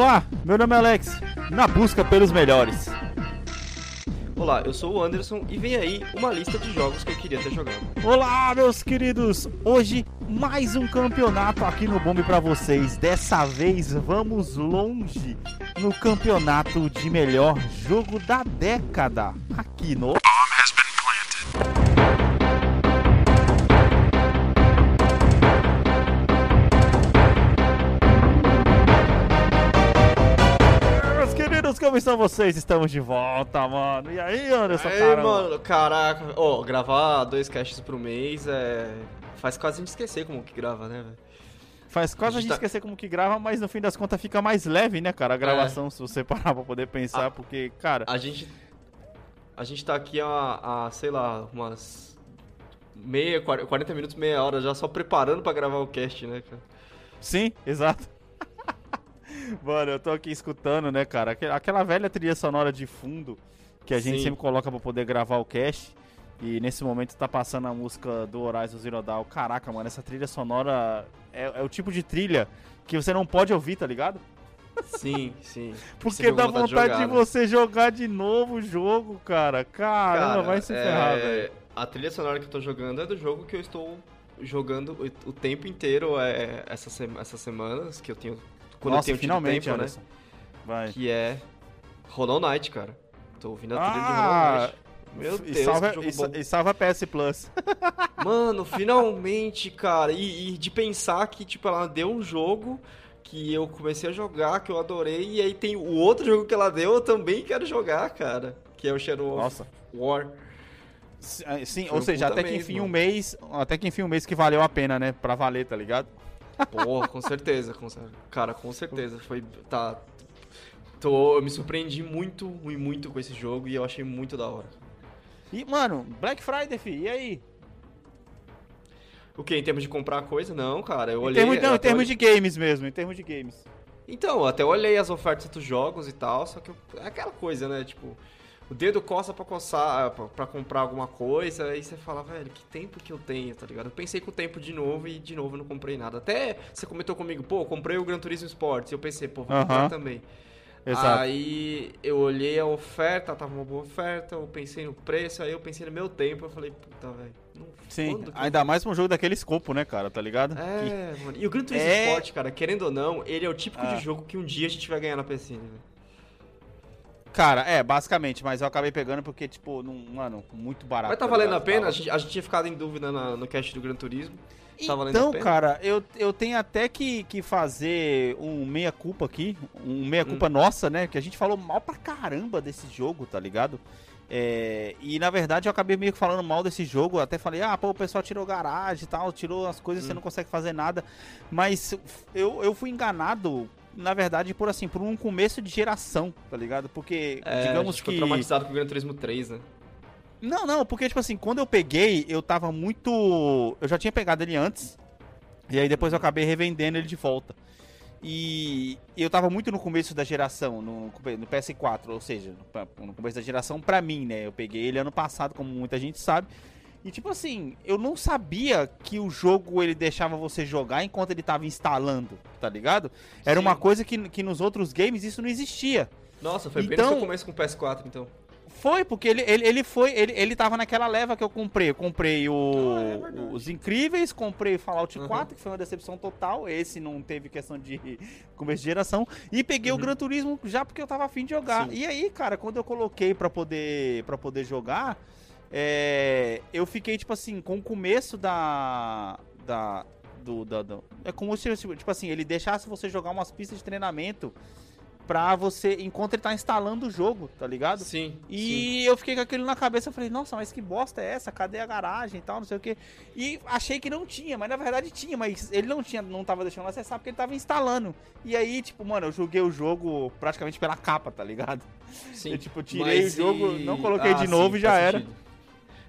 Olá, meu nome é Alex, na busca pelos melhores. Olá, eu sou o Anderson e vem aí uma lista de jogos que eu queria ter jogado. Olá, meus queridos! Hoje mais um campeonato aqui no Bombe para vocês. Dessa vez vamos longe no campeonato de melhor jogo da década aqui no Como estão vocês? Estamos de volta, mano. E aí, Anderson? Aí, caramba? mano, caraca, ó, gravar dois casts pro mês é. Faz quase a gente esquecer como que grava, né, velho? Faz quase a A gente gente tá- esquecer como que grava, mas no fim das contas fica mais leve, né, cara? A gravação, se você parar pra poder pensar, Ah. porque, cara. A gente. A gente tá aqui há, há, sei lá, umas. Meia, 40 minutos, meia hora já só preparando pra gravar o cast, né, cara? Sim, exato. Mano, eu tô aqui escutando, né, cara? aque- Aquela velha trilha sonora de fundo que a gente Sim. sempre coloca pra poder gravar o cast. E nesse momento tá passando a música do Horizon Zero Dawn. Caraca, mano, essa trilha sonora é, é o tipo de trilha que você não pode ouvir, tá ligado? Sim, sim. Porque dá vontade, jogar, de né? você jogar de novo o jogo, cara. Caramba, Cara, vai se é, ferrar, velho. A trilha sonora que eu tô jogando é do jogo que eu estou jogando o, tempo inteiro é, essas semanas que eu tenho. Quando Nossa, finalmente, tempo, né? Vai. Que é Hollow Knight, cara. Tô ouvindo a trilha de Ah, Hollow Knight. Meu e Deus, salva, e, sa- bom. e salva PS Plus. Mano, finalmente, cara. E, e de pensar que, tipo, ela deu um jogo que eu comecei a jogar, que eu adorei, e aí tem o outro jogo que ela deu, eu também quero jogar, cara. Que é o Shadow of Nossa. War. S- ah, Sim, Foi ou seja, até que enfim mano. um mês, até que enfim um mês que valeu a pena, né? Pra valer, tá ligado? Porra, com certeza, com cer- cara, com certeza. Foi. Tá. Tô, eu me surpreendi muito e muito com esse jogo e eu achei muito da hora. E, mano, Black Friday, fi, e aí? O que? Em termos de comprar coisa? Não, cara. Eu Em olhei. termos, não, em termos olhei- de games mesmo, em termos de games. Então, até olhei as ofertas dos jogos e tal, só que eu- é aquela coisa, né? Tipo, o dedo coça pra coçar, pra, pra comprar alguma coisa, aí você fala, velho, que tempo que eu tenho, tá ligado? Eu pensei com o tempo de novo e de novo não comprei nada. Até você comentou comigo, pô, comprei o Gran Turismo Sports, e eu pensei, pô, vou comprar também. Exato. Aí eu olhei a oferta, tava uma boa oferta, eu pensei no preço, aí eu pensei no meu tempo, eu falei, puta, velho. não- Sim, que eu ainda mais pra um jogo daquele escopo, né, cara, tá ligado? Que- é, mano. E o Gran Turismo É- Sport, cara, querendo ou não, ele é o típico Ah. de jogo que um dia a gente vai ganhar na PC, né? Cara, é, basicamente, mas eu acabei pegando porque, tipo, não, mano, muito barato. Mas tá tá valendo a pena? A gente, a gente tinha ficado em dúvida na- no cast do Gran Turismo. Tá Então, cara, eu, eu tenho até que, que fazer um meia-culpa aqui, um meia-culpa Hum. nossa, né? Que a gente falou mal pra caramba desse jogo, tá ligado? É, e na verdade eu acabei meio que falando mal desse jogo, até falei, ah, pô, o pessoal tirou garagem e tal, tirou as coisas, você Hum. não consegue fazer nada. Mas eu, eu fui enganado, na verdade, por assim, por um começo de geração, tá ligado? Porque, É, digamos ficou que. traumatizado com o Gran Turismo 3, né? Não, não, porque, tipo assim, quando eu peguei, eu tava muito. Eu já tinha pegado ele antes. E aí depois eu acabei revendendo ele de volta. E eu tava muito no começo da geração, no, no PS4, ou seja, no- no começo da geração pra mim, né? Eu peguei ele ano passado, como muita gente sabe. E tipo assim, eu não sabia que o jogo ele deixava você jogar enquanto ele tava instalando, tá ligado? Era Sim. uma coisa que, que nos outros games isso não existia. Nossa, foi bem Então- no seu começo com o PS4, então. Foi, porque ele, ele, ele foi, ele, ele tava naquela leva que eu comprei. Eu comprei o, Ah, é os Incríveis, comprei Fallout Uhum. 4, que foi uma decepção total. Esse não teve questão de começo de geração. E peguei o Uhum. Gran Turismo já porque eu tava afim de jogar. Sim. E aí, cara, quando eu coloquei pra poder, pra poder jogar, é, eu fiquei, tipo assim, com o começo da. da do, da- do- é como se, tipo assim, ele deixasse você jogar umas pistas de treinamento pra você, enquanto ele tá instalando o jogo, tá ligado? Sim. sim. E eu fiquei com aquilo na cabeça, eu falei, nossa, mas que bosta é essa? Cadê a garagem e tal, não sei o que. E achei que não tinha, mas na verdade tinha, mas ele não tinha, não tava deixando acessar porque ele tava instalando. E aí, tipo, mano, eu joguei o jogo praticamente pela capa, tá ligado? Sim. Eu, tipo, tirei Mas o jogo, e- não coloquei Ah, de novo sim, e já era. sentido.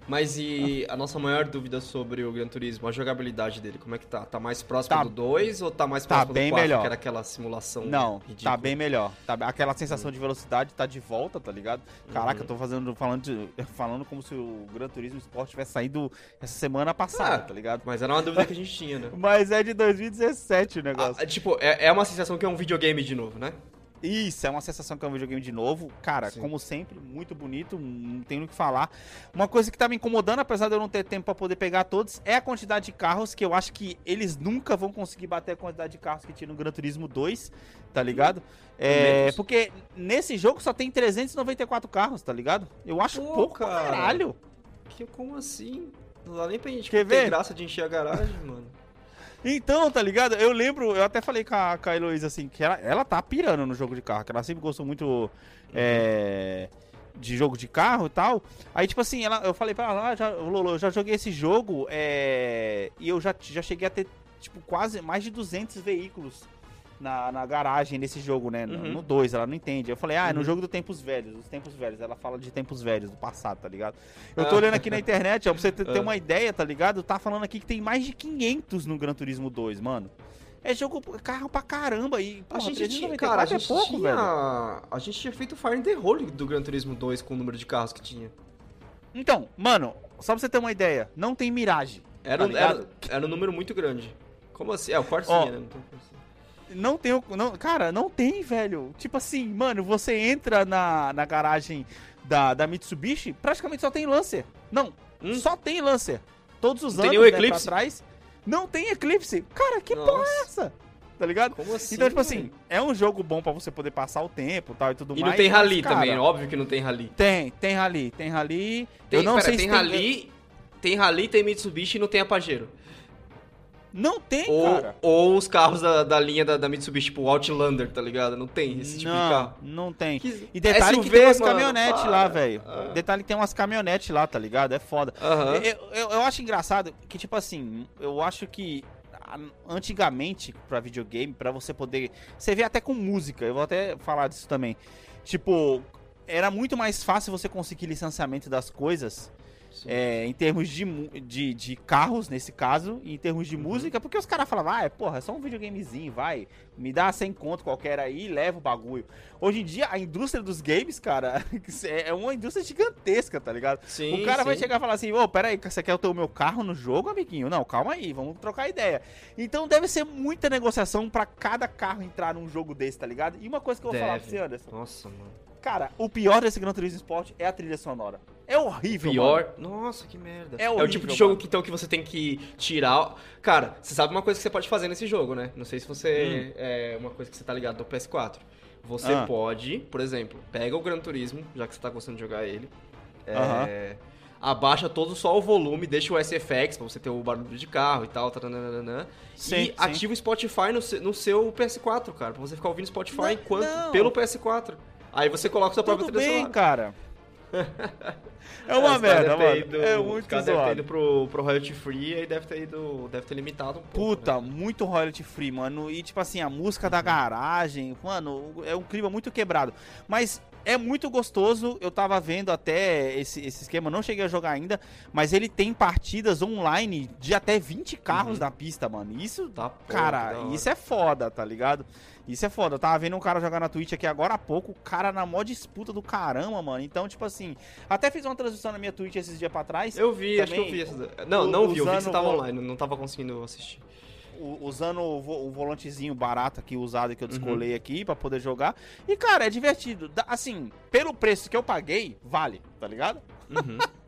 Mas e a nossa maior dúvida sobre o Gran Turismo, a jogabilidade dele, como é que tá? Tá mais próximo Tá- do 2 ou tá mais tá próximo bem do 4, melhor. que era aquela simulação Não, ridícula? tá bem melhor. Tá, aquela sensação de velocidade tá de volta, tá ligado? Caraca, Uhum. eu tô fazendo, falando, de- falando como se o Gran Turismo Sport tivesse saído essa semana passada, Ah, tá ligado? Mas era uma dúvida que a gente tinha, né? Mas é de 2017 o negócio. Ah, tipo, é, é uma sensação que é um videogame de novo, né? Isso, é uma sensação que é um videogame de novo. Cara, Sim. como sempre, muito bonito, não tenho o que falar. Uma coisa que tá me incomodando, apesar de eu não ter tempo pra poder pegar todos, é a quantidade de carros, que eu acho que eles nunca vão conseguir bater a quantidade de carros que tinha no Gran Turismo 2, tá ligado? É, porque nesse jogo só tem 394 carros, tá ligado? Eu acho Pô, pouco cara. caralho. Que, como assim? Não dá nem pra gente Quer ter ver? graça de encher a garagem, mano. Então, tá ligado? Eu lembro, eu até falei com a, com a Heloísa assim, que ela, ela tá pirando no jogo de carro, que ela sempre gostou muito é, de jogo de carro e tal. Aí, tipo assim, ela, eu falei pra ela, ah, já, Lolo, eu já joguei esse jogo é, e eu já, já cheguei a ter, tipo, quase mais de 200 veículos na, na garagem nesse jogo, né? No- Uhum. No 2, ela não entende. Eu falei, ah, é no Uhum. jogo do Tempos Velhos, os Tempos Velhos. Ela fala de Tempos Velhos, do passado, tá ligado? Eu tô Ah. olhando aqui na internet, ó, pra você ter, ter Ah. uma ideia, tá ligado? Tá falando aqui que tem mais de 500 no Gran Turismo 2, mano. É jogo carro pra caramba e, A gente tinha, 394 cara, a gente é pouco, tinha, velho. a gente tinha feito Fire in the Hole do Gran Turismo 2 com o número de carros que tinha. Então, mano, só pra você ter uma ideia, não tem Mirage. Era, Tá um- era, era um número muito grande. Como assim? É, o Corsinha, Ó, né? Não tem. Não tem, o- não, cara, não tem, velho. Tipo assim, mano, você entra na, na garagem da, da Mitsubishi, praticamente só tem Lancer. Não, Hum? só tem Lancer. Todos os Não tem anos, né, Eclipse? pra trás, não tem Eclipse. Cara, que Nossa. porra é essa? Tá ligado? Como assim? então, tipo assim, é um jogo bom pra você poder passar o tempo tal, e tudo E mais. não tem rally cara, também, óbvio que não tem rally. Tem, tem rally, tem rally. Tem, eu não pera, sei tem se rally, tem rally, tem Mitsubishi e não tem a Pajero. Não tem, Ou, cara. ou os carros da, da linha da, da Mitsubishi, tipo Outlander, tá ligado? Não tem esse tipo de não, carro. não tem. Que- E detalhe que SUV, tem umas caminhonetes para. lá, velho. Ah. Detalhe que tem umas caminhonetes lá, tá ligado? É foda. Aham. Eu, eu, eu acho engraçado que, tipo assim, eu acho que antigamente, pra videogame, pra você poder. Você vê até com música, eu vou até falar disso também. Tipo, era muito mais fácil você conseguir licenciamento das coisas. É, em termos de, de, de carros, nesse caso, e em termos de Uhum. música, porque os caras falavam, ah, é, porra, é só um videogamezinho, vai, me dá 100 conto qualquer aí leva o bagulho. Hoje em dia, a indústria dos games, cara, é é uma indústria gigantesca, tá ligado? Sim, o cara vai sim. chegar e falar assim, ô, peraí, você quer ter o meu carro no jogo, amiguinho? Não, calma aí, vamos trocar ideia. Então deve ser muita negociação pra cada carro entrar num jogo desse, tá ligado? E uma coisa que eu vou falar pra Deve. você, Anderson, Nossa, mano. Cara, o pior desse Gran Turismo Sport é a trilha sonora. É horrível, mano. Pior. Nossa, que merda. É o horrível, tipo de jogo mano. que, então, que você tem que tirar. Cara, você sabe uma coisa que você pode fazer nesse jogo, né? Não sei se você. É uma coisa que você tá ligado do PS4. Você Hum. Ah. pode, por exemplo, pega o Gran Turismo, já que você tá gostando de jogar ele. é, Aham. Abaixa todo só o volume, deixa o SFX pra você ter o barulho de carro e tal, taranana, Sim, e sim. ativa o Spotify no, seu- no seu PS4, cara, pra você ficar ouvindo Spotify Não, enquanto, não. pelo PS4. Aí você coloca sua própria Tudo trilha bem, cara. É uma merda, mano. ido- é muito caras devem ter zoado. ido pro, pro royalty free e deve ter ido. Deve ter limitado um pouco. Puta, né? muito royalty free, mano. E tipo assim, a música da garagem, mano, é um clima muito quebrado. Mas é muito gostoso. Eu tava vendo até esse, esse esquema, não cheguei a jogar ainda, mas ele tem partidas online de até 20 carros Uhum. na pista, mano. Isso, Tá, cara, da hora. isso é foda, tá ligado? Isso é foda. Eu tava vendo um cara jogar na Twitch aqui agora há pouco, o cara na mó disputa do caramba, mano. Então, tipo assim, até fiz uma transmissão na minha Twitch esses dias pra trás. Eu vi, acho que eu Também, vi essa. Não, não vi, eu vi que você tava o- online, não tava conseguindo assistir. usando o, vo- o volantezinho barato aqui, usado que eu Uhum. descolei aqui pra poder jogar. E, cara, é divertido. Da- Assim, pelo preço que eu paguei, vale, tá ligado? Uhum.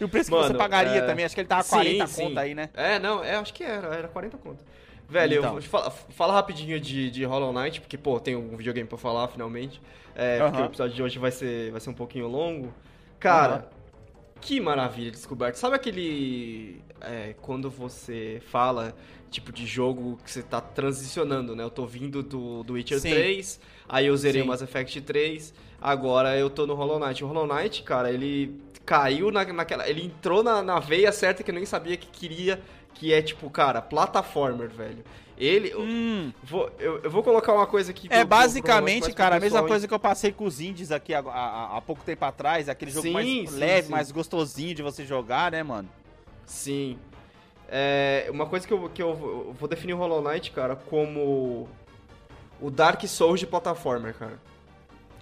E o preço que Mano, você pagaria é- também, acho que ele tava Sim, 40 sim. conta aí, né? é, não, é, acho que era, era 40 conto. Velho, Então. eu falar, fala rapidinho de, de Hollow Knight, porque, pô, tem um videogame pra falar, finalmente. É, porque o episódio de hoje vai ser, vai ser um pouquinho longo. Cara, que maravilha de descoberta. Sabe aquele. é, quando você fala, tipo, de jogo que você tá transicionando, né? Eu tô vindo do, do Witcher Sim. 3, aí eu zerei Sim. o Mass Effect 3, agora eu tô no Hollow Knight. O Hollow Knight, cara, ele caiu na, naquela. Ele entrou na, na veia certa que eu nem sabia que queria, que é tipo, cara, plataformer, velho. Ele. eu- Hum, Vou, eu, eu vou colocar uma coisa aqui. é basicamente, cara, a mesma coisa que eu passei com os indies aqui há, há- há pouco tempo atrás. Aquele jogo Sim, mais sim, leve, sim. mais gostosinho de você jogar, né, mano? Sim. É, uma coisa que, eu, que eu vou- definir o Hollow Knight, cara, como o Dark Souls de plataformer, cara.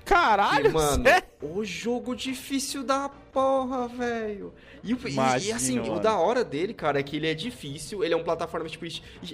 Caralho, mano, sério? o jogo difícil da porra, velho. E, e- assim, Imagino, o mano. da hora dele, cara, é que ele é difícil, ele é um plataforma, tipo,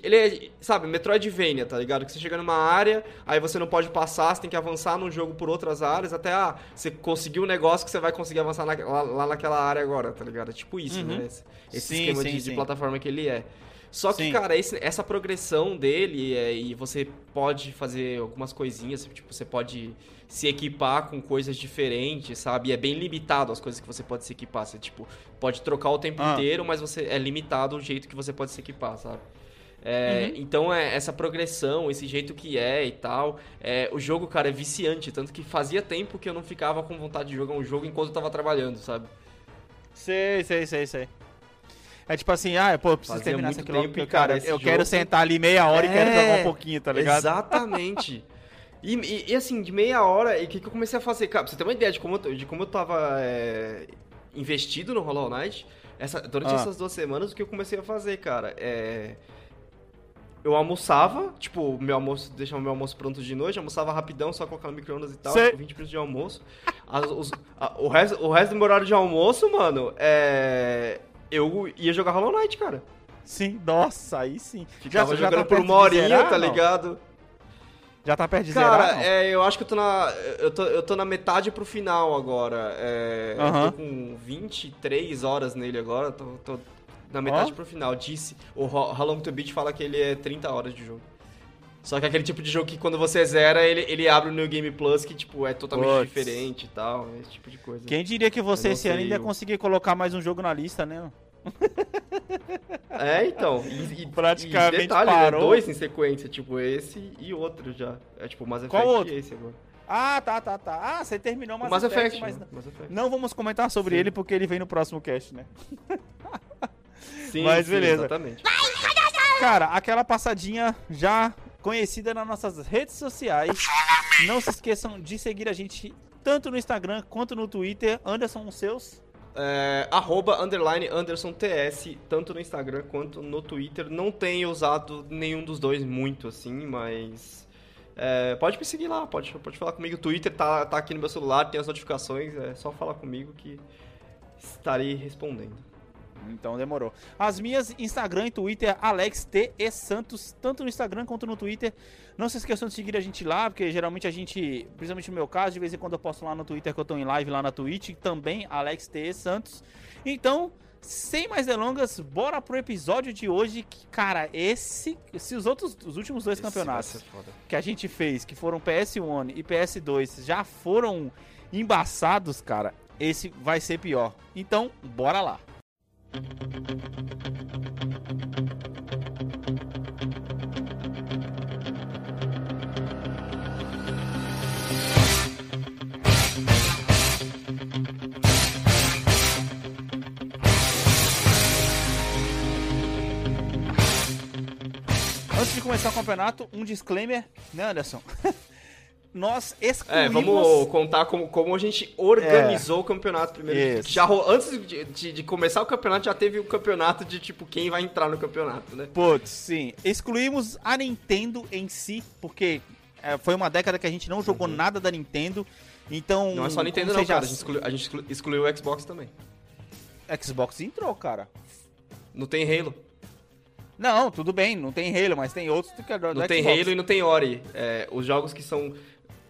ele é, sabe, Metroidvania, tá ligado? Que você chega numa área, aí você não pode passar, você tem que avançar no jogo por outras áreas, até, ah, você conseguiu um negócio que você vai conseguir avançar na- lá, lá naquela área agora, tá ligado? É tipo isso, Uhum. né? Esse, esse Sim, esquema sim, de, de sim. plataforma que ele é. Só que, Sim. cara, esse- essa progressão dele, é, e você pode fazer algumas coisinhas, tipo, você pode se equipar com coisas diferentes, sabe? E é bem limitado as coisas que você pode se equipar. Você, tipo, pode trocar o tempo Ah. inteiro, mas você é limitado o jeito que você pode se equipar, sabe? É, Uhum. Então, é, essa progressão, esse jeito que é e tal, é, o jogo, cara, é viciante. Tanto que fazia tempo que eu não ficava com vontade de jogar um jogo enquanto eu tava trabalhando, sabe? Sei, sei, sei, sei. É tipo assim, ah, pô, eu preciso Fazia terminar isso aqui logo, tempo, porque, cara, eu quero jogo- sentar ali meia hora e quero É, jogar um pouquinho, tá ligado? Exatamente. E, e- e, assim, de meia hora, e o que, que eu comecei a fazer? Cara, pra você ter uma ideia de como eu, de como eu tava é, investido no Hollow Knight, essa, durante Ah. essas duas semanas, o que eu comecei a fazer, cara, é... Eu almoçava, tipo, meu almoço, deixava meu almoço pronto de noite, almoçava rapidão, só colocar no micro-ondas e tal, tipo, 20 minutos de almoço. As- os- a- o, resto, o resto do meu horário de almoço, mano, é... Eu ia jogar Hollow Knight, cara. Sim, nossa, aí sim. Ficava já tá jogando por perto uma de horinha, zerar, tá não? ligado? Já tá perto de Cara, zerar, não? é, eu acho que eu tô na. Eu tô, eu tô na metade pro final agora. É, Aham. Eu tô com 23 horas nele agora. Tô, tô na metade Ó. pro final. Disse. O Ho- How Long to Beat fala que ele é 30 horas de jogo. Só que é aquele tipo de jogo que quando você zera, ele, ele abre o New Game Plus que, tipo, é totalmente Puts. diferente e tal. Esse tipo de coisa. Quem diria que você esse ano ainda eu- conseguir colocar mais um jogo na lista, né? É, então. E, e- Praticamente e detalhe, parou. Né, dois em sequência, tipo, esse e outro já. É tipo Mass Effect Qual outro? e esse agora. Ah, tá, tá, tá. Ah, você terminou O Mass, Mass Effect, Effect, mas né? Mass Effect. não vamos comentar sobre Sim. ele porque ele vem no próximo cast, né? Sim, Mas sim, beleza. Exatamente. Cara, aquela passadinha já conhecida nas nossas redes sociais. Não se esqueçam de seguir a gente tanto no Instagram quanto no Twitter. Anderson, os seus. É, arroba underline Anderson TS, tanto no Instagram quanto no Twitter. Não tenho usado nenhum dos dois muito assim, mas. é, pode me seguir lá, pode, pode falar comigo. O Twitter tá, tá aqui no meu celular, tem as notificações, é só falar comigo que estarei respondendo. Então demorou. As minhas Instagram e Twitter, Alex T e Santos, tanto no Instagram quanto no Twitter. Não se esqueçam de seguir a gente lá, porque geralmente a gente, principalmente no meu caso, de vez em quando eu posto lá no Twitter que eu tô em live lá na Twitch, também Alex T e Santos. Então, sem mais delongas, bora pro episódio de hoje, que cara, esse, se os outros, os últimos dois Esse campeonatos que a gente fez, que foram PS1 e PS2, já foram embaçados, cara, esse vai ser pior. Então, bora lá. Antes de começar o campeonato, um disclaimer, né, Anderson? Nós excluímos... É, vamos contar como, como a gente organizou o campeonato primeiro. Isso. Já antes de, de- de começar o campeonato, já teve o campeonato de tipo quem vai entrar no campeonato, né? Putz, sim. Excluímos a Nintendo em si, porque é, foi uma década que a gente não jogou nada da Nintendo. Então. Não é só Nintendo, como não, já cara. A gente, excluiu, a gente exclu- excluiu o Xbox também. Xbox entrou, cara. Não tem Halo. Não, tudo bem, não tem Halo, mas tem outros do que do Não tem Xbox. Halo e não tem Ori. É, os jogos que são.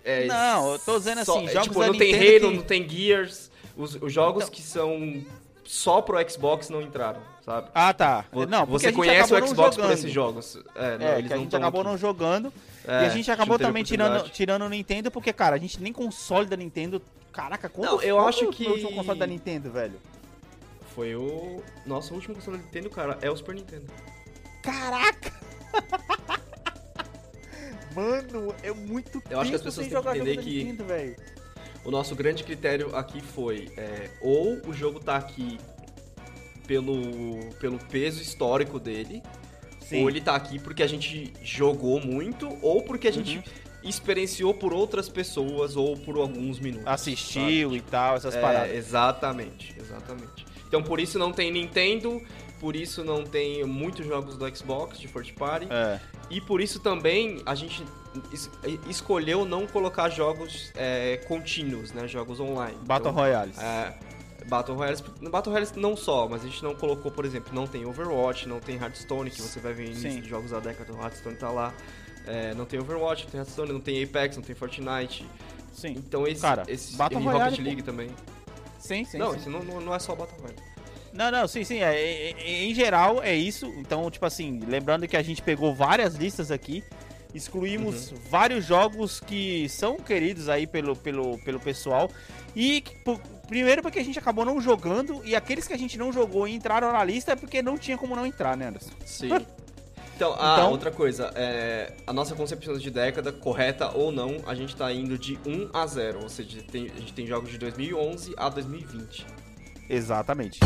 É, Não, eu tô dizendo assim, é, jogos tipo, não tem Halo, que- não tem Gears. Os, os jogos Então- que são só pro Xbox não entraram, sabe? Ah, tá. Não, Você conhece o Xbox por esses jogos. É, não, É, eles que a gente acabou aqui. não jogando. É, e a gente acabou também tirando, tirando o Nintendo, porque, cara, a gente nem console da Nintendo. Caraca, quando Não, eu acho foi que- o último console da Nintendo, velho? Foi o. Nosso último console da Nintendo, cara, é o Super Nintendo. Caraca! Mano, é muito Eu acho que as pessoas têm que entender que- Nintendo. O nosso grande critério aqui foi é, ou o jogo tá aqui pelo, pelo peso histórico dele, Sim. ou ele tá aqui porque a gente jogou muito, ou porque a gente Uhum. experienciou por outras pessoas ou por alguns minutos. assistiu e tal, essas É, paradas. exatamente, exatamente. Então por isso não tem Nintendo, por isso não tem muitos jogos do Xbox de First Party. É. E por isso também a gente es- escolheu não colocar jogos é, contínuos, né? Jogos online. Battle Então, Royale. É, Battle Royale, Battle Royale não só, mas a gente não colocou, por exemplo, não tem Overwatch, não tem Hearthstone, que você vai ver em jogos da década, o Hearthstone tá lá. É, não tem Overwatch, não tem Hearthstone, não tem Apex, não tem Fortnite. Sim. Então esse, Cara, esse Battle Royale, Rocket pô. League também. Sim, sim. não, sim. não, não não é só Battle Royale. Não, não, sim, sim. É, é- é- em geral é isso. Então, tipo assim, lembrando que a gente pegou várias listas aqui, excluímos vários jogos que são queridos aí pelo, pelo, pelo pessoal. E que, po- primeiro porque a gente acabou não jogando, e aqueles que a gente não jogou e entraram na lista é porque não tinha como não entrar, né, Anderson? Sim. Então, ah, Então- outra coisa, é, a nossa concepção de década, correta ou não, a gente tá indo de 1 a 0, ou seja, tem- a gente tem jogos de 2011 a 2020. Exatamente.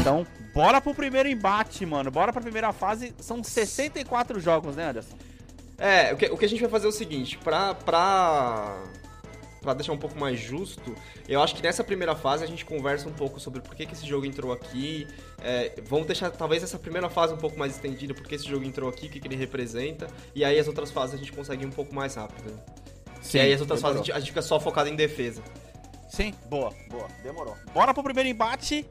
Então, bora pro primeiro embate, mano. Bora pra primeira fase. São 64 jogos, né, Anderson? É, o que, o que a gente vai fazer é o seguinte, pra, pra, pra deixar um pouco mais justo, eu acho que nessa primeira fase a gente conversa um pouco sobre por que, que esse jogo entrou aqui, é, vamos deixar talvez essa primeira fase um pouco mais estendida, por que esse jogo entrou aqui, o que, que ele representa, e aí as outras fases a gente consegue ir um pouco mais rápido. Né? Sim, e aí as outras demorou. fases a gente, a gente fica só focado em defesa. Sim, boa, boa. Demorou. Bora pro primeiro embate.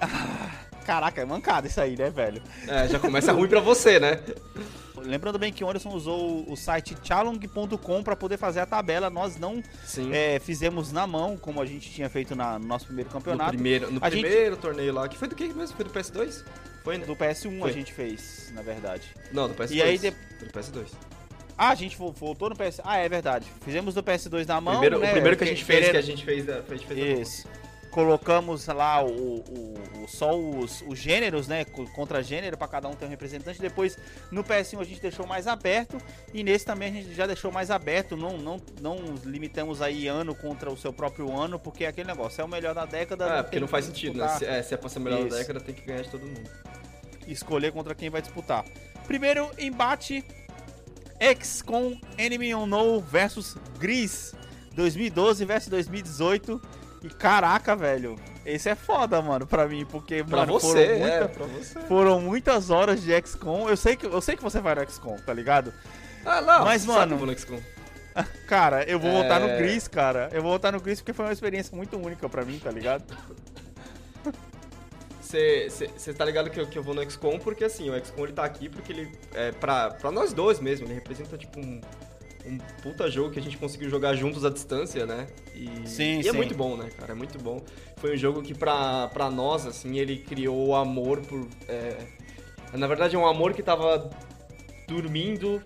Ah, caraca, é mancada isso aí, né, velho? É, já começa ruim pra você, né? Lembrando bem que o Anderson usou o site chalong.com para poder fazer a tabela. Nós não é, fizemos na mão, como a gente tinha feito na- no nosso primeiro no campeonato. primeiro, no A gente- primeiro torneio lá, que foi do que mesmo? Foi do PS2? Foi, né? Do PS1 Foi. a gente fez, na verdade. Não, do PS2. E aí de- do PS2. Ah, a gente vo- voltou no PS... Ah, é verdade. Fizemos do PS2 na mão, primeiro, né? O primeiro que a gente fez, que a gente fez, a gente fez. Isso. Colocamos lá o, o- o- só os, os gêneros, né? co- Contra gênero, para cada um ter um representante. Depois, no PS1 a gente deixou mais aberto. E nesse também a gente já deixou mais aberto. Não, não, não limitamos aí ano contra o seu próprio ano, porque é aquele negócio. É o melhor da década. É, porque não faz sentido, né? Se é, se é pra ser melhor Isso. da década, tem que ganhar de todo mundo. Escolher contra quem vai disputar. Primeiro embate: XCOM Enemy Unknown versus Gris. 2012 versus 2018. E caraca, velho. Esse é foda, mano, pra mim, porque, Pra mano, você, foram, é, muita- pra você. foram muitas horas de XCOM. Eu sei que, eu sei que você vai no XCOM, tá ligado? Ah, não, Mas, sabe mano, vou no XCOM. Cara, eu vou É. voltar no Gris, cara. Eu vou voltar no Gris porque foi uma experiência muito única pra mim, tá ligado? Você tá ligado que eu, que eu vou no XCOM porque, assim, o XCOM ele tá aqui porque ele, é, pra, pra nós dois mesmo, ele representa, tipo, um, um puta jogo que a gente conseguiu jogar juntos à distância, né? E, Sim, e é sim. muito bom, né, cara? É muito bom. Foi um jogo que pra, pra nós, assim, ele criou o amor por... é, na verdade, é um amor que tava dormindo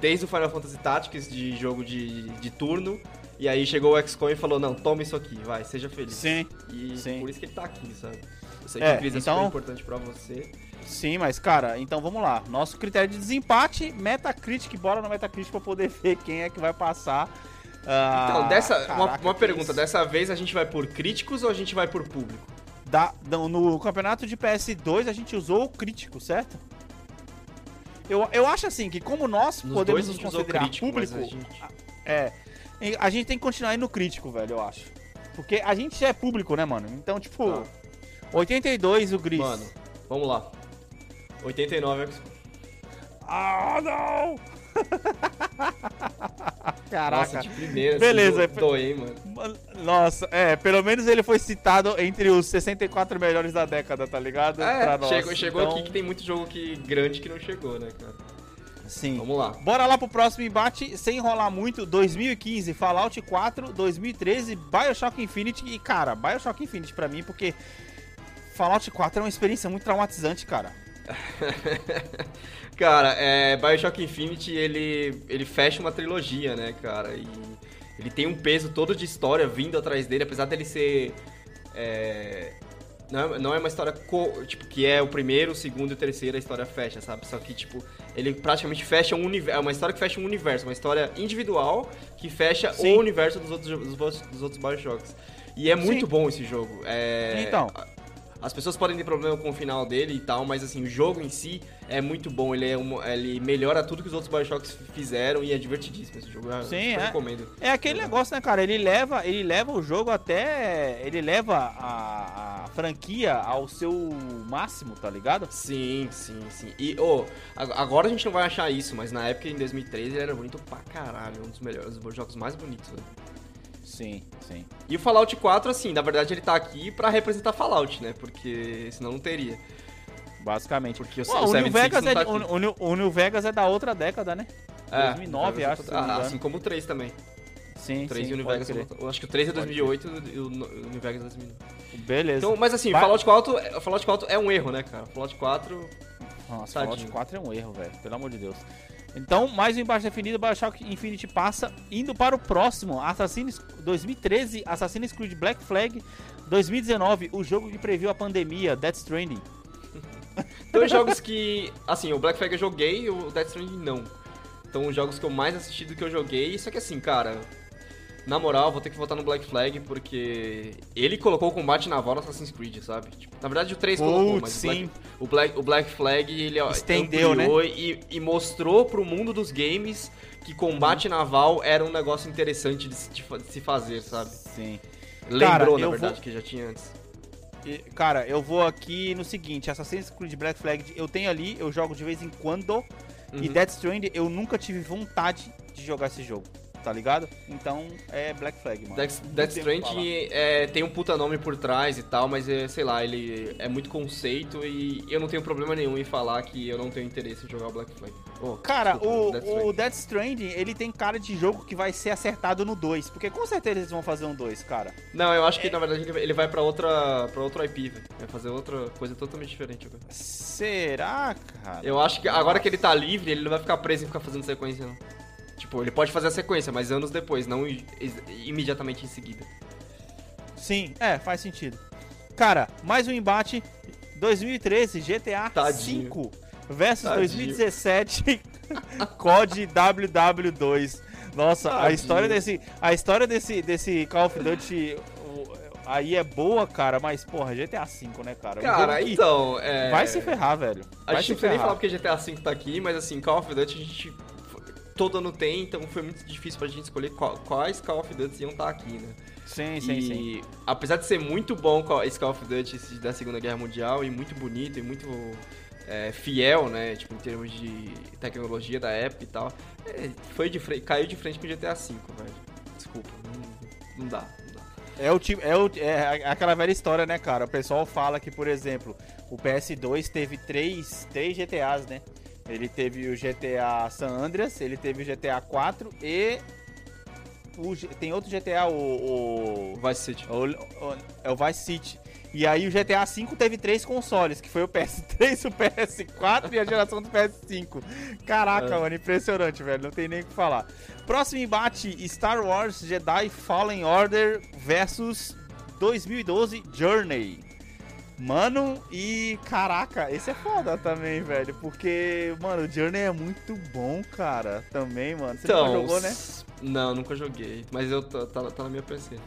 desde o Final Fantasy Tactics de jogo de, de turno. E aí chegou o XCOM e falou, não, toma isso aqui, vai, seja feliz. Sim, E Sim. por isso que ele tá aqui, sabe? Eu sei É, que o Gris é então- super importante pra você. Sim, mas, cara, então vamos lá. Nosso critério de desempate, Metacritic, bora no Metacritic pra poder ver quem é que vai passar. Ah, Então, dessa, uma, caraca, uma que pergunta, dessa vez a gente vai por críticos ou a gente vai por público? Da- no campeonato de PS2 a gente usou o crítico, certo? Eu, eu acho assim que como nós Nos podemos nos considerar crítico, público, a gente- é, a gente tem que continuar indo no crítico, velho, eu acho. Porque a gente já é público, né, mano? Então, tipo, Tá. 82 o Gris. Mano, vamos lá. 89 é. Ah, não! Caraca. Nossa, de primeira. Beleza, Assim, hein, mano. Nossa, é, pelo menos ele foi citado entre os 64 melhores da década, tá ligado? É, Pra nós. chegou, chegou Então, aqui que tem muito jogo que, grande que não chegou, né, cara? Sim. Vamos lá. Bora lá pro próximo embate, sem enrolar muito. 2015, Fallout 4, 2013, Bioshock Infinite. E, cara, Bioshock Infinite pra mim, porque Fallout 4 é uma experiência muito traumatizante, cara. Cara, é, Bioshock Infinity, ele, ele fecha uma trilogia, né, cara? E ele tem um peso todo de história vindo atrás dele, apesar dele ser... é, não, é, não é uma história, co- tipo, que é o primeiro, o segundo e o terceiro, a história fecha, sabe? Só que, tipo, ele praticamente fecha um universo, é uma história que fecha um universo, uma história individual que fecha Sim. o universo dos outros, dos, dos outros Bioshocks. E é muito Sim. bom esse jogo. É, Então. As pessoas podem ter problema com o final dele e tal, mas assim, o jogo em si é muito bom. Ele, é um, ele melhora tudo que os outros Bioshocks fizeram e é divertidíssimo esse jogo. Eu Sim, super é. recomendo. É aquele negócio, né, cara? Ele leva, ele leva o jogo até. Ele leva a, a franquia ao seu máximo, tá ligado? Sim, sim, sim. E, ô, ag- agora a gente não vai achar isso, mas na época, em 2013, ele era bonito pra caralho. Um dos melhores, os jogos mais bonitos, velho. Sim, sim. E o Fallout 4, assim, na verdade ele tá aqui pra representar Fallout, né? Porque senão não teria. Basicamente. Porque o, Ué, o, New 76 Vegas não é, tá de- o, o New- o New Vegas é da outra década, né? É, 2009, o acho, Ah, assim como o 3 também. Sim, O 3 sim, e o New Vegas. Eu acho que o 3 é Pode 2008 e o o New Vegas é 2009. Beleza. Então, mas assim, o Vai- Fallout 4, é- o Fallout 4 é um erro, né, cara? O Fallout 4. Nossa, Tadinho. Fallout 4 é um erro, velho. Pelo amor de Deus. Então, mais um embaixo definido, Bioshock Infinity passa, indo para o próximo, Assassin's 2013, Assassin's Creed Black Flag, 2019, o jogo que previu a pandemia, Death Stranding. Dois jogos que. Assim, o Black Flag eu joguei o Death Stranding não. Então, os jogos que eu mais assisti do que eu joguei. Só que assim, cara. Na moral, vou ter que votar no Black Flag porque ele colocou o combate naval no Assassin's Creed, sabe? Tipo, na verdade, o 3 colocou, Putz, mas o sim. Black, o, Black, o Black Flag ele Estendeu, né? e, e mostrou pro mundo dos games que combate naval era um negócio interessante de se, de se fazer, sabe? Sim. Lembrou, Cara, na verdade, vou- que já tinha antes. E, Cara, eu vou aqui no seguinte, Assassin's Creed Black Flag, eu tenho ali, eu jogo de vez em quando, e Uhum. Death Stranding eu nunca tive vontade de jogar esse jogo, tá ligado? Então, é Black Flag, mano. Death, Não Death Stranding é, tem um puta nome por trás e tal, mas é, sei lá, ele é muito conceito e eu não tenho problema nenhum em falar que eu não tenho interesse em jogar o Black Flag. Oh, Cara, desculpa, o, Death o. Death Stranding, ele tem cara de jogo que vai ser acertado no 2. Porque com certeza eles vão fazer um 2, cara. Não, eu acho que É. na verdade ele- vai pra outra, pra outro IP, velho. Vai fazer outra coisa totalmente diferente agora. Será, cara? Eu acho que agora que ele tá livre, ele não vai ficar preso em ficar fazendo sequência, não. Tipo, ele pode fazer a sequência, mas anos depois, não imediatamente em seguida. Sim, é, faz sentido. Cara, mais um embate. 2013, GTA Tadinho. 5 versus Tadinho. 2017 COD WW2. Nossa, a Tadinho. história desse, a história desse, desse Call of Duty aí é boa, cara, mas porra, GTA 5, né, cara? Cara, então, é... vai se ferrar, velho. A Vai gente se não precisa nem falar porque GTA V tá aqui, mas assim, Call of Duty a gente todo ano tem, então foi muito difícil pra gente escolher qual- quais Call of Duty iam estar aqui, né? Sim, sim, e sim. apesar de ser muito bom esse Call of Duty da Segunda Guerra Mundial e muito bonito e muito é, fiel, né? Tipo, em termos de tecnologia da época e tal, é, foi de caiu de frente com o GTA V, velho. Desculpa, não, não dá, não dá. É o tipo, é, o, é aquela velha história, né, cara? O pessoal fala que, por exemplo, o PS2 teve três, três GTAs, né? Ele teve o GTA San Andreas, ele teve o GTA 4 e o tem outro GTA, o, o, Vice City. o, o- é o Vice City. E aí o GTA V teve três consoles, que foi o PS3, o PS4 e a geração do PS5. Caraca, É. mano, impressionante, velho, não tem nem o que falar. Próximo embate, Star Wars Jedi Fallen Order versus 2012 Journey. Mano, e caraca, esse é foda também, velho, porque, mano, o Journey é muito bom, cara, também, mano. Você Então, nunca jogou, né? Não, nunca joguei, mas eu tô- tá, tá na minha PC.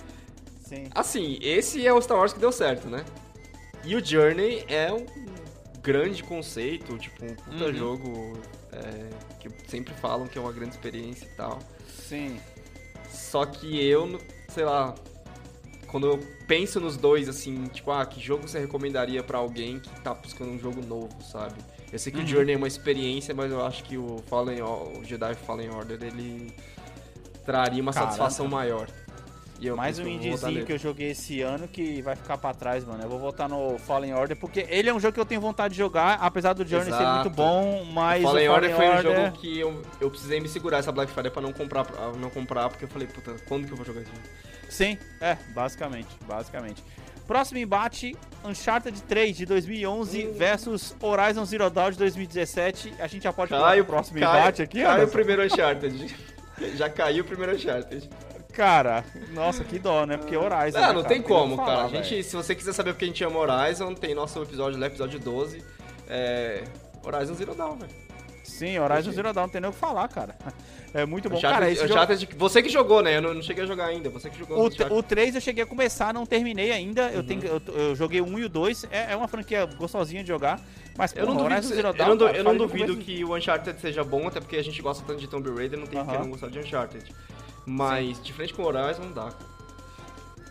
Sim. Assim, esse é o Star Wars que deu certo, né? E o Journey é um grande conceito, tipo, um puta Uhum. jogo é, que sempre falam que é uma grande experiência e tal. Sim. Só que eu, sei lá, quando eu penso nos dois, assim, tipo, ah, que jogo você recomendaria pra alguém que tá buscando um jogo novo, sabe? Eu sei que Uhum. o Journey é uma experiência, mas eu acho que o Fallen, o Jedi Fallen Order, ele traria uma Caraca. satisfação maior. Mais um indiezinho que eu joguei esse ano que vai ficar pra trás, mano. Eu vou votar no Fallen Order, porque ele é um jogo que eu tenho vontade de jogar, apesar do Journey ser Exato. muito bom, mas o Fallen o Order foi um Order- jogo que eu, eu precisei me segurar essa Black Friday pra não comprar, pra não comprar, porque eu falei, puta, quando que eu vou jogar esse jogo? Sim, é, basicamente, basicamente. Próximo embate, Uncharted 3 de 2011 Hum. versus Horizon Zero Dawn de 2017. A gente já pode Caiu pro próximo cai- embate aqui, Caiu o primeiro Uncharted. Já caiu o primeiro Uncharted. Cara, nossa, que dó, né? Porque Horizon. Não, né, não tem como, que cara. falar, a gente, se você quiser saber porque a gente ama Horizon, tem nosso episódio lá, episódio 12. É. Horizon Zero Dawn, velho. Sim, Horizon Zero Dawn, não tem nem o que falar, cara. É muito bom. Uncharted- cara, esse jogo- Uncharted- Você que jogou, né? Eu não, não cheguei a jogar ainda. Você que jogou. O, o 3 eu cheguei a começar, não terminei ainda. Eu, Uhum. tenho, eu, eu joguei o 1 e o 2. É, é uma franquia gostosinha de jogar. Mas, Eu não duvido, Zero eu Dawn, não, cara, eu não duvido começo- que o Uncharted seja bom, até porque a gente gosta tanto de Tomb Raider, não tem que Aham. não gostar de Uncharted. Mas, de frente com o Horizon, não dá.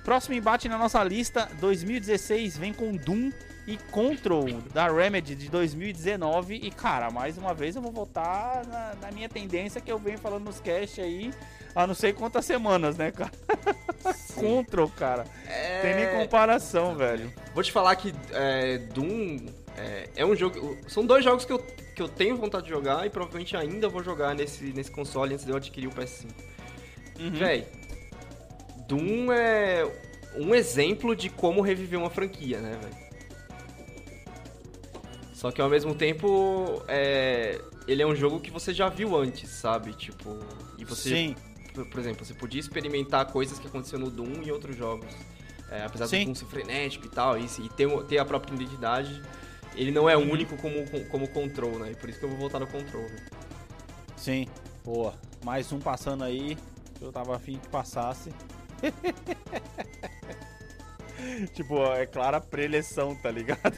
Próximo embate na nossa lista, 2016, vem com Doom e Control da Remedy de 2019. E, cara, mais uma vez eu vou voltar na, na minha tendência que eu venho falando nos cast aí há não sei quantas semanas, né, cara? Control, cara. É... Tem nem comparação, velho. Vou te falar que é, Doom é, é um jogo. São dois jogos que eu, que eu tenho vontade de jogar e provavelmente ainda vou jogar nesse, nesse console antes de eu adquirir o PS5. Uhum. Véi, Doom é um exemplo de como reviver uma franquia, né, velho? Só que ao mesmo tempo, é, ele é um jogo que você já viu antes, sabe? Tipo, e você, Sim, por, por exemplo, você podia experimentar coisas que aconteceram no Doom em outros jogos. É, apesar Sim. do Doom ser frenético e tal, e, se- e ter, ter a própria identidade, ele não é Uhum. único como, como Control, né? E por isso que eu vou voltar no Control. velho. sim. Boa. Mais um passando aí. Eu tava afim que passasse. tipo, é clara preleção, tá ligado?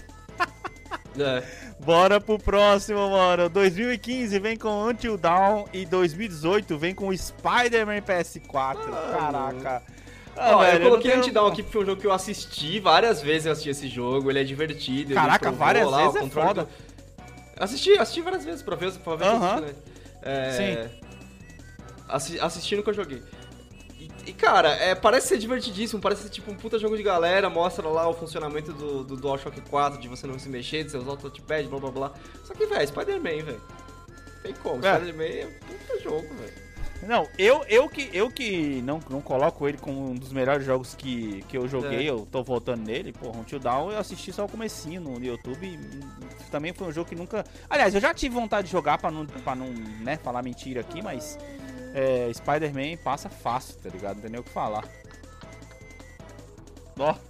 É. Bora pro próximo, mano. 2015 vem com Until Dawn e 2018 vem com Spider-Man PS4. Caraca. Ah, Ó, velho, eu coloquei Until Dawn aqui porque foi um jogo que eu assisti várias vezes, eu assisti esse jogo, ele é divertido. Caraca, provou várias lá, vezes o é foda. do- Assisti, assisti várias vezes pra ver, pra ver Aham. assisti, né? É... Assi assistindo que eu joguei. E, e, cara, é, parece ser divertidíssimo, parece ser tipo um puta jogo de galera, mostra lá o funcionamento do, do DualShock 4, de você não se mexer, de você usar o touchpad, blá blá blá. Só que, velho, Spider-Man, velho. Tem como, É. Spider-Man é um puta jogo, velho. Não, eu, eu que, eu que não, não coloco ele como um dos melhores jogos que, que eu joguei, É. eu tô voltando nele, porra, Until Dawn eu assisti só o comecinho no YouTube, e, hum, também foi um jogo que nunca... Aliás, eu já tive vontade de jogar pra não, pra não né, falar mentira aqui, mas é, Spider-Man passa fácil, tá ligado? Não tem nem o que falar. Nossa.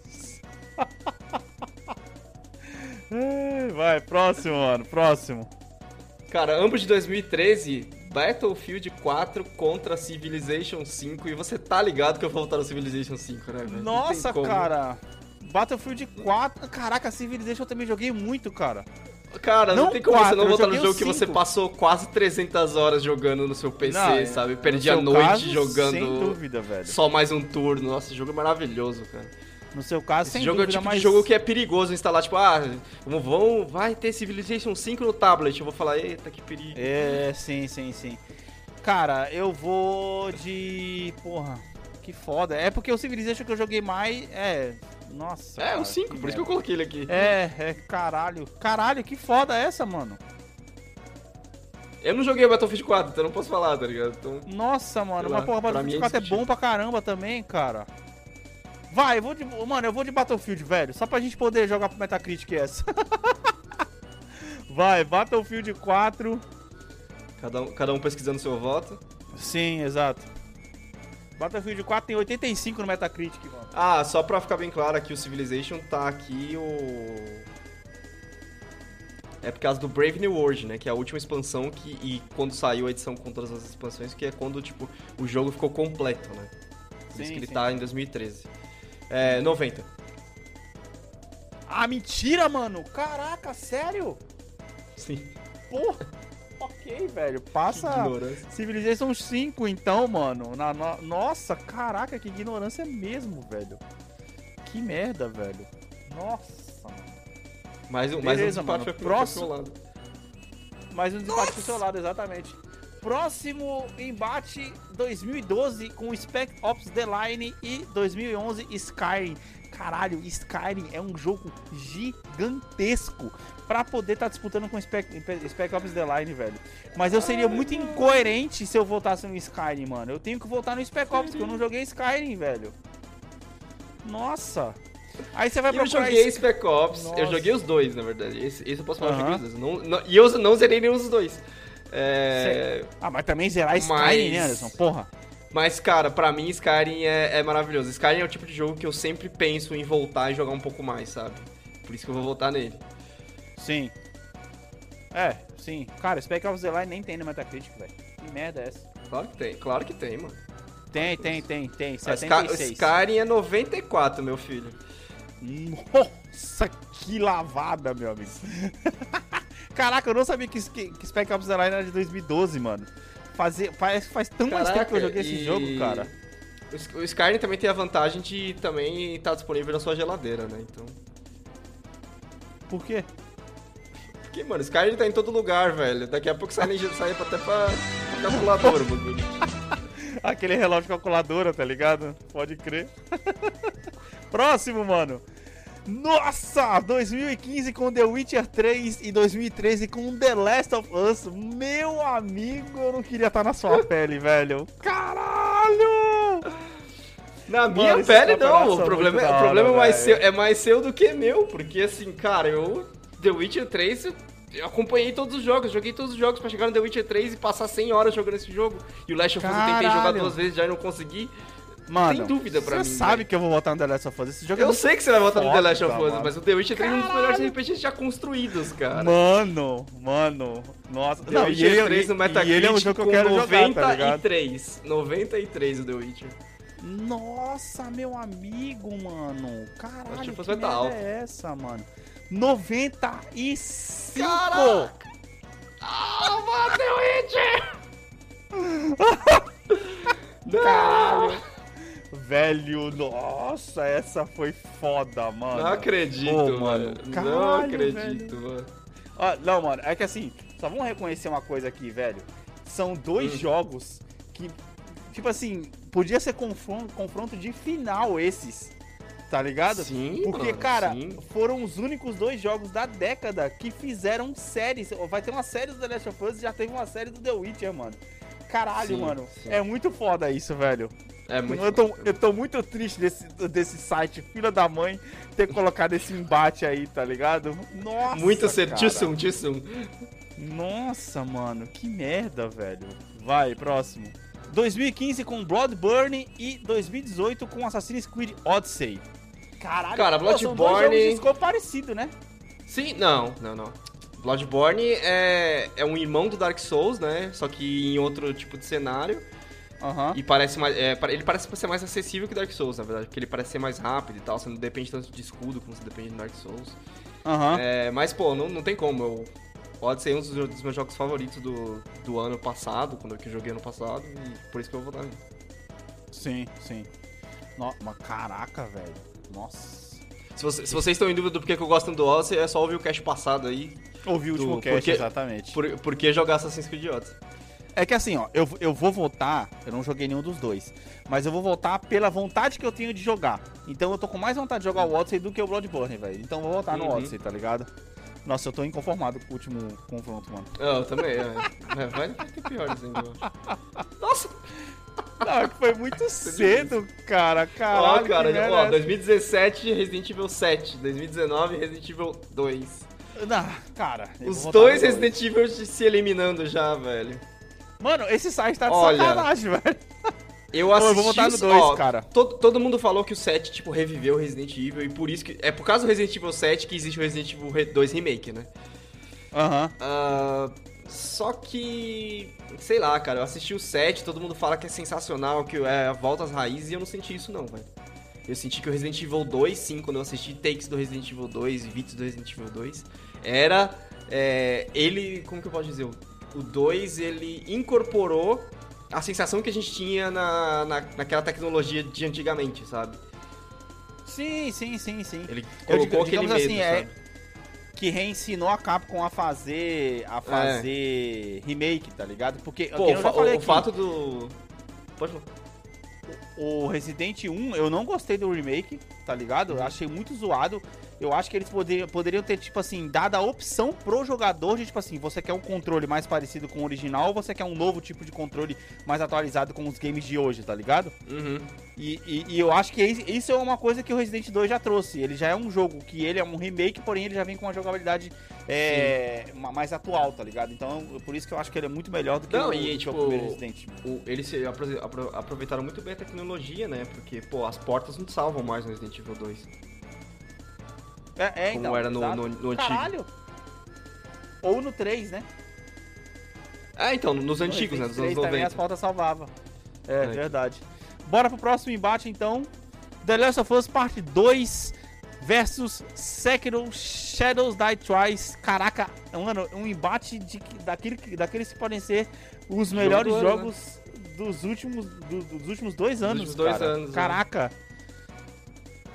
Ai, Vai, próximo, mano, próximo. Cara, ambos de 2013, Battlefield 4 contra Civilization 5. E você tá ligado que eu vou voltar no Civilization 5, né, velho? Nossa, cara. Battlefield 4. Caraca, Civilization eu também joguei muito, cara. Cara, não, Não tem como você quatro, não eu voltar no jogo o que você cinco. passou quase 300 horas jogando no seu PC, Não, sabe? Perdi a noite caso, Sem jogando dúvida, velho. só mais um turno. Nossa, esse jogo é maravilhoso, cara. No seu caso, Esse sem jogo é o dúvida, tipo mas. de jogo que é perigoso instalar, tipo, ah, vamos, vão, vai ter Civilization 5 no tablet. Eu vou falar, eita, que perigo. É, sim, sim, sim. Cara, eu vou de. Porra, que foda. É porque o Civilization que eu joguei mais. É. Nossa. É, cara, o 5, por isso que eu coloquei ele aqui. É, é, caralho. Caralho, que foda é essa, mano? Eu não joguei Battlefield 4, então eu não posso falar, tá ligado? Então, Nossa, mano, mas lá, porra, Battlefield mim é 4 é discutível. bom pra caramba também, cara. Vai, eu vou de. Mano, eu vou de Battlefield, velho. Só pra gente poder jogar pro Metacritic essa. Vai, Battlefield 4. cada um, cada um pesquisando seu voto. Sim, exato. Battlefield 4 tem 85 no Metacritic, mano. Ah, só pra ficar bem claro aqui, o Civilization tá aqui o... É por causa do Brave New World, né? Que é a última expansão que... E quando saiu a edição com todas as expansões, que é quando, tipo, o jogo ficou completo, né? Por isso Sim, que ele sim. tá em 2013. É, 90. Ah, mentira, mano! Caraca, sério? Sim. Porra! Ok, velho. Passa. Civilization 5, então, mano. Na, no- Nossa, caraca, que ignorância mesmo, velho. Que merda, velho. Nossa, mano. Mais um, mais um Beleza, mano. Próximo. Mais um desempate pro seu lado, exatamente. Próximo embate 2012 com Spec Ops The Line e 2011 Skyrim. Caralho, Skyrim é um jogo gigantesco pra poder estar disputando com Spec, Spec Ops The Line, velho. Mas eu seria muito incoerente se eu voltasse no Skyrim, mano. Eu tenho que voltar no Spec Ops, porque eu não joguei Skyrim, velho. Nossa. Aí você vai E eu procurar joguei Sky- Spec Ops, eu Nossa. joguei os dois, na verdade. Esse, esse eu posso falar, eu dois. Não, não- e eu não zerei nenhum dos dois. É, Ah, mas também zerar Skyrim, Mas- né, Anderson? Porra. Mas, cara, pra mim Skyrim é, é maravilhoso. Skyrim é o tipo de jogo que eu sempre penso em voltar e jogar um pouco mais, sabe? Por isso que eu vou voltar nele. Sim. É, sim. Cara, Spec Ops The Line nem tem no Metacritic, velho. Que merda é essa? Claro que tem, claro que tem, mano. Tem, tem, tem, tem. O Sky- 76. O Skyrim é 94, meu filho. Nossa, que lavada, meu amigo. Caraca, eu não sabia que, que, que Spec Ops The Line era de 2012, mano. Fazer, faz, faz tão mais tempo que eu joguei esse e- jogo, cara. O Sky- O Skyrim também tem a vantagem de também estar disponível na sua geladeira, né? Então. Por quê? Porque, mano, Skyrim tá em todo lugar, velho. Daqui a pouco sai, sai até pra, pra calculadora, o bagulho. Aquele relógio calculadora, tá ligado? Pode crer. Próximo, mano. Nossa! 2015 com The Witcher 3 e 2013 com The Last of Us. Meu amigo, eu não queria estar na sua pele, velho. Caralho! Na minha esses pele, campeonatos não. O são problema, é- da o problema hora, é, mais seu, é mais seu do que meu. Porque, assim, cara, eu. The Witcher 3, eu- acompanhei todos os jogos. Joguei todos os jogos pra chegar no The Witcher 3 e passar 100 horas jogando esse jogo. E o Last of Us eu tentei jogar duas vezes já e não consegui. Mano, Tem dúvida pra você mim, sabe velho. que eu vou voltar no The Last of Us. Esse jogo é Eu muito sei que você vai voltar no The Last of Us, mano. mas o The Witcher 3 é um dos melhores. RPGs já construídos, cara. Mano, mano. Nossa. The Não, e Witcher ele, 3 no e- Metacritic e ele é um jogo que eu quero jogar, tá ligado? 93. 93 o The Witcher. Nossa, meu amigo, mano. Caralho, Acho que vai merda tá alto. é essa, mano? 95! Caraca! Ah, mano, The Witcher! Caralho! Velho, nossa, essa foi foda, mano. Não acredito, Pô, mano. mano. Não Caralho, acredito, mano. Ó, não, mano, é que assim, só vamos reconhecer uma coisa aqui, velho. São dois Hum. jogos que, tipo assim, podia ser confronto, confronto de final esses, tá ligado? Sim, Porque, mano, cara, sim. foram os únicos dois jogos da década que fizeram séries. Vai ter uma série do The Last of Us e já teve uma série do The Witcher, mano. Caralho, Sim, mano. sim. É muito foda isso, velho. É muito eu, tô, eu tô muito triste desse, desse site, filha da mãe, ter colocado esse embate aí, tá ligado? Nossa. Muito cedo. Too soon, too soon. Nossa, mano, que merda, velho. Vai, próximo. 2015 com Bloodborne e 2018 com Assassin's Creed Odyssey. Caralho, Cara, pô, são dois Bloodborne- jogos de escopo parecido, né? Sim, não, não, não. Bloodborne é, é um irmão do Dark Souls, né? Só que em outro tipo de cenário. Aham. E parece mais. é, ele parece ser mais acessível que Dark Souls, na verdade. Porque ele parece ser mais rápido e tal. Você não depende tanto de escudo como você depende do Dark Souls. Aham. É, mas, pô, não, não tem como. Eu, Odyssey é um dos, dos meus jogos favoritos do, do ano passado, quando eu que eu joguei ano passado. E por isso que eu vou dar. Sim, sim. No, mas caraca, velho. Nossa. Se, você- se vocês estão em dúvida do porquê que eu gosto do Odyssey, é só ouvir o cast passado aí. Ouvi o Do- último cast, porque- exatamente. Por, por que jogar Assassin's Creed Odyssey? É que assim, ó, eu, eu vou votar, eu não joguei nenhum dos dois, mas eu vou votar pela vontade que eu tenho de jogar. Então eu tô com mais vontade de jogar o Odyssey do que o Bloodborne, velho. Então eu vou votar no Uhum. Odyssey, tá ligado? Nossa, eu tô inconformado com o último confronto, mano. Eu também, é. É, vai, ter piores ainda. eu acho. Nossa! Não, é que foi muito cedo, cara. Ó, Caralho, cara, ó, é essa? 2017 Resident Evil 7, 2019 Resident Evil 2. Não, cara. Os dois no Resident Evil se eliminando já, velho. Mano, esse site tá de Olha, sacanagem, velho. Eu Pô, assisti. eu vou votar no os- 2, ó, cara. Todo, todo mundo falou que o 7, tipo, reviveu o Resident Evil e por isso que. É por causa do Resident Evil 7 que existe o Resident Evil Re- 2 Remake, né? Aham. Ah, só que. Sei lá, cara, eu assisti o 7, todo mundo fala que é sensacional, que é volta às raízes e eu não senti isso, não, velho. Eu senti que o Resident Evil 2, sim, quando eu assisti takes do Resident Evil 2 e vídeos do Resident Evil 2, era. é, ele. Como que eu posso dizer? O- O 2, ele incorporou a sensação que a gente tinha na, na, naquela tecnologia de antigamente, sabe? Sim, sim, sim, sim. Ele colocou aquele medo, assim, é-? Que reensinou a Capcom a fazer. a fazer remake, tá ligado? Porque Pô, o, eu fa- o aqui, fato do. Pode falar. o Resident 1, eu não gostei do remake, tá ligado? Uhum. Eu achei muito zoado. Eu acho que eles poderiam, poderiam ter, tipo assim, dado a opção pro jogador de, tipo assim, você quer um controle mais parecido com o original ou você quer um novo tipo de controle mais atualizado com os games de hoje, tá ligado? Uhum. E, e- e eu acho que is- isso é uma coisa que o Resident 2 já trouxe. Ele já é um jogo que ele é um remake, porém ele já vem com uma jogabilidade é, ma- mais atual, tá ligado? Então, por isso que eu acho que ele é muito melhor do que, Não, o, e, tipo, o primeiro Resident. O- eles aproveitaram muito bem a tecnologia, né? Porque, pô, as portas não salvam mais no Resident Evil 2. É, é, como então, era no- no- no antigo. Caralho! Ou no 3, né? É, então, nos antigos, né? Dos anos 3 também as 90. pautas salvavam. É, É. verdade. Bora pro próximo embate, então. The Last of Us Parte 2 versus Sekiro Shadows Die Twice. Caraca, mano, um embate de, daquele, daqueles que podem ser os melhores do ano, jogos dos, últimos, do- dos últimos dois anos, últimos dois anos, né?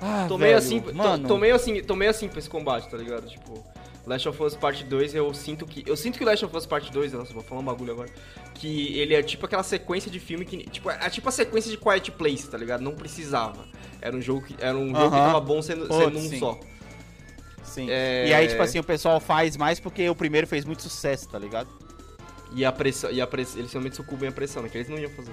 Ah, Tô meio velho, assim, mano. tô meio assim, tô meio assim pra esse combate, tá ligado? Tipo, Last of Us Part 2, eu sinto que. Eu sinto que Last of Us Part 2, nossa, vou falar um bagulho agora. Que ele é tipo aquela sequência de filme que. Tipo, é tipo a sequência de Quiet Place, tá ligado? Não precisava. Era um jogo que, era um jogo que tava bom sendo, sendo um sim. só. Sim. É- E aí, tipo assim, o pessoal faz mais porque o primeiro fez muito sucesso, tá ligado? E a pressão. E a pressão. Eles realmente sucumbem à pressão, né? Que eles não iam fazer.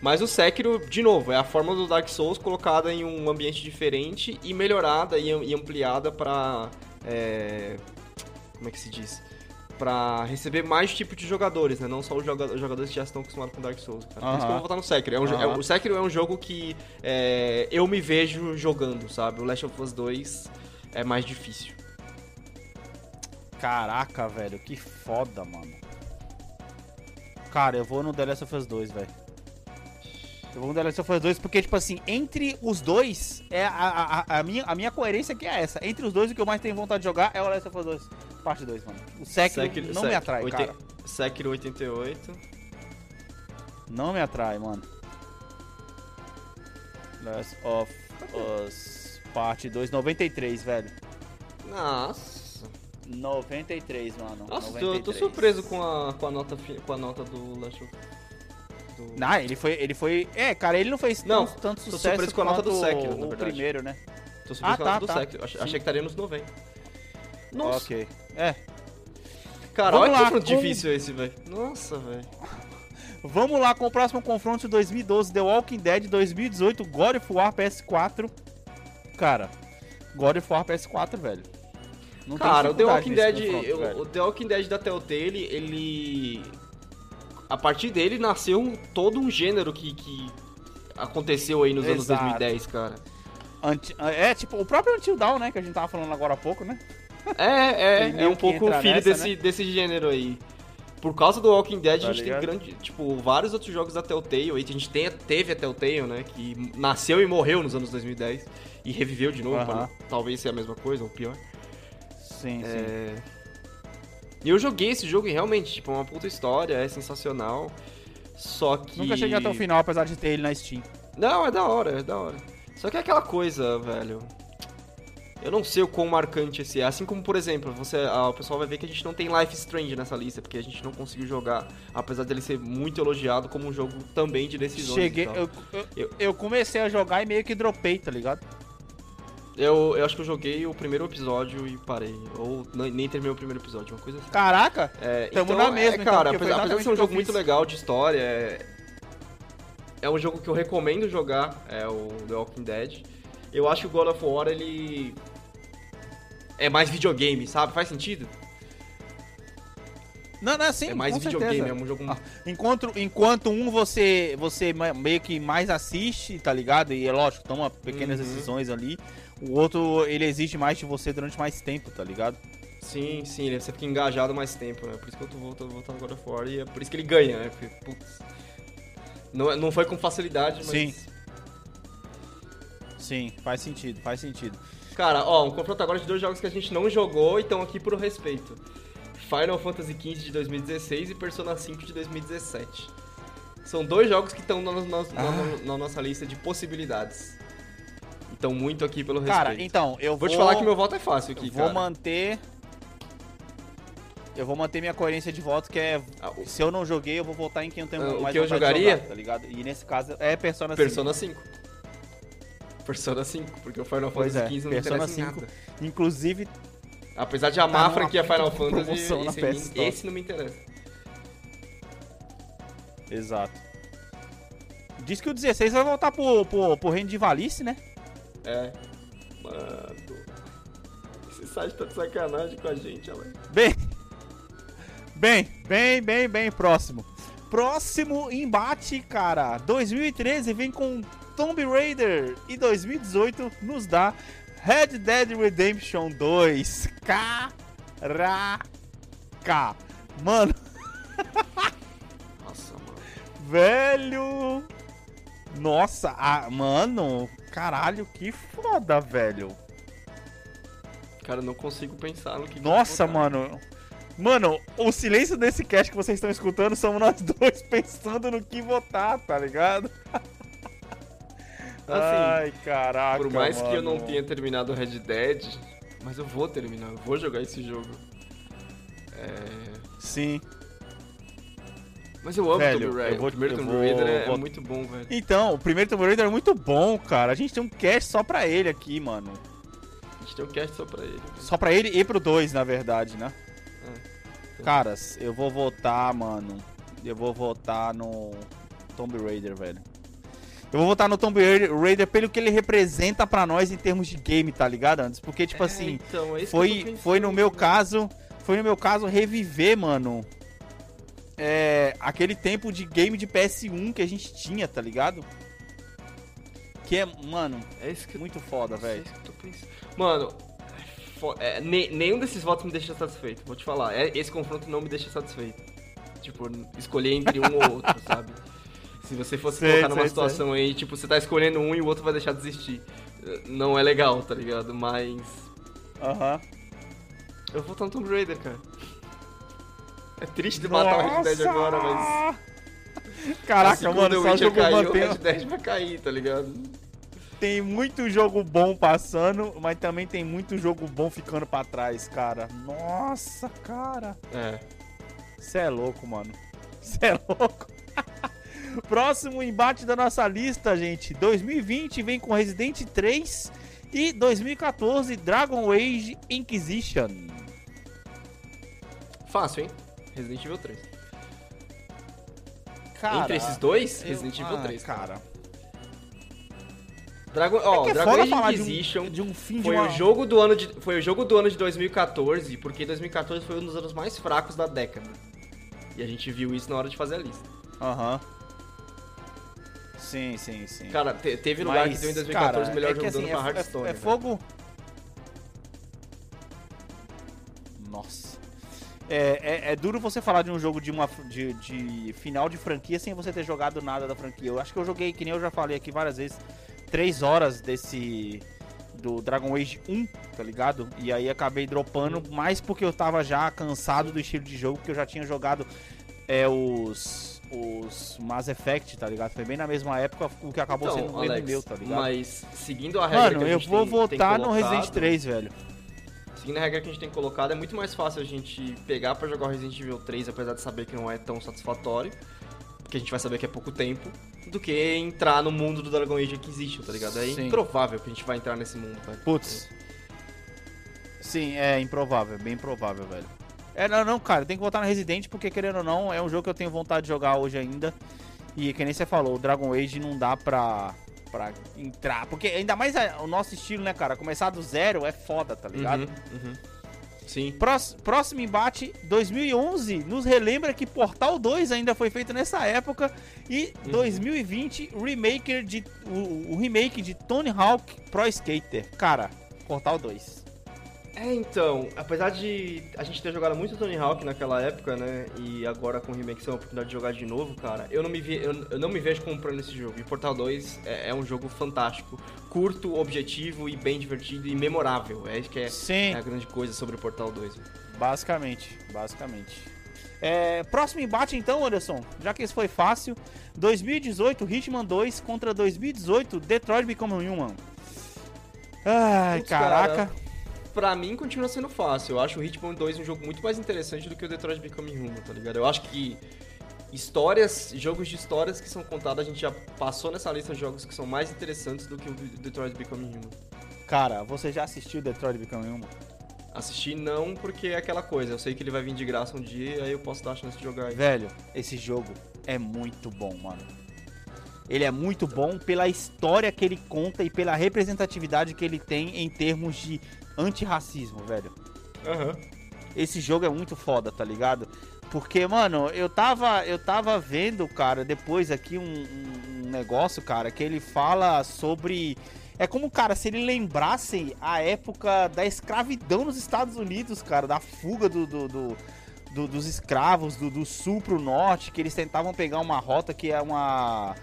Mas o Sekiro, de novo, é a forma do Dark Souls colocada em um ambiente diferente e melhorada e, ampliada pra. é, como é que se diz? Pra receber mais tipo de jogadores, né? Não só os joga- os jogadores que já estão acostumados com Dark Souls. Cara. Por isso que eu vou votar no Sekiro. É um jo- é- Aham. o Sekiro é um jogo que é, eu me vejo jogando, sabe? O Last of Us 2 é mais difícil. Caraca, velho, que foda, mano. Cara, eu vou no The Last of Us 2, velho. Eu vou no The Last of Us 2 porque, tipo assim, entre os dois, é a, a, a- minha, a minha coerência que é essa. Entre os dois, o que eu mais tenho vontade de jogar é o Last of Us 2, parte 2, mano. O Sekiro, Sekiro- não me Sekiro, atrai, oiten- cara. Sekiro 88. Não me atrai, mano. Last of Us, parte 2, 93, velho. Nossa. 93, mano. Nossa, tô, 93. tô surpreso com a, com a nota com a nota do Last of do... Não, ele foi, ele foi. É, cara, ele não fez Não, tanto, tanto tô sucesso surpreso com a nota do Sekiro, o verdade. primeiro, né? Tô surpreso Ah, com a tá, nota do tá. Sekiro. Ach- Achei, Sim. que estaria nos 90. Nossa. Ok. É. Cara, Vamos olha lá, que confronto com- difícil esse, velho. Nossa, velho. Vamos lá com o próximo confronto de 2012, The Walking Dead 2018, God of War PS4. Cara, God of War PS4, velho. Não Cara, o The Walking Dead, eu- o The Walking Dead da Telltale, ele a partir dele nasceu um- todo um gênero que, que aconteceu aí nos anos Exato. 2010, cara. Anti- É, tipo, o próprio Until Dawn, né, que a gente tava falando agora há pouco, né? É, é, é um pouco filho nessa, desse, né? desse gênero aí. Por causa do Walking Dead, Tá a gente ligado? tem grande, tipo, vários outros jogos da Telltale aí, a gente tem, teve a Telltale, né, que nasceu e morreu nos anos 2010 e reviveu de novo, Aham. pra talvez ser a mesma coisa ou pior. Sim, sim. E eu joguei esse jogo e realmente, tipo, é uma puta história, é sensacional. Só que. Nunca cheguei até o final, apesar de ter ele na Steam. Não, é da hora, é da hora. Só que é aquela coisa, velho. Eu não sei o quão marcante esse é. Assim como, por exemplo, você, ah, o pessoal vai ver que a gente não tem Life Strange nessa lista, porque a gente não conseguiu jogar, apesar dele ser muito elogiado como um jogo também de decisões. Cheguei, eu, Eu- eu comecei a jogar e meio que dropei, tá ligado? Eu, eu acho que eu joguei o primeiro episódio e parei. Ou nem terminei o primeiro episódio, uma coisa assim. Caraca! É, Tamo então, na mesma, é, então, cara, apesar, apesar de ser um jogo muito legal de história, é, é um jogo que eu recomendo jogar, é o The Walking Dead. Eu acho que o God of War, ele é mais videogame, sabe? Faz sentido? Não, não, sim, é mais videogame, certeza. é um jogo... Ah, Enquanto, enquanto um você, você me- meio que mais assiste, tá ligado? E é lógico, toma pequenas Uhum. decisões ali. O outro, ele exige mais de você durante mais tempo, tá ligado? Sim, sim, ele- você fica engajado mais tempo, né? Por isso que eu tô voltando, voltando of War e é por isso que ele ganha, né? Porque, putz, não, é- não foi com facilidade, mas... Sim. Sim, faz sentido, faz sentido. Cara, ó, um confronto agora de dois jogos que a gente não jogou e estão aqui por respeito. Final Fantasy XV de 2016 e Persona 5 de 2017. São dois jogos que estão na, na- na- Ah. na nossa lista de possibilidades. Então muito aqui pelo Cara, respeito. então, eu Vou vou... te falar que meu voto é fácil aqui, eu vou cara. manter... Eu vou manter minha coerência de voto, que é... Ah, o Se eu não joguei, eu vou votar em quem eu tenho Ah, o mais que eu jogaria? jogar, tá ligado? E nesse caso, é Persona 5. Persona 5. Persona 5, porque o Final Pois Fantasy é, XV não Persona interessa em 5. nada. Inclusive, Apesar de amar Tá a franquia Final Fantasy, esse, aí- PS Store. esse não me interessa. Exato. Diz que o 16 vai voltar pro, pro, pro reino de Valice, né? É. Mano. Esse site tá de sacanagem com a gente, Alex. Bem, bem, bem, bem, bem próximo. Próximo embate, cara. 2013 vem com Tomb Raider e 2018 nos dá Red Dead Redemption 2. Caraca! Caraca! Mano, Nossa, mano. velho! Nossa, ah, mano, caralho, que foda, velho. Cara, eu não consigo pensar no que. que Nossa, botar. mano. Mano, o silêncio desse cast que vocês estão escutando somos nós dois pensando no que votar, tá ligado? Ai, caraca. Assim, Por mais que eu não mano. tenha terminado o Red Dead, mas eu vou terminar, eu vou jogar esse jogo. É... Sim. Mas eu amo Velho, Tomb Raider. eu vou- o primeiro Tomb Raider é, é vou- muito bom, velho. Então, o primeiro Tomb Raider é muito bom, cara. A gente tem um cast só pra ele aqui, mano. A gente tem um cast só pra ele. Só pra ele e pro 2, na verdade, né? É. Caras, eu vou votar, mano. Eu vou votar no Tomb Raider, velho. Eu vou votar no Tomb Raider pelo que ele representa pra nós em termos de game, tá ligado, antes? Porque, tipo É, assim, então, é foi, pensando, foi no meu né? caso, foi no meu caso reviver, mano, é, aquele tempo de game de PS1 que a gente tinha, tá ligado? Que é, mano, É isso que eu muito foda, é velho. pensando. Mano, é, ne- nenhum desses votos me deixa satisfeito, vou te falar. É- esse confronto não me deixa satisfeito. Tipo, escolher entre um ou outro, sabe? Se você fosse Sei, colocar numa sei, situação aí, tipo, você tá escolhendo um e o outro vai deixar de desistir. Não é legal, tá ligado? Mas. Aham. Eu vou votar no Tomb Raider, cara. É triste matar o Red Dead agora, mas. Caraca, assim mano, só jogo caiu, o mantém... Red Dead vai cair, tá ligado? Tem muito jogo bom passando, mas também tem muito jogo bom ficando pra trás, cara. Nossa, cara. É. Cê é louco, mano. Cê é louco. Próximo embate da nossa lista, gente. 2020 vem com Resident 3 e 2014 Dragon Age Inquisition. Fácil, hein? Resident Evil 3. Cara, Entre esses dois, eu- Resident Evil ah, 3, cara. cara. Dragon, ó, É que é Dragon Age falar de um- Inquisition de um fim de foi uma- o jogo do ano de foi o jogo do ano de 2014, porque 2014 foi um dos anos mais fracos da década. E a gente viu isso na hora de fazer a lista. Aham. Sim, sim, sim. Cara, te- teve lugar Mas, que deu em 2014 cara, o melhor é jogo do assim, ano pra é, Hearthstone. é, é fogo. Nossa. É, é, é duro você falar de um jogo de, uma, de, de final de franquia sem você ter jogado nada da franquia. Eu acho que eu joguei, que nem eu já falei aqui várias vezes, três horas desse. Do Dragon Age 1, tá ligado? E aí acabei dropando, mais porque eu tava já cansado do estilo de jogo, porque eu já tinha jogado é, os. Os Mass Effect, tá ligado? Foi bem na mesma época o que acabou Então, sendo o Alex, meu, tá ligado? Mas seguindo a regra Mano, que eu vou votar no Resident 3, velho. Seguindo a regra que a gente tem colocado, é muito mais fácil a gente pegar pra jogar o Resident Evil 3, apesar de saber que não é tão satisfatório, porque a gente vai saber que é pouco tempo, do que entrar no mundo do Dragon Age Inquisition, tá ligado? É Sim. improvável que a gente vai entrar nesse mundo, velho. Putz. Sim, é improvável, bem improvável, velho. É, não, não, cara, tem que votar no Resident, porque querendo ou não, é um jogo que eu tenho vontade de jogar hoje ainda. E que nem você falou, o Dragon Age não dá pra, pra entrar. Porque ainda mais a- o nosso estilo, né, cara? Começar do zero é foda, tá ligado? Uhum, uhum. Sim. Prós- próximo embate, 2011, nos relembra que Portal 2 ainda foi feito nessa época. E Uhum. 2020, remake de, o, o remake de Tony Hawk Pro Skater. Cara, Portal 2. É, então, apesar de a gente ter jogado muito Tony Hawk naquela época, né, e agora com o remake ser uma oportunidade de jogar de novo, cara, eu não me, ve eu, eu não me vejo comprando esse jogo. E Portal 2 é, é um jogo fantástico, curto, objetivo e bem divertido e memorável. É isso que é, Sim, é a grande coisa sobre o Portal 2. velho. basicamente, basicamente. É, próximo embate então, Anderson, já que esse foi fácil, 2018 Hitman 2 contra 2018 Detroit Become Human. Ai, Putz, caraca. cara, Pra mim continua sendo fácil. Eu acho o Hitman 2 um jogo muito mais interessante do que o Detroit Become Human, tá ligado? Eu acho que histórias, jogos de histórias que são contadas, a gente já passou nessa lista de jogos que são mais interessantes do que o Detroit Become Human. Cara, você já assistiu Detroit Become Human? Assistir não, porque é aquela coisa. Eu sei que ele vai vir de graça um dia e aí eu posso dar a chance de jogar. Velho, esse jogo é muito bom, mano. Ele é muito bom pela história que ele conta e pela representatividade que ele tem em termos de antirracismo, velho. Aham. Esse jogo é muito foda, tá ligado? Porque, mano, eu tava, eu tava vendo, cara, depois aqui um, um- um negócio, cara, que ele fala sobre. É como, cara, se ele lembrasse a época da escravidão nos Estados Unidos, cara, da fuga do, do, do, do- dos escravos do, do sul pro norte, que eles tentavam pegar uma rota que é uma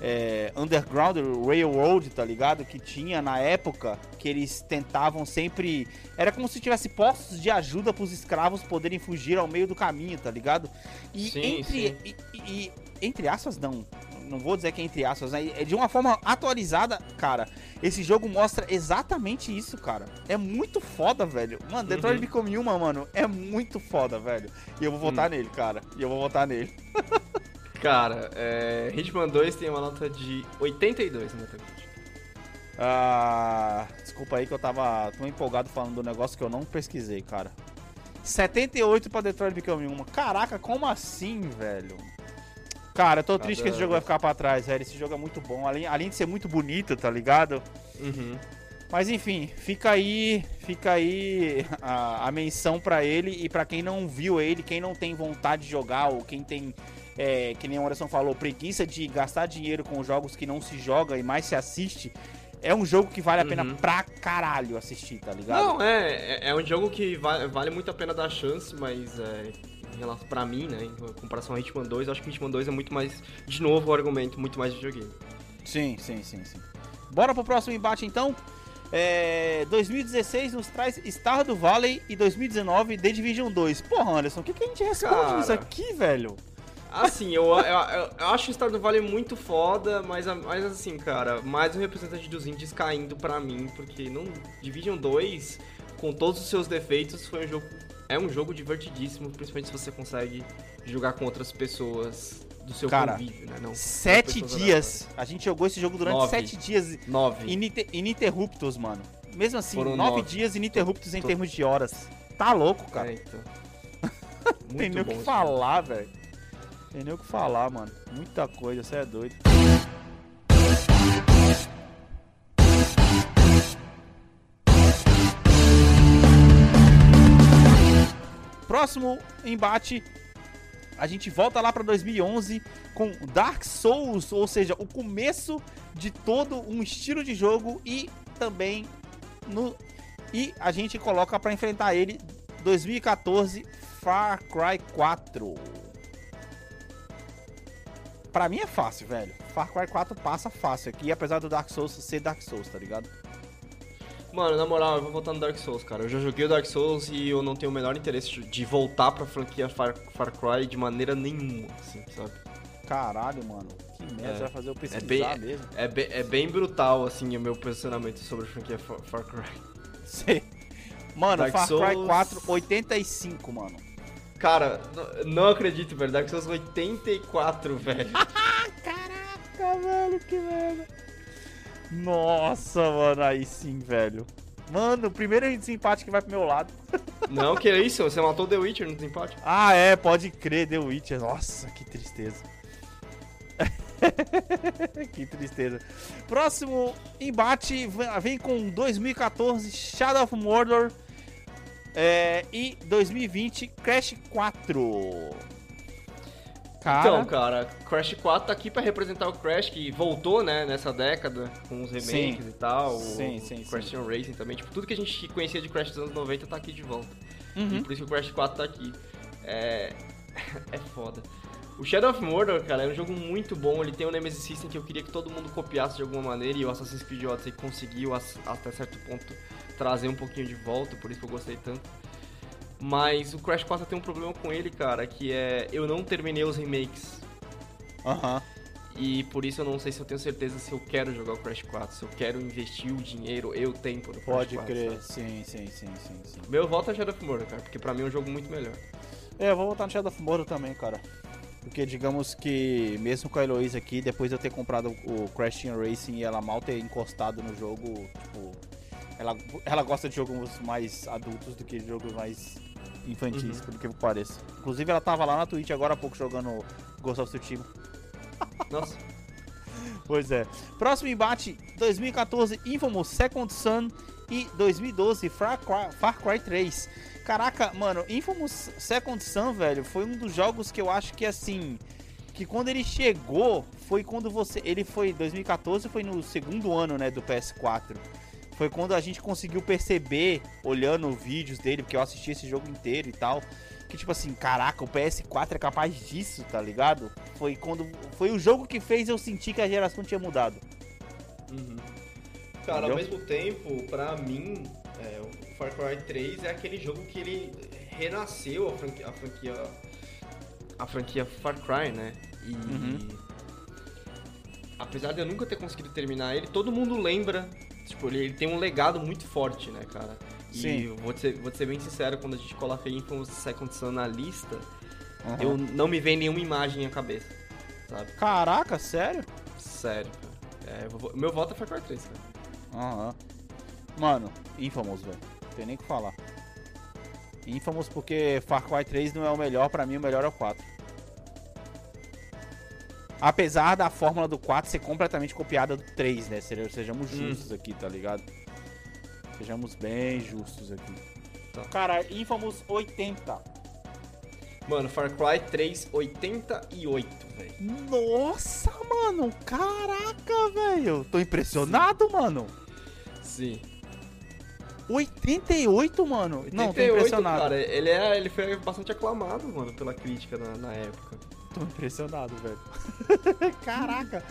é, Underground Railroad, tá ligado? Que tinha na época, que eles tentavam sempre. Era como se tivesse postos de ajuda pros escravos poderem fugir ao meio do caminho, tá ligado? E Sim, entre. sim. E, e- entre aspas, não. Não vou dizer que é entre aspas, né? É de uma forma atualizada, cara. Esse jogo mostra exatamente isso, cara. É muito foda, velho. Mano, Detroit Uhum. Become Human, mano, é muito foda, velho. E eu vou votar nele, cara. E eu vou votar nele. Cara, é, Hitman 2 tem uma nota de 82 no Metacritic. Ah, desculpa aí que eu tava tão empolgado falando do negócio que eu não pesquisei, cara. 78 pra Detroit Become Human. Caraca, como assim, velho? Cara, eu tô triste que esse jogo vai ficar pra trás, velho. Esse jogo é muito bom. Além, além de ser muito bonito, tá ligado? Uhum. Mas enfim, fica aí, fica aí a, a menção pra ele e pra quem não viu ele, quem não tem vontade de jogar ou quem tem, é, que nem a Anderson falou, preguiça de gastar dinheiro com jogos que não se joga e mais se assiste, é um jogo que vale a pena Uhum. pra caralho assistir, tá ligado? Não, é, é- é um jogo que va- vale muito a pena dar chance, mas é, em relação pra mim, né, em comparação a Hitman 2, eu acho que Hitman 2 é muito mais, de novo, o argumento, muito mais videogame. Sim, sim, sim, sim. Bora pro próximo embate então. É, 2016 nos traz Star do Valley e 2019 The Division 2. Porra, Anderson, o que, que a gente responde Cara. nisso aqui, velho? Assim, eu, eu, eu- acho o Stardew Valley muito foda, mas, mas assim, cara, mais um representante dos indies caindo pra mim, porque não, Division 2, com todos os seus defeitos, foi um jogo. É um jogo divertidíssimo, principalmente se você consegue jogar com outras pessoas do seu Cara, convívio, né? Não, Sete dias. A gente jogou esse jogo durante Nove. sete dias Nove. inite- ininterruptos, mano. Mesmo assim, nove nove. dias ininterruptos em Tô- termos de horas. Tá louco, cara. É, então. Não tem nem o que falar, velho. Tem nem o que falar, mano. Muita coisa, você é doido. Próximo embate, a gente volta lá pra 2011 com Dark Souls, ou seja, o começo de todo um estilo de jogo e também no e a gente coloca pra enfrentar ele 2014 Far Cry 4. Pra mim é fácil, velho. Far Cry 4 passa fácil aqui, apesar do Dark Souls ser Dark Souls, tá ligado? Mano, na moral, eu vou voltar no Dark Souls, cara. Eu já joguei o Dark Souls e eu não tenho o menor interesse de voltar pra franquia Far, Far Cry de maneira nenhuma, assim, sabe? Caralho, mano. Que merda, É. você vai fazer eu pesquisar bem- mesmo. É, be- é bem brutal, assim, o meu posicionamento sobre a franquia Far, Far Cry. Sei. Mano, Dark Far Cry Souls- 4, 85, mano. Cara, não acredito, velho. Dark Souls 84, velho. Caraca, velho, que merda. Nossa, mano, aí sim, velho. Mano, o primeiro desempate que vai pro meu lado. não, que isso? Você matou The Witcher no desempate? Ah, é, pode crer, The Witcher. Nossa, que tristeza. que tristeza. Próximo embate vem com 2014 Shadow of Mordor é, e 2020 Crash 4. Cara, Então, cara, Crash 4 tá aqui pra representar o Crash que voltou, né, nessa década, com os remakes Sim. e tal. Sim, sim, Crash Team Racing também. Tipo, tudo que a gente conhecia de Crash dos anos 90 tá aqui de volta. Uhum. E por isso que o Crash 4 tá aqui. É. é foda. O Shadow of Mordor, cara, é um jogo muito bom. Ele tem um Nemesis System que eu queria que todo mundo copiasse de alguma maneira. E o Assassin's Creed Odyssey conseguiu, até certo ponto, trazer um pouquinho de volta. Por isso que eu gostei tanto. Mas o Crash 4 tem um problema com ele, cara, que é. Eu não terminei os remakes. Aham. E por isso eu não sei se eu tenho certeza se eu quero jogar o Crash 4, se eu quero investir o dinheiro e o tempo no Crash Pode 4. crer. sabe? Sim, sim, sim, sim, sim. Meu voto é Shadow of Mordor, cara, porque pra mim é um jogo muito melhor. É, eu vou voltar no Shadow of Mordor também, cara. Porque digamos que, mesmo com a Heloísa aqui, depois de eu ter comprado o Crash Team Racing e ela mal ter encostado no jogo, tipo, ela, ela gosta de jogos mais adultos do que jogos mais infantis, Uhum. por que pareça. Inclusive, ela tava lá na Twitch agora há pouco jogando Ghost of Tsushima. Nossa, Pois é. Próximo embate: 2014 Infamous Second Son e 2012 Far Cry, Far Cry 3. Caraca, mano, Infamous Second Son, velho, foi um dos jogos que eu acho que assim. Que quando ele chegou, foi quando você. Ele foi. 2014 foi no segundo ano, né, do PS4. Foi quando a gente conseguiu perceber, olhando vídeos dele, porque eu assisti esse jogo inteiro e tal. que, tipo assim, caraca, o PS4 é capaz disso, tá ligado? Foi quando. Foi o jogo que fez eu sentir que a geração tinha mudado. Uhum. Cara, Entendeu? ao mesmo tempo, pra mim, é, o Far Cry 3 é aquele jogo que ele renasceu a franquia. A franquia, a franquia Far Cry, né? E. Uhum. Apesar de eu nunca ter conseguido terminar ele, todo mundo lembra. Tipo, ele, ele tem um legado muito forte, né, cara? E Sim. vou ser, vou ser bem sincero, quando a gente coloca Infamous Second Son na lista, Aham. eu não me vem nenhuma imagem à cabeça, sabe? Caraca, sério? Sério, cara. É, vou- meu voto é Far Cry 3, cara. Aham. Mano, Infamous, velho. Não tem nem o que falar. Infamous porque Far Cry 3 não é o melhor, pra mim o melhor é o 4. Apesar da fórmula do 4 ser completamente copiada do 3, né? Se- Sejamos Hum. justos aqui, tá ligado? Sejamos bem justos aqui. Tá. Cara, Infamous 80. Mano, Far Cry 3, 88, velho. Nossa, mano. Caraca, velho. Tô impressionado, mano. Sim. 88, mano. Não, tô 88, impressionado. cara. Ele, é, ele foi bastante aclamado, mano, pela crítica na, na época. Tô impressionado, velho. Caraca.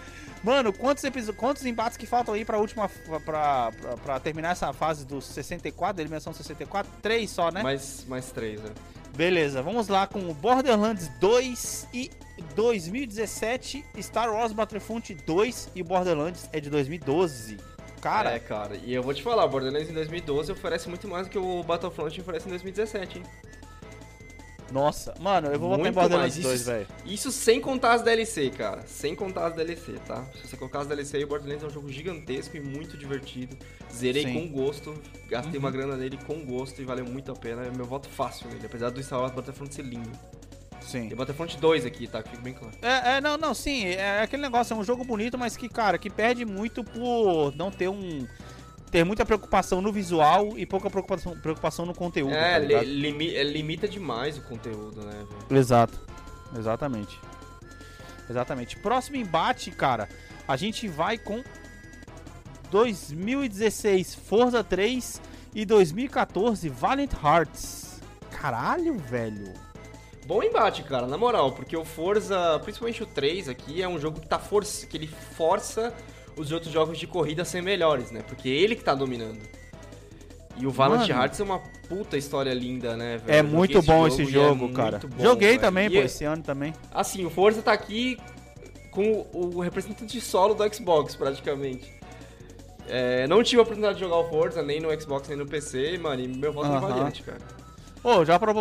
Mano, quantos, quantos embates que faltam aí pra última. Pra, pra, pra terminar essa fase do 64, da eliminação 64? Três só, né? Mais, mais três, né? Beleza, vamos lá com o Borderlands 2 e 2017, Star Wars Battlefront 2 e Borderlands é de 2012. Cara, É, cara. E eu vou te falar, Borderlands em 2012 oferece muito mais do que o Battlefront oferece em 2017, hein? Nossa, mano, eu vou votar em Borderlands mais, 2, isso- velho. Isso sem contar as DLC, cara. Sem contar as DLC, tá? Se você colocar as DLC, o Borderlands é um jogo gigantesco e muito divertido. Zerei Sim. com gosto, gastei Uhum. uma grana nele com gosto e valeu muito a pena. É meu voto fácil nele, apesar do Star Wars Battlefront ser lindo. Sim. Tem Battlefront 2 aqui, tá? Que fica bem claro. É, é, não, não, sim, é aquele negócio, é um jogo bonito, mas que, cara, que perde muito por não ter um. Ter muita preocupação no visual e pouca preocupação, preocupação no conteúdo. É, tá limi- é, limita demais o conteúdo, né, velho? Exato. Exatamente. Exatamente. Próximo embate, cara, a gente vai com 2016 Forza 3 e 2014 Valiant Hearts. Caralho, velho. Bom embate, cara, na moral, porque o Forza, principalmente o 3 aqui, é um jogo que tá força, que ele força os outros jogos de corrida ser melhores, né? Porque é ele que tá dominando. E o Valiant. Hearts é uma puta história linda, né, velho? É muito bom esse é jogo, muito cara. bom, Joguei velho. também, E pô, é- esse ano também. Assim, o Forza tá aqui com o, o representante solo do Xbox, praticamente. É, não tive a oportunidade de jogar o Forza, nem no Xbox, nem no PC, mano, e meu voto é Aham. Valiant, cara. Ô, já pra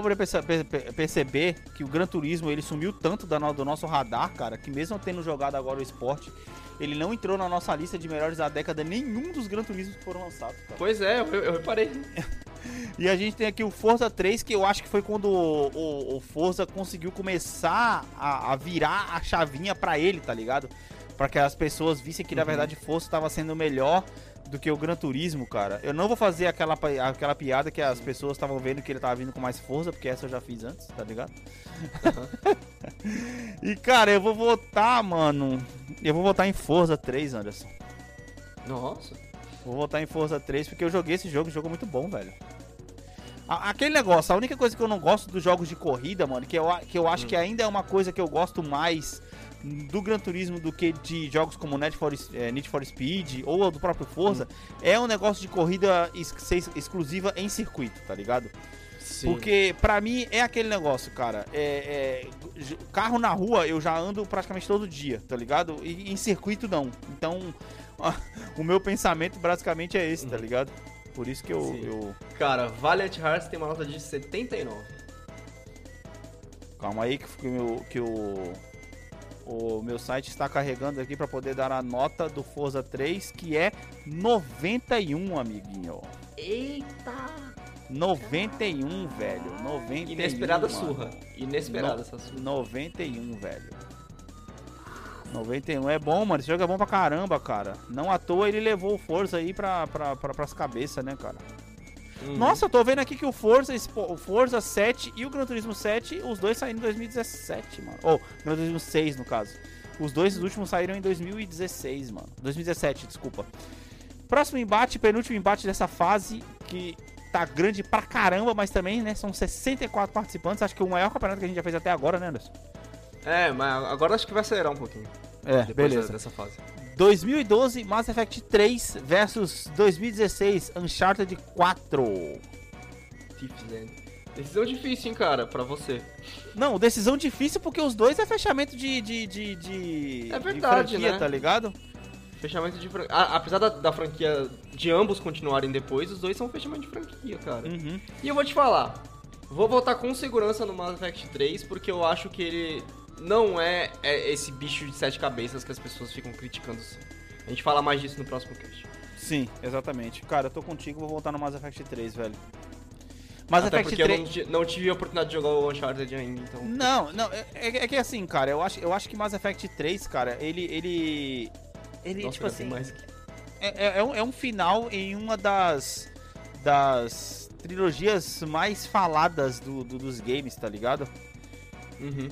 per- perceber que o Gran Turismo ele sumiu tanto do nosso radar, cara, que mesmo tendo jogado agora o esporte, ele não entrou na nossa lista de melhores da década nenhum dos Gran Turismos que foram lançados, cara. Pois é, eu, eu reparei. E a gente tem aqui o Forza 3, que eu acho que foi quando o, o- o Forza conseguiu começar a, a virar a chavinha pra ele, tá ligado? Pra que as pessoas vissem que na Uhum. verdade Forza tava sendo melhor do que o Gran Turismo, cara. Eu não vou fazer aquela, aquela piada que as pessoas estavam vendo que ele tava vindo com mais força, porque essa eu já fiz antes, tá ligado? e cara, eu vou votar, mano. Eu vou votar em Forza 3, Anderson. Nossa. Vou votar em Forza 3 porque eu joguei esse jogo, jogo é muito bom, velho. Aquele negócio, a única coisa que eu não gosto dos jogos de corrida, mano, que eu, que eu acho Hum. que ainda é uma coisa que eu gosto mais do Gran Turismo do que de jogos como Need for, eh, Need for Speed ou do próprio Forza, é um negócio de corrida ex- exclusiva em circuito, tá ligado? Sim. Porque pra mim é aquele negócio, cara. É, é, carro na rua eu já ando praticamente todo dia, tá ligado? E em circuito não. Então o meu pensamento basicamente é esse, tá Uhum. ligado? Por isso que eu, eu- Cara, Valiant Hearts tem uma nota de 79. calma aí que, que, meu, que o o meu site está carregando aqui pra poder dar a nota do Forza 3, que é 91, amiguinho. Eita! 91, velho. 91. Inesperada mano. surra. Inesperada No- essa surra. 91, velho. 91 é bom, mano. Esse jogo é bom pra caramba, cara. Não à toa ele levou o Forza aí pra, pra, pra, pras cabeças, né, cara? Uhum. Nossa, eu tô vendo aqui que o Forza, o Forza 7 e o Gran Turismo 7, os dois saíram em 2017, mano. Ou, Gran Turismo 6, no caso. Os dois últimos saíram em 2016, mano. 2017, desculpa. Próximo embate, penúltimo embate dessa fase, que tá grande pra caramba, mas também, né, são 64 participantes. Acho que é o maior campeonato que a gente já fez até agora, né, Anderson? É, mas agora acho que vai acelerar um pouquinho. É, beleza. dessa fase. 2012, Mass Effect 3 versus 2016, Uncharted 4. Thief's End. Decisão difícil, hein, cara, pra você. Não, decisão difícil porque os dois é fechamento de. de, de, de É de verdade, franquia, né? tá ligado? Fechamento de franquia. Apesar da, da franquia de ambos continuarem depois, os dois são fechamento de franquia, cara. Uhum. E eu vou te falar, vou voltar com segurança no Mass Effect 3, porque eu acho que ele não é, é esse bicho de sete cabeças que as pessoas ficam criticando. assim. A gente fala mais disso no próximo cast. Sim, exatamente. Cara, eu tô contigo, vou voltar no Mass Effect 3, velho. Mass Até Effect porque 3. eu não, não tive a oportunidade de jogar o Uncharted ainda, então... Não, não, é, é- é que assim, cara, eu acho, eu acho que Mass Effect 3, cara, ele. Ele. Ele, Nossa, tipo assim. mais que- É, é- é um, é um final em uma das. Das trilogias mais faladas do, do- dos games, tá ligado? Uhum.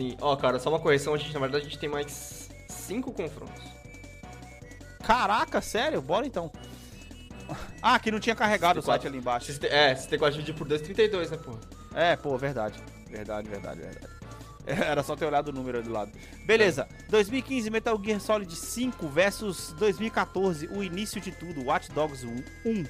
Sim, ó, cara, só uma correção, a gente, na verdade, a gente tem mais cinco confrontos. Caraca, sério? Bora então. Ah, que não tinha carregado o 64. site ali embaixo. Siste- É, 64 dividido por 2, 32, né, pô? É, pô, verdade. Verdade, verdade, verdade. Era só ter olhado o número ali do lado. Beleza. 2015, Metal Gear Solid 5 versus 2014, o início de tudo, Watch Dogs 1. Hum.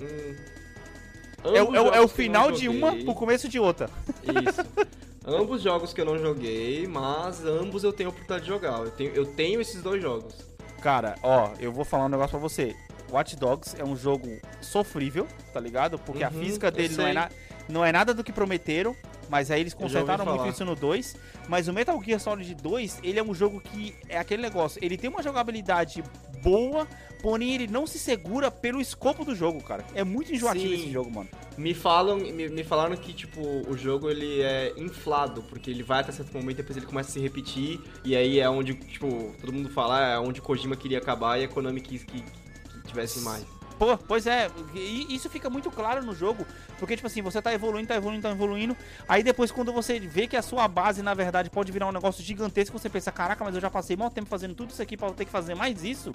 É, o- é o- é o eu final de uma pro começo de outra. Isso. ambos jogos que eu não joguei, mas ambos eu tenho a oportunidade de jogar. Eu tenho, eu tenho esses dois jogos. Cara, ó, eu vou falar um negócio pra você. Watch Dogs é um jogo sofrível, tá ligado? Porque a Uhum, física eu dele não é, na- não é nada do que prometeram, mas aí eles consertaram muito isso no 2. Mas o Metal Gear Solid 2, ele é um jogo que é aquele negócio, ele tem uma jogabilidade boa, porém ele não se segura pelo escopo do jogo, cara. É muito enjoativo Sim. esse jogo, mano. Me falam, me, me falaram que tipo o jogo ele é inflado, porque ele vai até certo momento depois ele começa a se repetir e aí é onde tipo todo mundo fala é onde Kojima queria acabar e a Konami quis que, que tivesse mais. Pô, pois é, e isso fica muito claro no jogo, porque, tipo assim, você tá evoluindo, tá evoluindo, tá evoluindo, aí depois quando você vê que a sua base, na verdade, pode virar um negócio gigantesco, você pensa, caraca, mas eu já passei mal tempo fazendo tudo isso aqui pra eu ter que fazer mais isso,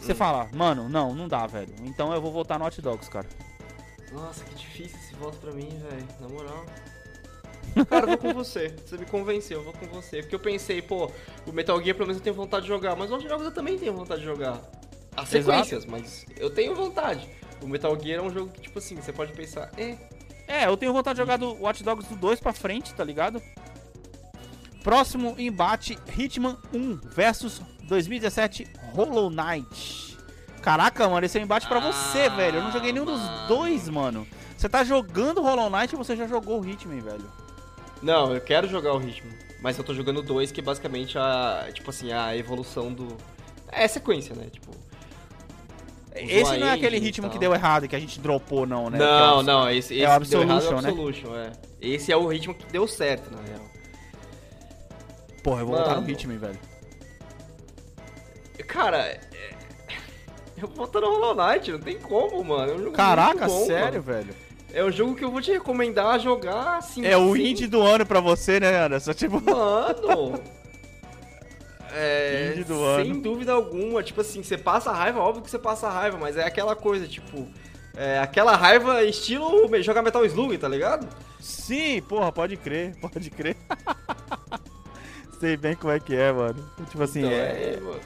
você Hum. fala, mano, não, não dá, velho, então eu vou voltar no Hot Dogs, cara. Nossa, que difícil esse voto pra mim, velho. Na moral. Cara, eu vou com você. Você me convenceu, eu vou com você. Porque eu pensei, pô, o Metal Gear pelo menos eu tenho vontade de jogar, mas outros jogos eu também tenho vontade de jogar. As Exato. sequências, mas eu tenho vontade. O Metal Gear é um jogo que, tipo assim, você pode pensar, é, É, eu tenho vontade de jogar do Watch Dogs do 2 pra frente, tá ligado? Próximo embate, Hitman 1 versus 2017 Hollow Knight. Caraca, mano, esse é um embate pra você, Ah, velho. Eu não joguei nenhum dos mano. dois, mano. Você tá jogando Hollow Knight ou você já jogou o Hitman, velho? Não, eu quero jogar o ritmo. Mas eu tô jogando dois, que é basicamente a. Tipo assim, a evolução do. É sequência, né? Tipo. Esse não é aquele e ritmo que deu errado, que a gente dropou, não, né? Não, é o- não, esse, esse é o que deu errado Absolution, é o né? Absolution, é. Esse é o ritmo que deu certo, na real. Porra, eu vou voltar no. Hitman, velho. Cara, é... eu vou botar no Hollow Knight, não tem como, mano. É um Caraca, bom, sério, mano. velho? É um jogo que eu vou te recomendar jogar assim. É o sem- indie do ano pra você, né, Anderson? Tipo, Mano! É, Indie do sem ano. dúvida alguma. Tipo assim, você passa raiva, óbvio que você passa raiva, mas é aquela coisa, tipo. É aquela raiva estilo jogar Metal Slug, tá ligado? sim, porra, pode crer, pode crer. Sei bem como é que é, mano. Tipo assim, Então, é, é, mano.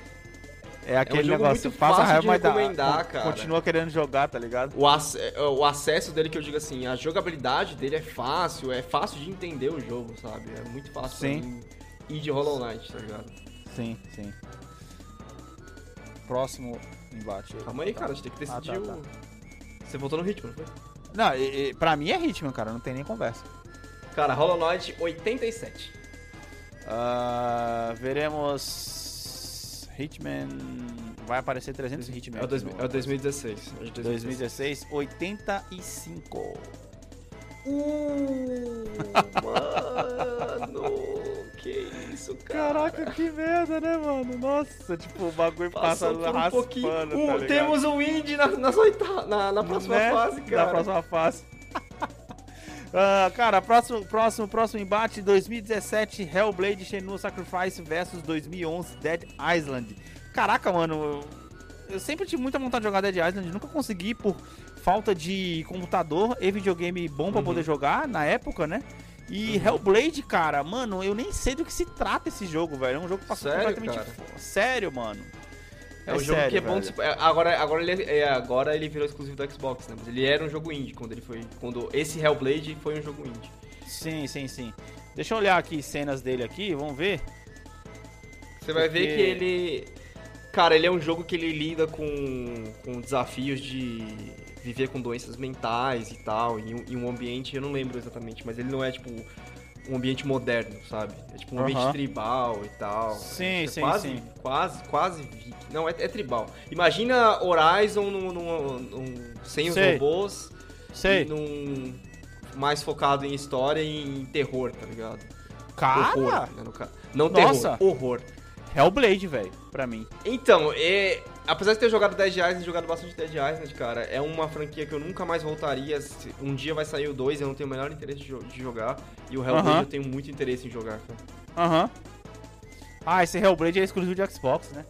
É aquele jogo negócio, muito passa fácil raiva, de mas recomendar, cara. continua querendo jogar, tá ligado? O, ac- é, o acesso dele, que eu digo assim, a jogabilidade dele é fácil, é fácil de entender o jogo, sabe? É muito fácil Sim. mim ir de Hollow Knight, tá ligado? Sim, sim. Próximo embate. Calma aí, cara, a gente tem que Ah, decidir tá, o... Você votou no ritmo, não foi? Não, e, e, pra mim é Hitman, cara, não tem nem conversa. Cara, Hollow Knight 87. Ah, veremos. Hitman. Vai aparecer 300 Hitman. É o, dois, no- é o 2016. é de 2016, 85. Uh, mano, que isso, cara. Caraca, que merda, né, mano? Nossa, tipo, o bagulho passa por um raspando, pouquinho. tá Uh, temos o Indy na, oita- na, na próxima Né? fase, cara. Na próxima fase. Ah, cara, próximo, próximo, próximo embate, 2017, Hellblade Shenmue Sacrifice versus 2011, Dead Island. Caraca, mano, eu, sempre tive muita vontade de jogar Dead Island, nunca consegui por falta de computador e videogame bom pra Uhum. poder jogar na época, né? E Hellblade, cara, mano, eu nem sei do que se trata esse jogo, velho. É um jogo que passou Sério, completamente. cara? Sério, mano. É, um jogo sério, que é bom de se- é, Agora, agora, ele, é- é, agora ele virou exclusivo do Xbox, né? Mas ele era um jogo indie quando ele foi. Quando esse Hellblade foi um jogo indie. Sim, sim, sim. Deixa eu olhar aqui cenas dele aqui, vamos ver. Você vai ver Porque- que ele. Cara, ele é um jogo que ele lida com, com desafios de viver com doenças mentais e tal, em um, em um ambiente, eu não lembro exatamente, mas ele não é tipo um ambiente moderno, sabe? É tipo um ambiente tribal e tal. Sim, é sim, quase, sim. Quase, quase viking. Não, é, é tribal. Imagina Horizon num, num- num- sem os Sei. robôs Sei. num mais focado em história e em terror, tá ligado? Cara, Horror, né, Não Nossa. terror, horror. Hellblade, velho, pra mim. Então, é, apesar de ter jogado Dead Island e jogado bastante Dead Island, cara, é uma franquia que eu nunca mais voltaria. Se- Um dia vai sair o 2, eu não tenho o menor interesse de, jo- de jogar. E o Hellblade Aham. eu tenho muito interesse em jogar, cara. Aham. Ah, esse Hellblade é exclusivo de Xbox, né?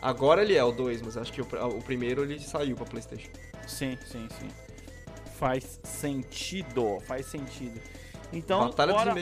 Agora ele é o 2, mas acho que o, o primeiro ele saiu pra Playstation. Sim, sim, sim. Faz sentido, faz sentido. Então, Batalha bora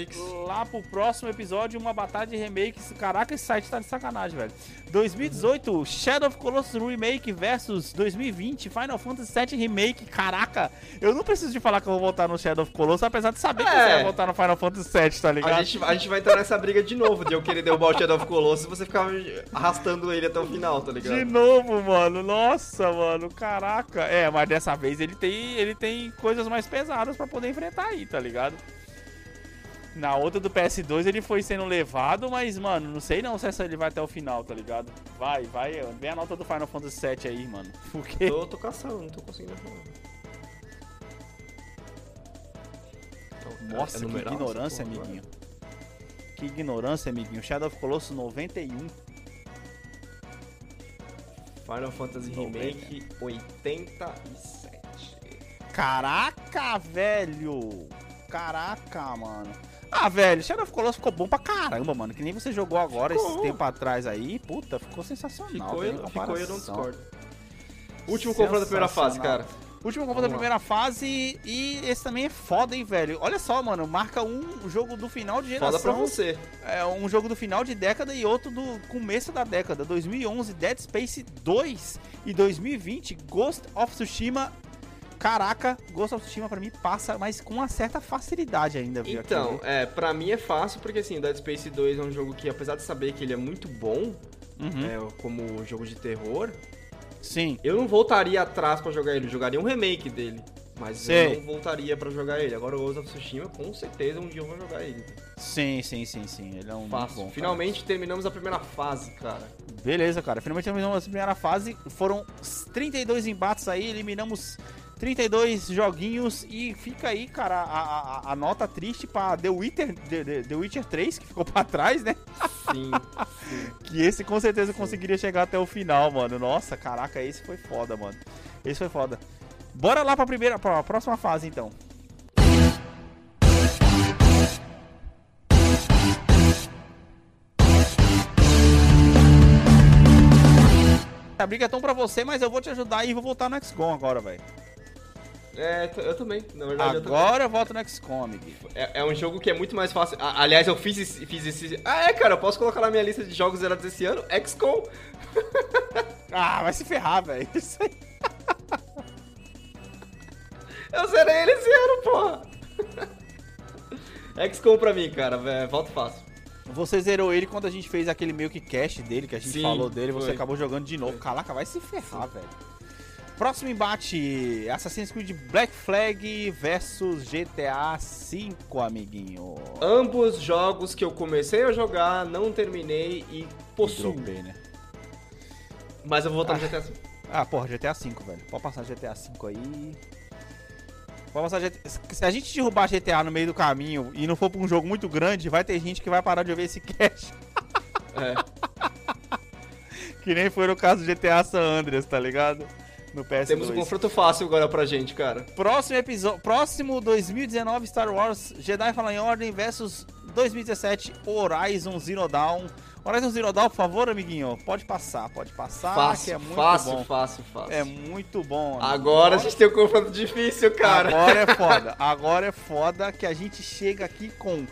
lá pro próximo episódio, uma batalha de remakes. Caraca, esse site tá de sacanagem, velho. 2018, Shadow of Colossus Remake versus 2020, Final Fantasy VII Remake. Caraca, eu não preciso de falar que eu vou voltar no Shadow of Colossus, apesar de saber que É. você vai voltar no Final Fantasy VII, tá ligado? A gente, a gente vai entrar nessa briga de novo, de eu querer derrubar o Shadow of Colossus e você ficar arrastando ele até o final, tá ligado? De novo, mano. Nossa, mano. Caraca. É, mas dessa vez ele tem, ele tem coisas mais pesadas pra poder enfrentar aí, tá ligado? Na outra do PS2 ele foi sendo levado, mas, mano, não sei não se essa ele vai até o final, tá ligado? Vai, vai. Vem a nota do Final Fantasy VII aí, mano. Porque. Tô, tô caçando, não tô conseguindo falar. Então, Nossa, é que ignorância, porra agora? amiguinho. Que ignorância, amiguinho. Shadow of Colossus 91. Final Fantasy. Remake 87. Caraca, velho! Caraca, mano. Ah, velho, Shadow of Colossus ficou bom pra caramba, mano. Que nem você jogou agora, Ficou. esse tempo atrás aí. Puta, ficou sensacional. Ficou, nem ficou eu não discordo. Último confronto da primeira fase, cara. Último confronto da primeira fase e esse também é foda, hein, velho. Olha só, mano, marca um jogo do final de Foda pra geração. você. É um jogo do final de década e outro do começo da década. 2011, Dead Space 2 e 2020, Ghost of Tsushima. Caraca, Ghost of Tsushima pra mim passa, mas com uma certa facilidade ainda, viu? aqui, Então, viu? é, pra mim é fácil, porque assim, Dead Space 2 é um jogo que, apesar de saber que ele é muito bom, Uhum. é, como jogo de terror, Sim. eu não voltaria atrás pra jogar ele, eu jogaria um remake dele. Mas Sei. eu não voltaria pra jogar ele. Agora o Ghost of Tsushima, com certeza, um dia eu vou jogar ele. Sim, sim, sim, sim. Ele é um Fácil. bom. Finalmente terminamos a primeira fase, cara. Beleza, cara. Finalmente terminamos a primeira fase. Foram 32 embates aí, eliminamos 32 joguinhos e fica aí, cara, a, a- a nota triste pra The Witcher, The, The- Witcher 3, que ficou pra trás, né? Sim, sim. Que esse com certeza conseguiria chegar até o final, mano. Nossa, caraca, esse foi foda, mano. Esse foi foda. Bora lá pra primeira, pra próxima fase, então. A briga é tão pra você, mas eu vou te ajudar e vou voltar no XCOM agora, velho. É, eu também. Na verdade, eu também. Agora eu volto no XCOM, amiguinho. É, é um jogo que é muito mais fácil. A- aliás, eu fiz esse, fiz esse. Ah, é, cara, eu posso colocar na minha lista de jogos zerados esse ano? XCOM. Ah, vai se ferrar, velho. Isso aí. Eu zerei ele esse ano, porra. XCOM pra mim, cara. vé, Volta fácil. Você zerou ele quando a gente fez aquele meio que cast dele, que a gente Sim, falou dele, você foi. acabou jogando de novo. Caraca, vai se ferrar, velho. Próximo embate: Assassin's Creed Black Flag versus GTA V, amiguinho. Ambos jogos que eu comecei a jogar, não terminei e possuo. Dropei, né? Mas eu vou voltar no GTA V. Ah, porra, GTA V, velho. Pode passar GTA V aí. Pode passar GTA... Se a gente derrubar GTA no meio do caminho e não for pra um jogo muito grande, vai ter gente que vai parar de ouvir esse cast. É. Que nem foi no caso do GTA San Andreas, tá ligado? No PS2. Temos um confronto fácil agora pra gente, cara. Próximo episódio, próximo 2019 Star Wars Jedi Fallen Order versus 2017 Horizon Zero Dawn. Horizon Zero Dawn, por favor, amiguinho. Pode passar, pode passar, Fácil, que é muito fácil, bom. fácil, fácil. É muito bom. amigo. Agora a gente tem um confronto difícil, cara. Agora é foda. Agora é foda que a gente chega aqui com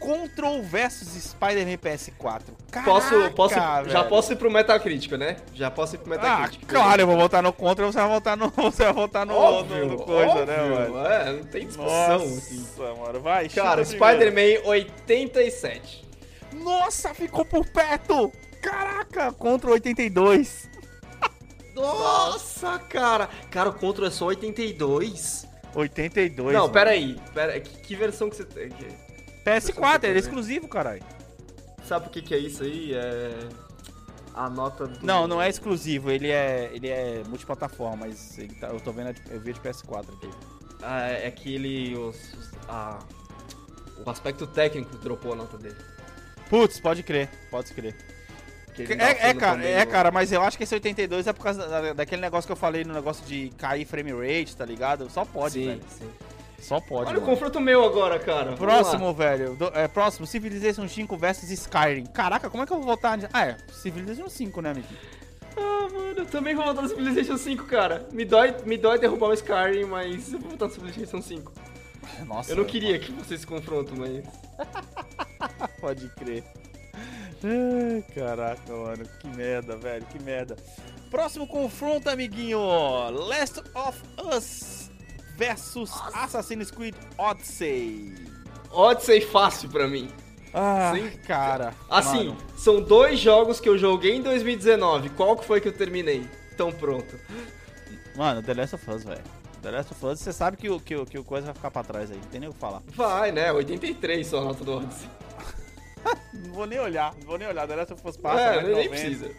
Control versus Spider-Man PS4. Caraca, Posso, posso, já velho. posso ir pro Metacritic, né? Já posso ir pro Ah, Metacritic. claro, eu vou votar no Contra, você vai votar no, você vai votar no, óbvio, no, no coisa, né, óbvio. mano? É, não tem discussão, Nossa, assim. mano, vai. Cara. Spider-Man 87. Nossa, ficou por perto! Caraca, Contra 82. Nossa, cara. Cara, o Control é só 82. 82. não, mano. pera que, que versão que você tem? que- PS4, ele é exclusivo, caralho. Sabe o que, que é isso aí? É. A nota do. Não, não é exclusivo, ele é, ele é multiplataforma, mas ele tá, eu tô vendo, eu vi de PS4 aqui. Ah, é que ele. Os, os- a- o aspecto técnico dropou a nota dele. Putz, pode crer, pode crer. Ele tá É, é, cara, é, cara, mas eu acho que esse 82 é por causa da- daquele negócio que eu falei no negócio de cair frame rate, tá ligado? Só pode, sim, velho. sim. Só pode. Olha o mano. confronto meu agora, cara. Próximo, velho. Do- é, próximo, Civilization 5 versus Skyrim. Caraca, como é que eu vou votar? Ah, é, Civilization 5, né, amigo? Ah, mano, eu também vou votar no Civilization 5, cara. Me dói, me dói derrubar o Skyrim, mas eu vou votar no Civilization 5. Nossa, Eu não queria que vocês se confrontam, mas. Pode crer. Caraca, mano. Que merda, velho. Que merda. Próximo confronto, amiguinho. Last of Us versus Assassin's Creed Odyssey. Odyssey fácil pra mim. Ah, Sim. cara. Assim, mano. são dois jogos que eu joguei em 2019. Qual que foi que eu terminei? Então pronto. Mano, The Last of Us, velho. The Last of Us, você sabe que o, que, o, que o coisa vai ficar pra trás aí. Não tem nem o que falar. Vai, né? 83 só a nota do Odyssey. Não vou nem olhar. Não vou nem olhar. The Last of Us passa. é, vai nem 90. precisa.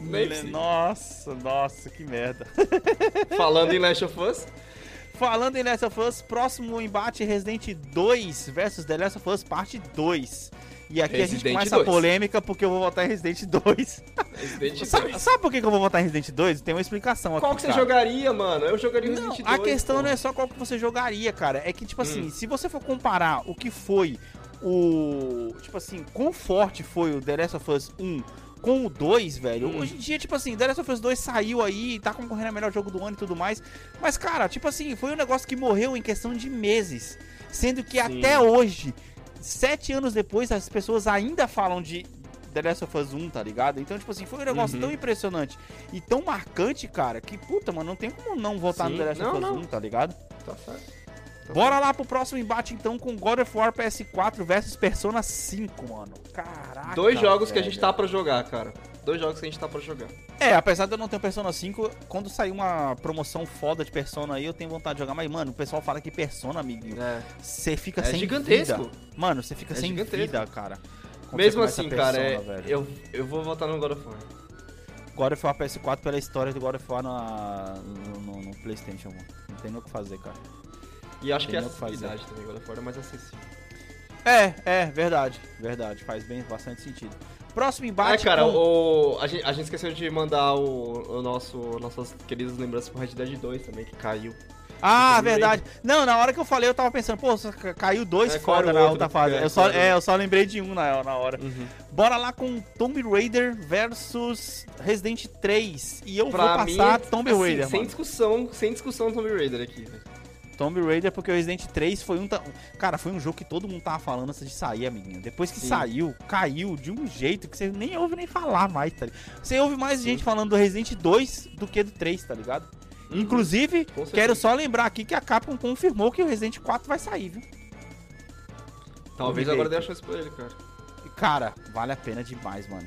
Nem precisa. Nossa, nossa, que merda. Falando em Last of Us, Falando em Last of Us, próximo embate Resident 2 versus The Last of Us Parte 2. E aqui a gente Resident começa 2. a polêmica porque eu vou votar em Resident 2. Resident sabe, 2. sabe por que que eu vou votar em Resident 2? Tem uma explicação aqui. Qual que você cara. jogaria, mano? Eu jogaria Não, Resident 2. a questão pô. não é só qual que você jogaria, cara. É que, tipo assim, Hum. se você for comparar o que foi o. Tipo assim, quão forte foi o The Last of Us 1 com o 2, velho. Hum. Hoje em dia, tipo assim, The Last of Us 2 saiu aí, tá concorrendo a melhor jogo do ano e tudo mais. Mas, cara, tipo assim, foi um negócio que morreu em questão de meses. Sendo que Sim. até hoje, sete anos depois, as pessoas ainda falam de. The Last of Us 1, tá ligado? Então, tipo assim, foi um negócio Uhum. tão impressionante e tão marcante, cara, que puta, mano, não tem como não votar no Sim. The Last Não, of Us não. 1, tá ligado? Tá certo. Tá Bora lá pro próximo embate então com God of War PS4 versus Persona 5, mano. Caraca. Dois jogos que a velho. gente tá pra jogar, cara. Dois jogos que a gente tá pra jogar. É, apesar de eu não ter o Persona 5, quando sair uma promoção foda de Persona aí, eu tenho vontade de jogar. Mas, mano, o pessoal fala que Persona, amiguinho, É. você fica É sem gigantesco. vida. Mano, você fica É sem gigantesco. vida, cara. Mesmo assim, cara, é- Persona, velho. eu, eu vou votar no God of War. God of War PS4 pela história do God of War na- no, no- no Playstation, mano. Não tem nem o que fazer, cara. E acho que a fazer. acessibilidade também, God of War é mais acessível. É, é, verdade. Verdade. Faz bem, bastante sentido. Próximo embate cara, com... o, a, gente, a gente esqueceu de mandar o, o nosso, nossas queridas lembranças pro Red Dead 2 também, que caiu. Ah, verdade. Não, na hora que eu falei, eu tava pensando, pô, caiu dois É, era na outra fase. É, eu, só, é, eu só lembrei de um na, na hora. Uhum. Bora lá com Tomb Raider versus Resident 3. E eu Pra vou mim, passar Tomb assim, Raider, sem mano. discussão, sem discussão Tomb Raider aqui. velho. Tomb Raider porque o Resident 3 foi um... Cara, foi um jogo que todo mundo tava falando antes de sair, amiguinho. Depois que Sim. saiu, caiu de um jeito que você nem ouve nem falar mais, tá ligado? Você ouve mais Sim. gente falando do Resident 2 do que do 3, tá ligado? Uhum. Inclusive, quero só lembrar aqui que a Capcom confirmou que o Resident 4 vai sair, viu? Talvez agora dê a chance pra ele, cara. E, Cara, vale a pena demais, mano.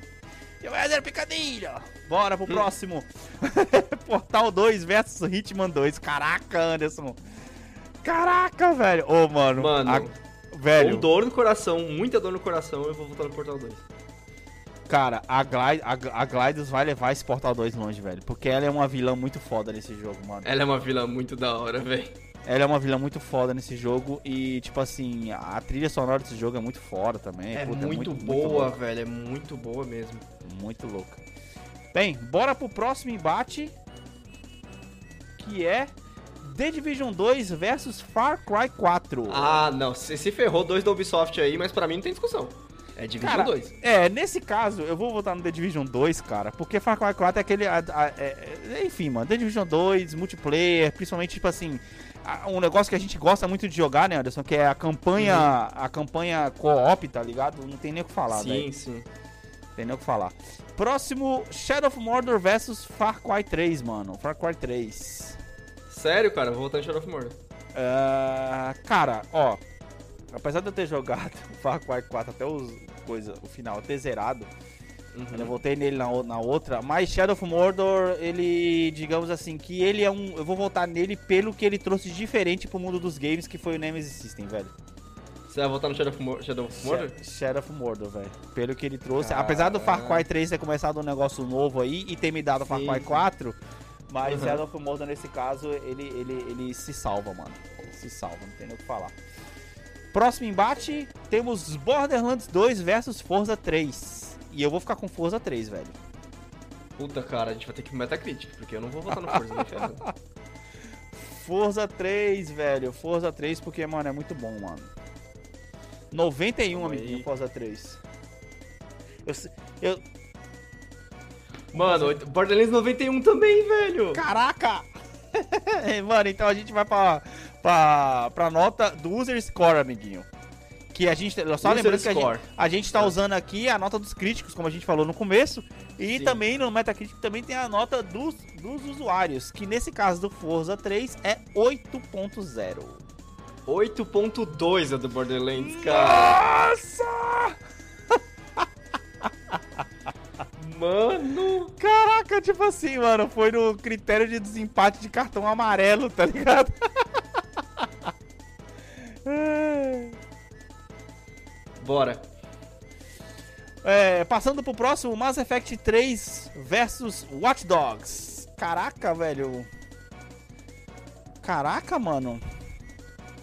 E o Éder Picadilho! Bora pro Hum. próximo. Portal 2 versus Hitman 2. Caraca, Anderson. Caraca, velho. Ô, mano. Mano, a- velho, com dor no coração, muita dor no coração, eu vou votar no Portal 2. cara, a, Glide, a, a Glidus vai levar esse Portal 2 longe, velho. Porque ela é uma vilã muito foda nesse jogo, mano. Ela é uma vilã muito da hora, velho. Ela é uma vilã muito foda nesse jogo. E, tipo assim, a trilha sonora desse jogo é muito foda também. É Puta, muito, muito boa, louca. velho. É muito boa mesmo. Muito louca. Bem, bora pro próximo embate. Que é The Division 2 versus Far Cry 4. Ah, não. Você se ferrou dois da Ubisoft aí, mas pra mim não tem discussão. É Division Cara, 2. É, nesse caso, eu vou votar no The Division 2, cara, porque Far Cry 4 é aquele. a- a- é- é- enfim, mano, The Division 2, multiplayer, principalmente, tipo assim, a- um negócio que a gente gosta muito de jogar, né, Anderson? Que é a campanha. A campanha co-op, tá ligado? Não tem nem o que falar, sim, velho. sim. Tem nem o que falar. Próximo, Shadow of Mordor versus Far Cry 3, mano. Far Cry 3. Sério, cara, vou votar em Shadow of Mordor. Ah, cara, ó. Apesar de eu ter jogado Far Cry 4 até os, coisa, o final, ter zerado, Uhum. eu voltei nele na, o- na outra, mas Shadow of Mordor, ele, digamos assim, que ele é um. Eu vou voltar nele pelo que ele trouxe diferente pro mundo dos games, que foi o Nemesis System, velho. Você vai votar no Shadow of, Mor Shadow of Mordor? Sha- Shadow of Mordor, velho. Pelo que ele trouxe. Apesar do Far Cry 3 ter começado um negócio novo aí e ter me dado o Far Cry sim. 4, mas Uhum. Shadow of Mordor, nesse caso, ele, ele, ele se salva, mano. Se salva, não tem nem o que falar. Próximo embate, temos Borderlands 2 versus Forza 3. E eu vou ficar com Forza 3, velho. Puta, cara, a gente vai ter que Metacritic, porque eu não vou votar no Forza, nem ferrando. Forza 3, velho. Forza 3 porque, mano, é muito bom, mano. 91, Calma amiguinho, aí. Forza 3. Eu, eu, Mano, Borderlands 91 também, velho. Caraca! Mano, então a gente vai pra, pra, pra nota do User Score, amiguinho. Que a gente. Só User lembrando que a Score. gente, a gente tá Tá. usando aqui a nota dos críticos, como a gente falou no começo. E Sim. também no Metacritic também tem a nota dos, dos usuários. Que nesse caso do Forza 3 é 8.0. 8.2 é do Borderlands, cara. Nossa! Mano. Caraca, tipo assim, mano, foi no critério de desempate de cartão amarelo, tá ligado? Bora. É, passando pro próximo, Mass Effect 3 versus Watch Dogs. Caraca, velho. Caraca, mano.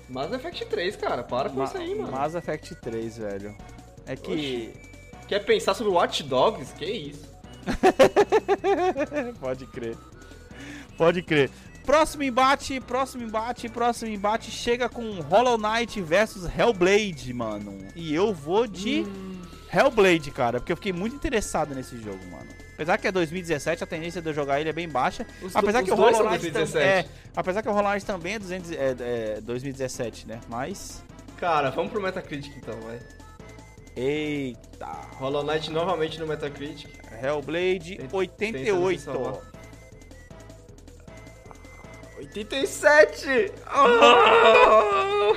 Mass Effect 3, cara. Para com Ma- isso aí, mano. Mass Effect 3, velho. É que. Quer pensar sobre Watch Dogs? Que isso? Pode crer. Pode crer. Próximo embate, próximo embate, próximo embate chega com Hollow Knight versus Hellblade, mano. E eu vou de Hum. Hellblade, cara, porque eu fiquei muito interessado nesse jogo, mano. Apesar que é 2017, a tendência de eu jogar ele é bem baixa. Os- apesar que o Hollow Knight 2017. também é, apesar que o Hollow Knight também é, 200, é, é 2017, né? Mas Cara, vamos pro Metacritic então, vai. Eita, Hollow Knight novamente no Metacritic. Hellblade Tem- 88. tenta salvar. 87! Ah!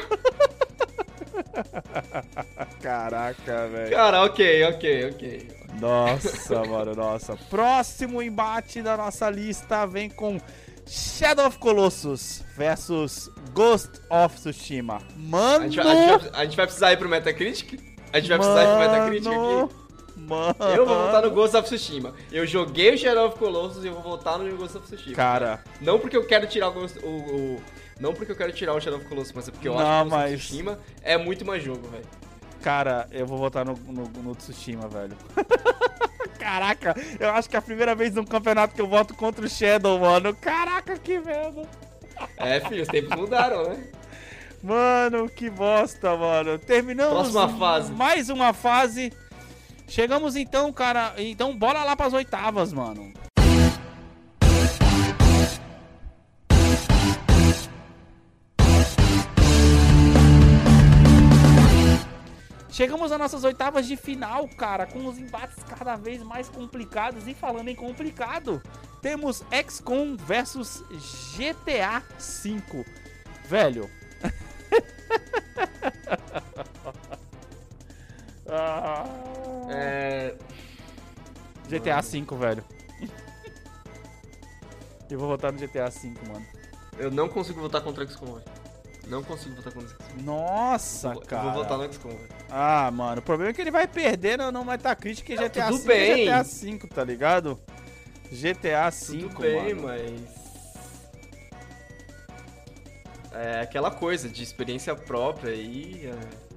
Caraca, velho. Cara, ok, ok, ok. Nossa, mano, nossa. Próximo embate da nossa lista vem com Shadow of Colossus versus Ghost of Tsushima. Mano, A gente, vai, a gente vai- a gente vai precisar ir pro Metacritic? A gente vai precisar ir pro Metacritic Mano, aqui? Mano, Eu vou votar no Ghost of Tsushima. Eu joguei o Shadow of Colossus e eu vou votar no Ghost of Tsushima. Cara, Não porque eu quero tirar o, Ghost- o, o- não porque eu quero tirar o Shadow of Colossus, mas é porque eu Não, acho que o Ghost mas- of Tsushima é muito mais jogo, velho. cara, eu vou votar no, no, no Tsushima, velho. Caraca, eu acho que é a primeira vez num campeonato que eu voto contra o Shadow, mano. Caraca, que merda. É, filho, os tempos mudaram, né? Mano, que bosta, mano. Terminamos mais uma fase. Chegamos então, cara. Então bora lá pras oitavas, mano. Chegamos às nossas oitavas de final, cara, com os embates cada vez mais complicados. E falando em complicado, temos XCOM versus GTA V. Velho. É. GTA V, velho. Eu vou votar no GTA V, mano. Eu não consigo votar contra o XCOM, velho. Não consigo votar contra o XCOM. Nossa, Eu cara. Eu vou votar no XCOM, velho. Ah, mano, o problema é que ele vai perder no, no Metacritic e Não, GTA tudo V bem. é GTA V, tá ligado? GTA V, Tudo bem, mano. mas. É aquela coisa de experiência própria aí. é,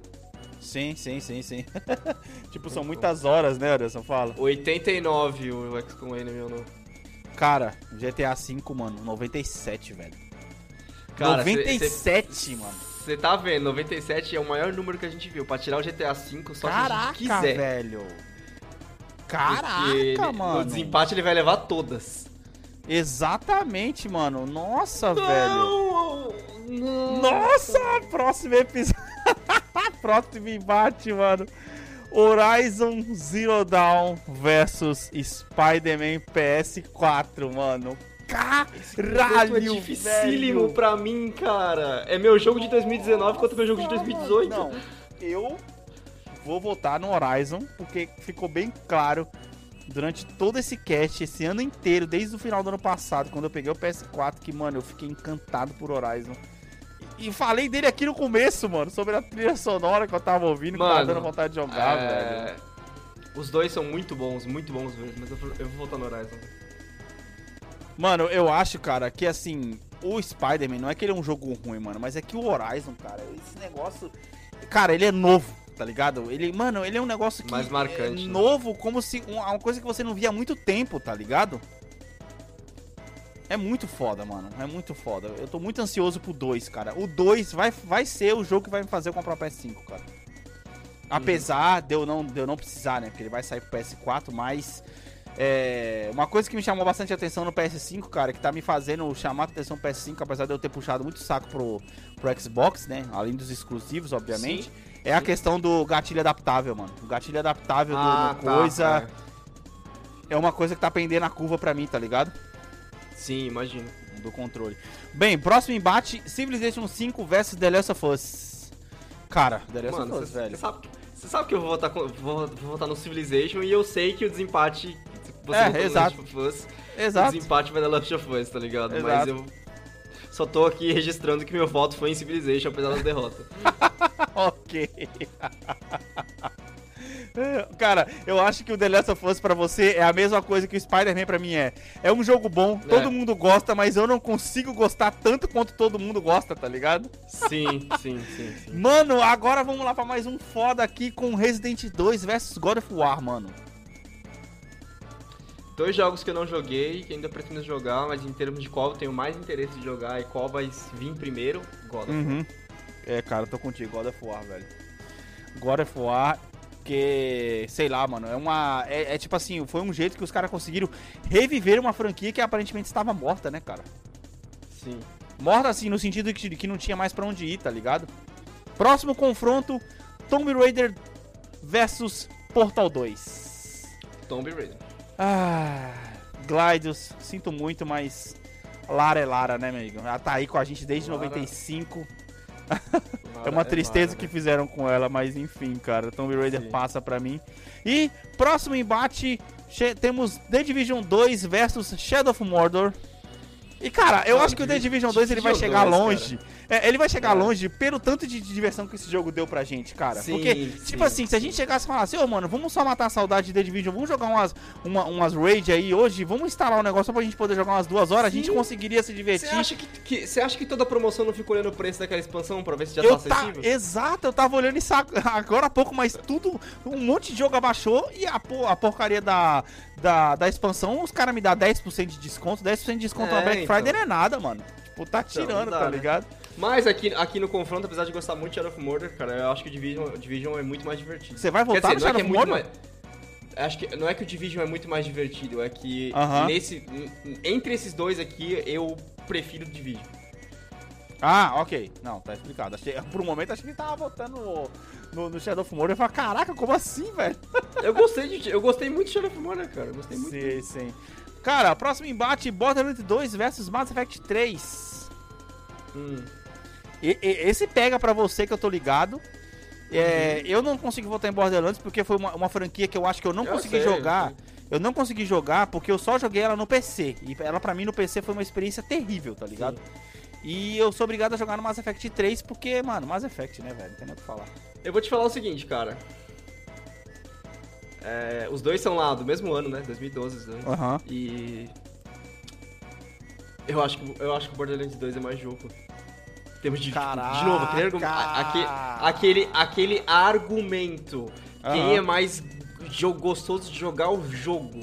Sim, sim, sim, sim. tipo, são muitas horas, né, Anderson? Fala. 89 o XCOM no meu nome. Cara, GTA V, mano, 97, velho. Cara, cê- 97, mano. Você tá vendo, 97 é o maior número que a gente viu. Pra tirar o GTA V só se a Caraca, gente quiser. velho. Caraca, ele- mano. No desempate ele vai levar todas. Exatamente, mano. Nossa, velho. Não, não. Nossa, próximo episódio. próximo embate, mano. Horizon Zero Dawn versus Spider-Man PS4, mano. Caralho, é dificílimo velho. pra mim, cara. É meu jogo de 2019 contra meu jogo de 2018. Não, eu vou votar no Horizon, porque ficou bem claro durante todo esse cast, esse ano inteiro, desde o final do ano passado, quando eu peguei o PS4, que, mano, eu fiquei encantado por Horizon. E, e falei dele aqui no começo, mano, sobre a trilha sonora que eu tava ouvindo, que tava Mano, dando vontade de jogar, velho. É, Os dois são muito bons, muito bons mesmo, mas eu vou, eu vou votar no Horizon. Mano, eu acho, cara, que assim, o Spider-Man não é que ele é um jogo ruim, mano, mas é que o Horizon, cara, esse negócio. Cara, ele é novo, tá ligado? Ele, mano, ele é um negócio que. Mais marcante, É né? novo, como se. Uma uma coisa que você não via há muito tempo, tá ligado? É muito foda, mano. É muito foda. Eu tô muito ansioso pro 2, cara. O 2 vai, vai ser o jogo que vai me fazer eu comprar o PS5, cara. Apesar de, eu não, de eu não precisar, né? Porque ele vai sair pro PS4, mas. É, uma coisa que me chamou bastante atenção no PS5, cara, que tá me fazendo chamar atenção pro PS5, apesar de eu ter puxado muito saco pro, pro Xbox, né? Além dos exclusivos, obviamente. Sim, é a questão do gatilho adaptável, mano. O gatilho adaptável do- Ah, do tá, coisa é. é uma coisa que tá pendendo a curva pra mim, tá ligado? Sim, imagino. Do controle. Bem, próximo embate: Civilization 5 versus The Last of Us. Cara, The Last Mano, of Us, você velho. sabe, cê sabe que eu vou votar, com- vou, vou votar no Civilization e eu sei que o desempate. Você É, votou no exato. Last of Us, O Exato. desempate vai dar Last of Us, tá ligado? Mas Exato. eu só tô aqui registrando que meu voto foi em Civilization, apesar da derrota. ok. Cara, eu acho que o The Last of Us pra você é a mesma coisa que o Spider-Man pra mim é. É um jogo bom, todo É. mundo gosta, mas eu não consigo gostar tanto quanto todo mundo gosta, tá ligado? Sim, sim, sim, sim. Mano, agora vamos lá pra mais um foda aqui com Resident 2 versus God of War, mano. Dois jogos que eu não joguei, que ainda pretendo jogar, mas em termos de qual eu tenho mais interesse de jogar e qual vai vir primeiro, God of War. Uhum. É, cara, eu tô contigo, God of War, velho. God of War, que, sei lá, mano, é uma. É, é tipo assim, foi um jeito que os caras conseguiram reviver uma franquia que aparentemente estava morta, né, cara? Sim. Morta assim, no sentido de que, que não tinha mais pra onde ir, tá ligado? Próximo confronto: Tomb Raider versus Portal 2. Tomb Raider. Ah, Gladius, sinto muito, mas Lara é Lara, né, amigo? Ela tá aí com a gente desde Lara. 95. É Lara uma tristeza Lara, que né? fizeram com ela, mas enfim, cara. Tomb Raider Sim. passa pra mim. E próximo embate, temos The Division 2 versus Shadow of Mordor. E cara, eu acho que o The Divi- Division 2 ele vai chegar 2, longe. É, ele vai chegar É. longe pelo tanto de, de diversão que esse jogo deu pra gente, cara. Sim, Porque, sim, tipo assim, se a gente chegasse e falasse, ô mano, vamos só matar a saudade de The Division, vamos jogar umas, uma- umas raid aí hoje, vamos instalar um negócio só pra gente poder jogar umas duas horas, a gente Sim. conseguiria se Você divertir. acha que, que- você acha que toda promoção não ficou olhando o preço daquela expansão pra ver se já Eu tá tá, acessível? exato, eu tava olhando isso ag- agora há pouco, mas tudo, um monte de jogo abaixou e a, a porcaria da, da, da expansão, os caras me dão 10% de desconto, 10% de desconto na É, Black então. Friday não é nada, mano. Tipo, tá Então, tirando, dá, tá né? ligado? Mas aqui, aqui no confronto, apesar de gostar muito de Shadow of Mordor, cara, eu acho que o Division, o Division é muito mais divertido. Você vai Quer voltar dizer, no é Shadow é of mais... Acho que não é que o Division é muito mais divertido, é que nesse entre esses dois aqui eu prefiro o Division. Ah, ok. Não, tá explicado. Achei, por um momento achei que ele tava votando no, no, no Shadow of Mordor. Eu falei, caraca, como assim, velho? Eu gostei de, eu gostei muito de Shadow of Mordor, cara. Eu gostei muito. Sim, sim. Cara, próximo embate, Borderlands 2 versus Mass Effect 3. Hum. E- e- esse pega pra você que eu tô ligado. É, Eu não consigo votar em Borderlands porque foi uma, uma franquia que eu acho que eu não Eu consegui sei, eu jogar. sei. Eu não consegui jogar porque eu só joguei ela no PC. E ela pra mim no PC foi uma experiência terrível, tá ligado? E eu sou obrigado a jogar no Mass Effect 3 porque, mano, Mass Effect, né, velho? Não tem nem o que falar. Eu vou te falar o seguinte, cara. É, os dois são lá do mesmo ano, né? 2012, os dois. Aham. E. Eu acho, que, eu acho que o Borderlands 2 é mais jogo. Em termos de. tipo, de novo, aquele, argum- a- aquele, aquele, aquele argumento. Quem Aham. é mais jo- gostoso de jogar o jogo?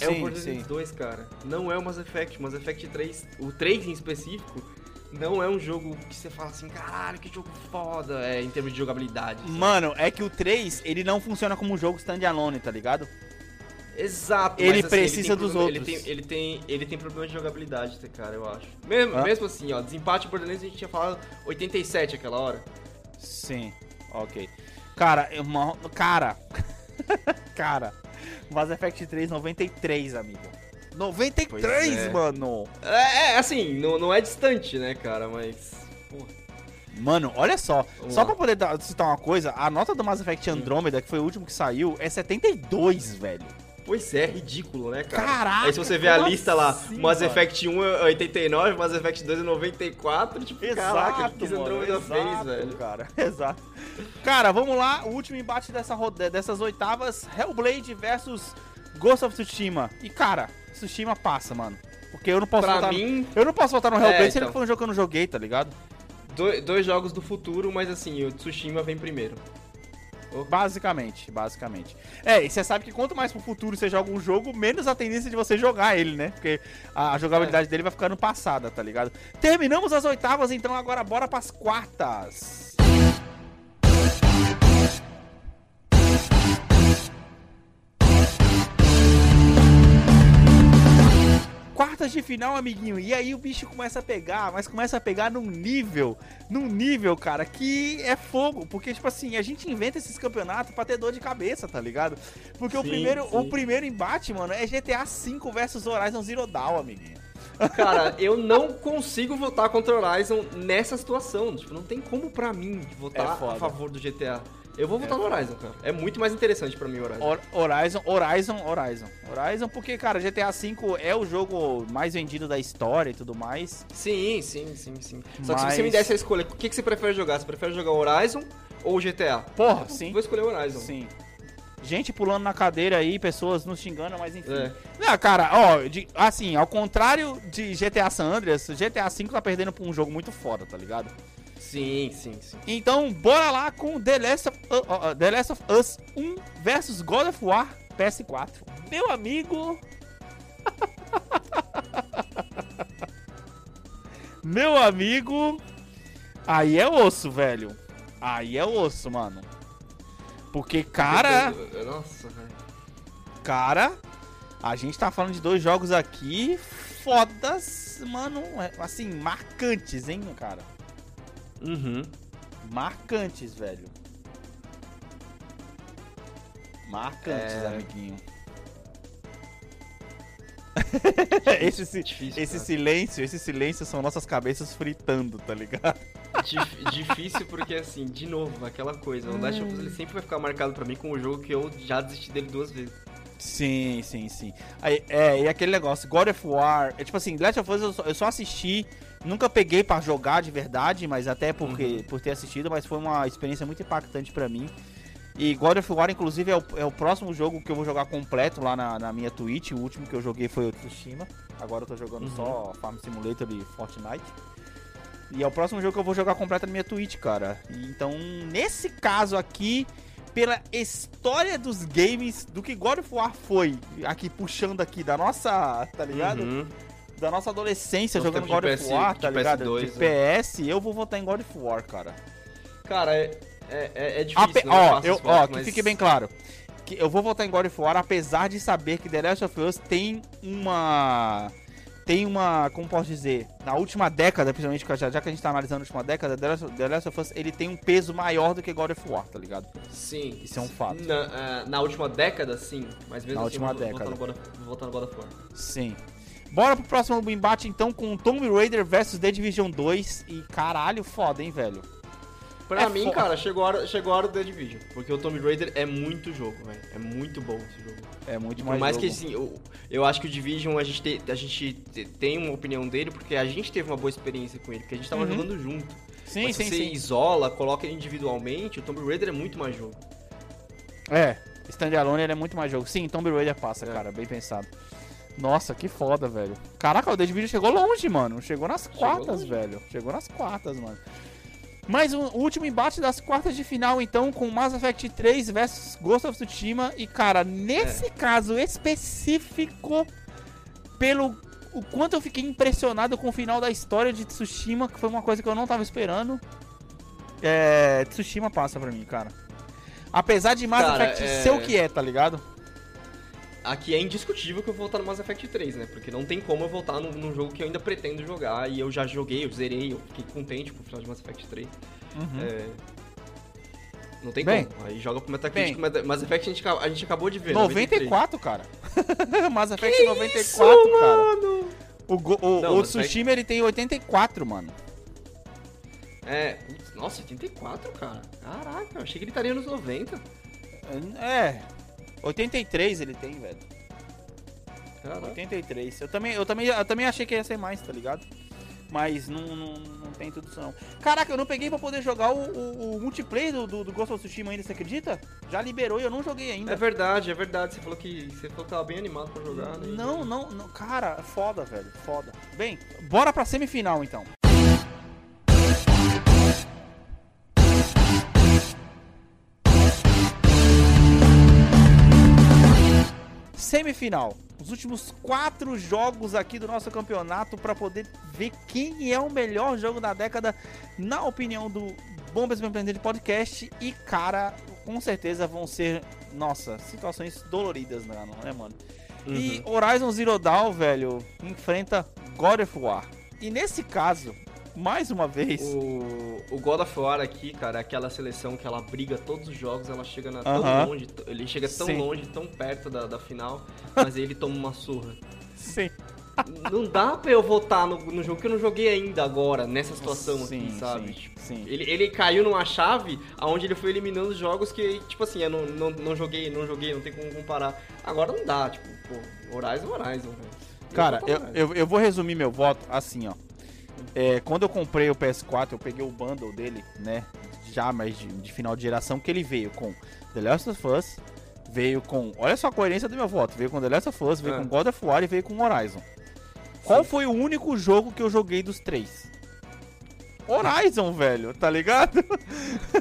é o Sim, Borderlands sim. 2, cara. Não é o Mass Effect. O Mass Effect 3, o 3 em específico, não é um jogo que você fala assim, caralho, que jogo foda, é, em termos de jogabilidade. sabe? Mano, é que o 3, ele não funciona como um jogo standalone, tá ligado? Exato. Ele mas, assim, precisa tem dos problema- outros. Ele tem, ele, tem, ele tem problema de jogabilidade, tá, cara, eu acho. Mesmo, Hã? mesmo assim, ó, desempate Borderlands a gente tinha falado 87 aquela hora. Sim, ok. Cara, eu cara, cara, Mass Effect 3 93, amigo. 93, Pois é. mano. É, é, assim, não, não é distante, né, cara, mas... Porra. Mano, olha só. Vamos só lá. pra poder dar- citar uma coisa, a nota do Mass Effect Andromeda, que foi o último que saiu, é 72, velho. Pois é, ridículo, né, cara? Caraca, Aí se você vê a lista lá, assim, Mass mano? Effect 1 é 89, Mass Effect 2 é 94, tipo, caraca, o que mano, Andromeda fez, exato, velho? Cara, exato. Cara, vamos lá, o último embate dessa roda, dessas oitavas, Hellblade versus Ghost of Tsushima. E cara, Tsushima passa, mano. Porque eu não posso Pra votar mim, Eu não posso votar no Hellblade É, se ele então. for um jogo que eu não joguei, tá ligado? do- dois jogos do futuro, mas assim, o Tsushima vem primeiro. Basicamente, basicamente. É, e você sabe que quanto mais pro futuro você joga um jogo, menos a tendência de você jogar ele, né? Porque a jogabilidade dele vai ficando passada, tá ligado? Terminamos as oitavas, então agora bora pras quartas. Quartas de final, amiguinho. E aí o bicho começa a pegar, mas começa a pegar num nível, num nível, cara, que é fogo. Porque, tipo assim, a gente inventa esses campeonatos pra ter dor de cabeça, tá ligado? Porque o, Sim, primeiro, sim. o primeiro embate, mano, é GTA V versus Horizon Zero Dawn, amiguinho. Cara, eu não consigo votar contra o Horizon nessa situação. Tipo, não tem como pra mim É votar foda. a favor do GTA. Eu vou votar no Horizon, cara. É muito mais interessante pra mim o Horizon. Hor- Horizon, Horizon, Horizon. Horizon, porque, cara, GTA V é o jogo mais vendido da história e tudo mais. Sim, sim, sim, sim. Só que Mas- se você me desse a escolha, o que, que você prefere jogar? Você prefere jogar Horizon ou GTA? Porra, Eu sim. Vou escolher Horizon. Sim. Gente pulando na cadeira aí, pessoas nos xingando, mas enfim. É. Não, cara, ó, de- assim, ao contrário de GTA San Andreas, GTA V tá perdendo pra um jogo muito foda, tá ligado? Sim, sim, sim. Então, bora lá com The Last of, uh, uh, The Last of Us 1 versus God of War PS4. Meu amigo. Meu amigo. Aí é osso, velho. Aí é osso, mano. Porque, cara. Nossa, velho. Cara, a gente tá falando de dois jogos aqui fodas, mano, é, assim, marcantes, hein, cara? Uhum. Marcantes, velho. Marcantes, É. amiguinho. esse, si- Difícil, esse silêncio, esse silêncio são nossas cabeças fritando, tá ligado? Dif- difícil porque, assim, de novo, aquela coisa. O Last of Us ele sempre vai ficar marcado pra mim como um jogo que eu já desisti dele duas vezes. Sim, sim, sim. Aí, é, e aquele negócio, God of War, é tipo assim, Last of Us eu só, eu só assisti, nunca peguei pra jogar de verdade, mas até porque, Uhum. por ter assistido, mas foi uma experiência muito impactante pra mim. E God of War, inclusive, é o, é o próximo jogo que eu vou jogar completo lá na, na minha Twitch. O último que eu joguei foi o Tsushima. Agora eu tô jogando Uhum. só Farm Simulator e Fortnite. E é o próximo jogo que eu vou jogar completo na minha Twitch, cara. Então, nesse caso aqui, pela história dos games, do que God of War foi, aqui puxando aqui da nossa, tá ligado? Uhum. Da nossa adolescência Nosso jogando God of War, tá ligado? PS2, de né? PS, eu vou votar em God of War, cara. Cara, é, é, é- é difícil. Ape- ó, fácil eu, ó, voto, que mas- fique bem claro. Que eu vou votar em God of War, apesar de saber que The Last of Us tem uma. Tem uma. Como posso dizer? Na última década, principalmente, já, já que a gente tá analisando a última década, The Last, The Last of Us ele tem um peso maior do que God of War, tá ligado? Sim. Isso é um fato. Na, ah, na última década, sim. Mas mesmo Na assim, última vou, década. Vou votar, no God of, vou votar no God of War. Sim. Bora pro próximo embate então com Tomb Raider versus The Division 2. E caralho, foda, hein, velho? Pra É mim, fo- cara, chegou a, hora, chegou a hora do The Division. Porque o Tomb Raider é muito jogo, velho. É muito bom esse jogo. É muito Por mais. jogo. que assim, eu, eu acho que o Division a gente, te- a gente te- tem uma opinião dele porque a gente teve uma boa experiência com ele, porque a gente tava Uhum. jogando junto. Sim, Mas sim, se você sim. isola, coloca ele individualmente, o Tomb Raider é muito mais jogo. É, Standalone ele é muito mais jogo. Sim, Tomb Raider passa, É. cara, bem pensado. Nossa, que foda, velho. Caraca, o Division chegou longe, mano. Chegou nas quartas, velho. Chegou nas quartas, mano. Mais um último embate das quartas de final, então, com Mass Effect 3 versus Ghost of Tsushima. E, cara, nesse É. caso específico, pelo o quanto eu fiquei impressionado com o final da história de Tsushima, que foi uma coisa que eu não tava esperando. É, Tsushima passa pra mim, cara. Apesar de Mass Cara, Effect é- ser o que é, tá ligado? Aqui é indiscutível que eu vou voltar no Mass Effect 3, né? Porque não tem como eu voltar num, num jogo que eu ainda pretendo jogar. E eu já joguei, eu zerei, eu fiquei contente com o final de Mass Effect 3. É... Não tem Bem, como. Aí joga pro bem. Metacritic. Mas Mass Effect a gente, a gente acabou de ver. 93. 94, cara. Mass Effect 94, cara. mano! O, go- o, Não, o Effect- Tsushima ele tem 84, mano. É, putz, nossa, 84, cara. Caraca, eu achei que ele estaria nos 90. É. 83 ele tem, velho. Caraca. 83. Eu também, eu também, eu também achei que ia ser mais, tá ligado? Mas não, não, não tem tudo isso não. Caraca, eu não peguei pra poder jogar o, o- o multiplayer do, do, do Ghost of Tsushima ainda, você acredita? Já liberou e eu não joguei ainda. É verdade, é verdade. Você falou que você falou que tava bem animado pra jogar, né? Não, não, não. Cara, é foda, velho. Foda. Bem, bora pra semifinal então. Semifinal. Os últimos quatro jogos aqui do nosso campeonato pra poder ver quem é o melhor jogo da década, na opinião do Bombas Empreendedor de Podcast. E, cara, com certeza vão ser, nossa, situações doloridas, né, né mano? E Horizon Zero Dawn, velho, enfrenta God of War. E nesse caso, mais uma vez, O, o God of War aqui, cara, é aquela seleção que ela briga todos os jogos, ela chega na, tão Aham. longe, t- ele chega tão Sim. longe, tão perto da, da final, mas aí ele toma uma surra. sim, Não dá pra eu votar no, no jogo que eu não joguei ainda agora, nessa situação sim, aqui, sabe? sim, Tipo, sim. Ele, ele caiu numa chave onde ele foi eliminando jogos que, tipo assim, eu não, não, não joguei, não joguei, não tem como comparar. Agora não dá, tipo, pô, Horizon, Horizon, velho. Cara, vou eu, eu, eu vou resumir meu voto assim, ó. É, quando eu comprei o PS4, eu peguei o bundle dele, né? Já mais de, de final de geração, que ele veio com The Last of Us, veio com. Olha só a coerência do meu voto. Veio com The Last of Us, veio É. com God of War e veio com Horizon. Qual foi o único jogo que eu joguei dos três? Horizon, velho, tá ligado?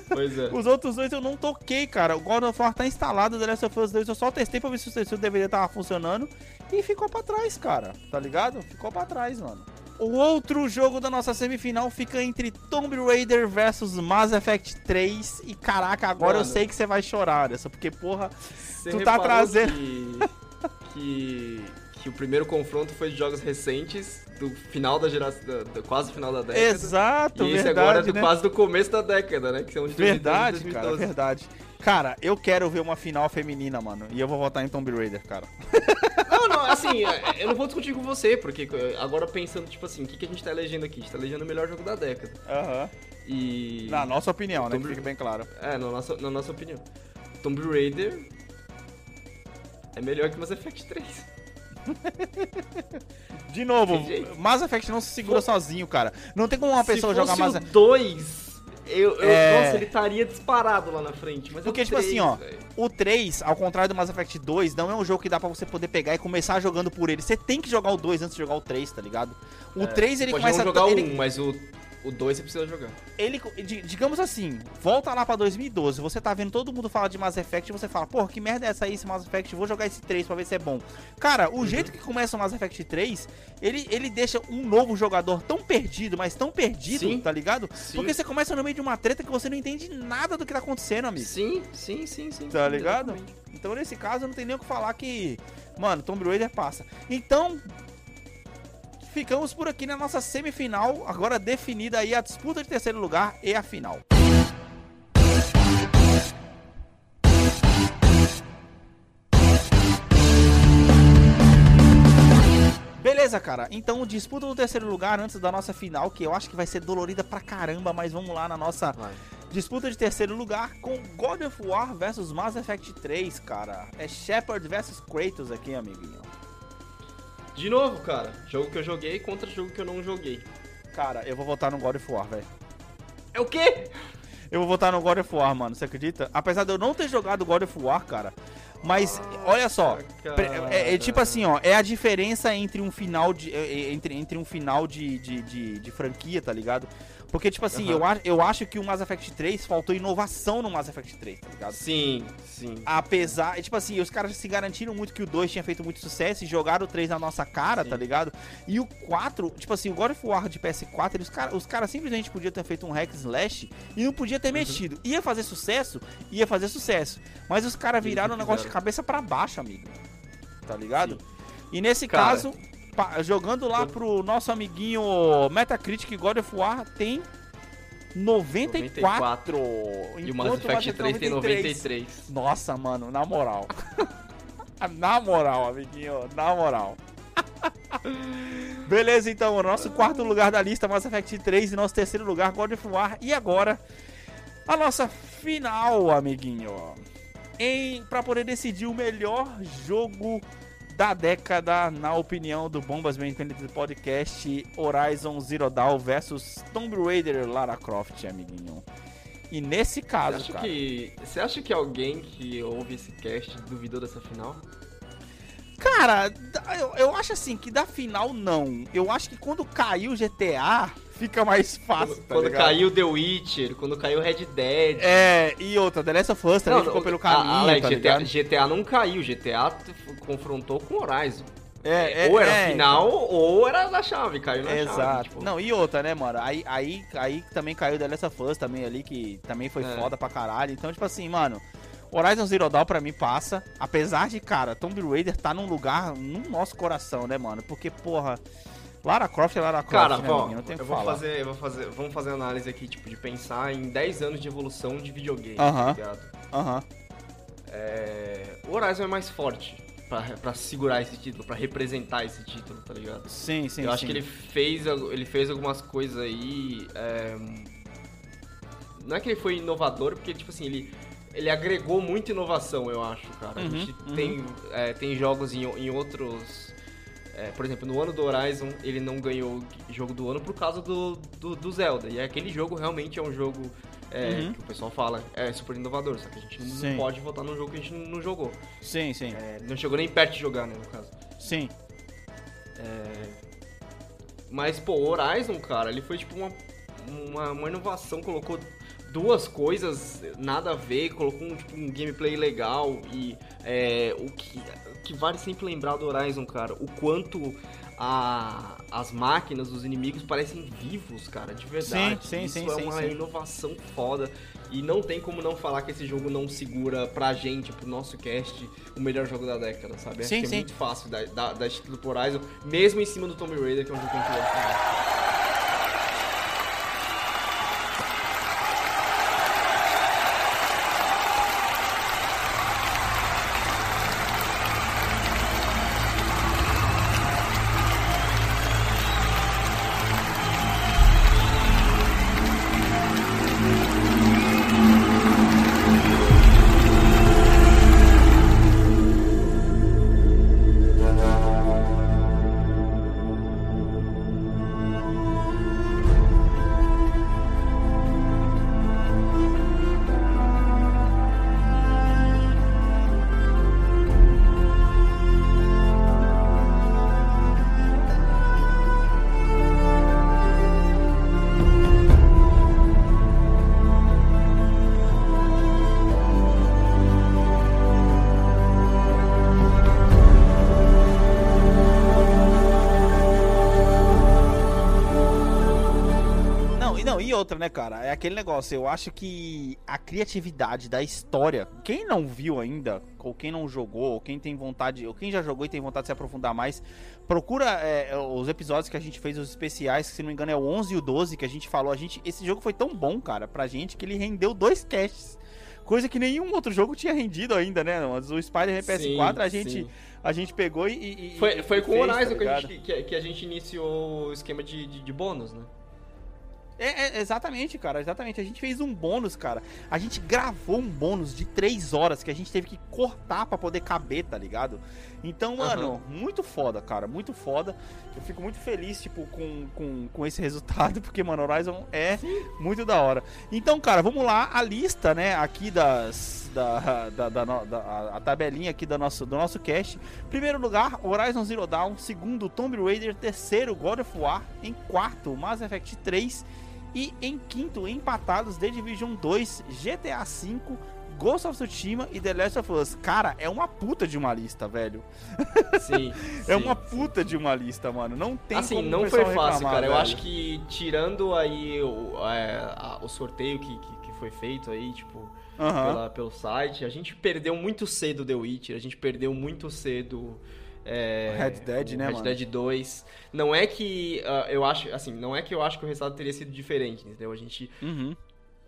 Pois é. Os outros dois eu não toquei, cara. O God of War tá instalado, o The Last of Us 2 eu só testei pra ver se o terceiro deveria estar funcionando. E ficou pra trás, cara. Tá ligado? Ficou pra trás, mano. O outro jogo da nossa semifinal fica entre Tomb Raider versus Mass Effect 3. E caraca, agora eu Mano. sei que você vai chorar dessa, porque porra. Você Tu tá trazendo- Que, que, que o primeiro confronto foi de jogos recentes, do final da geração, da- do quase final da década. Exato, E esse verdade, agora é do, né? quase do começo da década, né? Que são de 2010 Verdade, e cara, 2012. verdade. Cara, eu quero ver uma final feminina, mano. E eu vou votar em Tomb Raider, cara. Não, não, assim, é, eu não vou discutir com você, porque é, agora pensando, tipo assim, o que, que a gente tá elegendo aqui? A gente tá elegendo o melhor jogo da década. Aham. E. Na nossa opinião, né? Tomb Que fique bem claro. É, na nossa, na nossa opinião. Tomb Raider é melhor que Mass Effect 3. De novo. Mass Effect não se segura sozinho, cara. Não tem como uma pessoa Se jogar Mass Effect. 2, eu, eu- É. nossa, ele estaria disparado lá na frente. Mas é Porque, tipo 3, assim, ó, velho. O 3, ao contrário do Mass Effect 2, não é um jogo que dá pra você poder pegar e começar jogando por ele. Você tem que jogar o 2 antes de jogar o 3, tá ligado? O 3 ele começa não jogar o ele, 1, mas o, o 2 você precisa jogar. ele, di- digamos assim, volta lá pra 2012, você tá vendo todo mundo falar de Mass Effect e você fala, porra, que merda é essa aí, esse Mass Effect? Vou jogar esse 3 pra ver se é bom. Cara, Uhum. o jeito que começa o Mass Effect 3, ele, ele deixa um novo jogador tão perdido, mas tão perdido, Sim. tá ligado? Sim. Porque você começa no meio de uma treta que você não entende nada do que tá acontecendo, amigo. Sim, sim, sim, sim. Tá sim, ligado? exatamente. Então, nesse caso, não tem nem o que falar que, mano, Tomb Raider passa. Então, ficamos por aqui na nossa semifinal, agora definida aí a disputa de terceiro lugar e a final. Beleza, cara. Então, disputa do terceiro lugar antes da nossa final, que eu acho que vai ser dolorida pra caramba, mas vamos lá na nossa Vai. Disputa de terceiro lugar com God of War versus Mass Effect 3, cara. É Shepard versus Kratos aqui, amiguinho. De novo, cara. Jogo que eu joguei contra jogo que eu não joguei. Cara, eu vou votar no God of War, velho. É o quê? Eu vou votar no God of War, mano, você acredita? Apesar de eu não ter jogado God of War, cara. Mas, olha só, pre- é, é tipo assim, ó, é a diferença entre um final de. é, é, entre, entre um final de, de, de, de franquia, tá ligado? Porque, tipo assim, Aham. eu, eu acho que o Mass Effect 3 faltou inovação no Mass Effect 3, tá ligado? Sim, sim. Apesar, tipo assim, os caras se garantiram muito que o 2 tinha feito muito sucesso e jogaram o 3 na nossa cara, Sim. tá ligado? E o 4, tipo assim, o God of War de PS4, eles, cara, os caras simplesmente podiam ter feito um hack slash e não podia Uhum. ter mexido. Ia fazer sucesso? Ia fazer sucesso. Mas os caras viraram o não negócio de cabeça pra baixo, amigo. Tá ligado? Sim. E nesse Cara, caso, jogando lá pro nosso amiguinho Metacritic, God of War tem 94. E o Mass Effect 3 tem 93. Nossa, mano, na moral. na moral, amiguinho, na moral. Beleza, então, nosso quarto lugar da lista, Mass Effect 3, e nosso terceiro lugar, God of War. E agora, a nossa final, amiguinho. Em, pra poder decidir o melhor jogo da década, na opinião do Bombas Bem Entendido Podcast, Horizon Zero Dawn versus Tomb Raider Lara Croft, amiguinho. E nesse Você caso, acha, cara... que, você acha que alguém que ouve esse cast duvidou dessa final? Cara, eu, eu acho assim que da final não. Eu acho que quando caiu o GTA, fica mais fácil. Quando, tá quando caiu The Witcher, quando caiu Red Dead. É, e outra, The Last of Us também ficou pelo caminho. a- Alex, tá GTA? GTA não caiu, GTA confrontou com Horizon. É, é, ou era é, final, ou era na chave, caiu na chave. Exato. tipo. Não, e outra, né, mano? Aí, aí, aí também caiu The Last of Us também ali, que também foi É. foda pra caralho. Então, tipo assim, mano, Horizon Zero Dawn pra mim passa. Apesar de, cara, Tomb Raider tá num lugar no nosso coração, né, mano? Porque, porra, Lara Croft é Lara Croft, Cara, né, amiguinho? Não tem eu vou falar. fazer, eu vou fazer, vamos fazer análise aqui, tipo, de pensar em 10 anos de evolução de videogame, Aham. tá ligado? Aham. É, o Horizon é mais forte pra, pra segurar esse título, pra representar esse título, tá ligado? Sim, sim, eu acho sim. que ele fez, ele fez algumas coisas aí. é, Não é que ele foi inovador, porque, tipo assim, ele, ele agregou muita inovação, eu acho, cara. Uhum, a gente uhum. tem, é, tem jogos em, em outros. É, por exemplo, no ano do Horizon, ele não ganhou jogo do ano por causa do, do, do Zelda. E aquele jogo realmente é um jogo é, Uhum. que o pessoal fala é super inovador, só que a gente não Sim. pode votar num jogo que a gente não jogou. Sim, sim. É, não chegou nem perto de jogar, né, no caso. Sim. Mas, pô, o Horizon, cara, ele foi tipo uma, uma, uma inovação, colocou duas coisas nada a ver, colocou um, tipo, um gameplay legal e é, o, que, que vale sempre lembrar do Horizon, cara, o quanto a, as máquinas, os inimigos parecem vivos, cara, de verdade. Sim, sim, Isso sim, é sim, uma sim. inovação foda. E não tem como não falar que esse jogo não segura pra gente, pro nosso cast, o melhor jogo da década, sabe? Acho Sim, que é muito fácil dar, dar esse título pro Horizon, mesmo em cima do Tomb Raider, que é um jogo que a gente gosta outra, né, cara? É aquele negócio, eu acho que a criatividade da história, quem não viu ainda, ou quem não jogou, ou quem tem vontade, ou quem já jogou e tem vontade de se aprofundar mais, procura é, os episódios que a gente fez, os especiais, que se não me engano é o 11 e o 12, que a gente falou, a gente, esse jogo foi tão bom, cara, pra gente, que ele rendeu dois casts. Coisa que nenhum outro jogo tinha rendido ainda, né? O Spider PS4 Sim, a gente, sim. a gente pegou e. e- e- Foi, e foi com o fez, tá Horizon que, a gente, que, que a gente iniciou o esquema de, de, de bônus, né? É, é, exatamente, cara, exatamente. A gente fez um bônus, cara. A gente gravou um bônus de 3 horas que a gente teve que cortar pra poder caber, tá ligado? Então, mano, muito foda, cara, muito foda. Eu fico muito feliz, tipo, com, com, com esse resultado, porque, mano, Horizon é muito da hora. Então, cara, vamos lá, a lista, né, aqui das. Da, da, da, da- a- a tabelinha aqui do nosso, do nosso cast. Primeiro lugar, Horizon Zero Dawn. Segundo, Tomb Raider. Terceiro, God of War. Em quarto, Mass Effect 3. E em quinto, empatados, The Division 2, GTA V, Ghost of Tsushima e The Last of Us. Cara, é uma puta de uma lista, velho. Sim. é sim, uma sim. puta de uma lista, mano. Não tem Assim, não foi fácil, reclamar, cara. Eu velho. acho que tirando aí o, é, o sorteio que, que, que foi feito aí, tipo, Aham. pela- pelo site, a gente perdeu muito cedo The Witcher, a gente perdeu muito cedo. É, Red Dead, né, Red mano? Dead 2. Não é que ah, eu acho, assim, não é que eu acho que o resultado teria sido diferente, entendeu? A gente Uhum.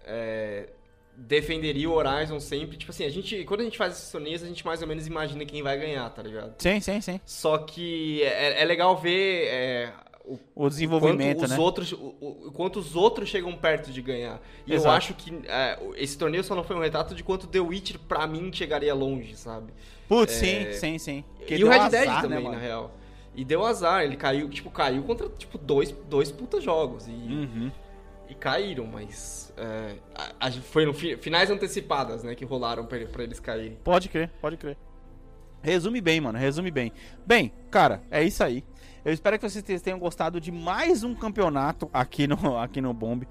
é, defenderia o Horizon sempre. Tipo assim, a gente, quando a gente faz esses torneios, a gente mais ou menos imagina quem vai ganhar, tá ligado? Sim, sim, sim. Só que é, é legal ver é, o O desenvolvimento, quanto os né? outros, o, o- quanto os outros chegam perto de ganhar. E Exato. eu acho que é, esse torneio só não foi um retrato de quanto The Witcher pra mim chegaria longe, sabe? Putz, É, sim, sim, sim. Porque e o Red Dead né, também, mano? na real. E deu azar, ele caiu, tipo, caiu contra tipo dois, dois puta jogos e, Uhum. e caíram, mas é, a, a, foi no fi- finais antecipadas, né, que rolaram pra, pra eles caírem. Pode crer, pode crer. Resume bem, mano, resume bem. Bem, cara, é isso aí. Eu espero que vocês tenham gostado de mais um campeonato aqui no, aqui no Bomb.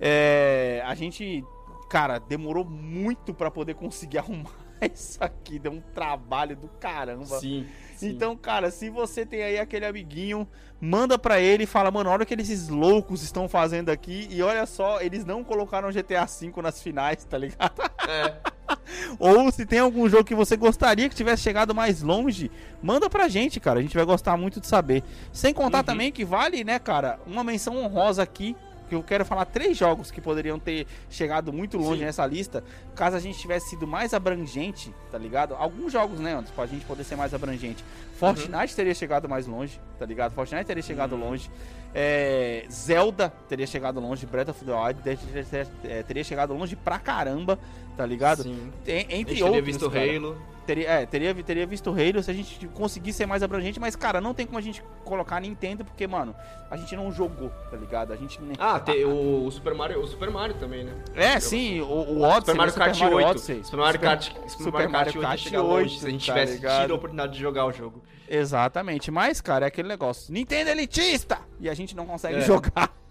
É, a gente, cara, demorou muito pra poder conseguir arrumar isso aqui. Deu um trabalho do caramba. Sim. sim. Então, cara, se você tem aí aquele amiguinho, manda pra ele e fala, mano, olha o que esses loucos estão fazendo aqui. E olha só, eles não colocaram GTA V nas finais, tá ligado? É, Ou se tem algum jogo que você gostaria que tivesse chegado mais longe, manda pra gente, cara. A gente vai gostar muito de saber. Sem contar Uhum. também que vale, né, cara, uma menção honrosa aqui. Que eu quero falar três jogos que poderiam ter chegado muito longe Sim. nessa lista, caso a gente tivesse sido mais abrangente, tá ligado? Alguns jogos, né, antes, pra gente poder ser mais abrangente. Fortnite teria chegado mais longe, tá ligado? Fortnite teria chegado Uhum. longe. É, Zelda teria chegado longe. Breath of the Wild teria, teria- teria chegado longe pra caramba, tá ligado? sim. Entre gente outros, teria visto cara. Halo. Teria, é, teria, teria visto Halo se a gente conseguir ser mais abrangente, mas, cara, não tem como a gente colocar Nintendo, porque, mano, a gente não jogou, tá ligado? A gente nem. Ah, tem o, o Super Mario, o Super Mario também, né? É, sim, o, o Odyssey, Super Mario né? Kart Super Mario 8. Odyssey. Super Mario Kart, Super Super Mario Kart 8 ia Kart chegar longe 8, se a gente tá tivesse ligado? tido a oportunidade de jogar o jogo. Exatamente, mas, cara, é aquele negócio. Nintendo elitista! E a gente não consegue É. jogar.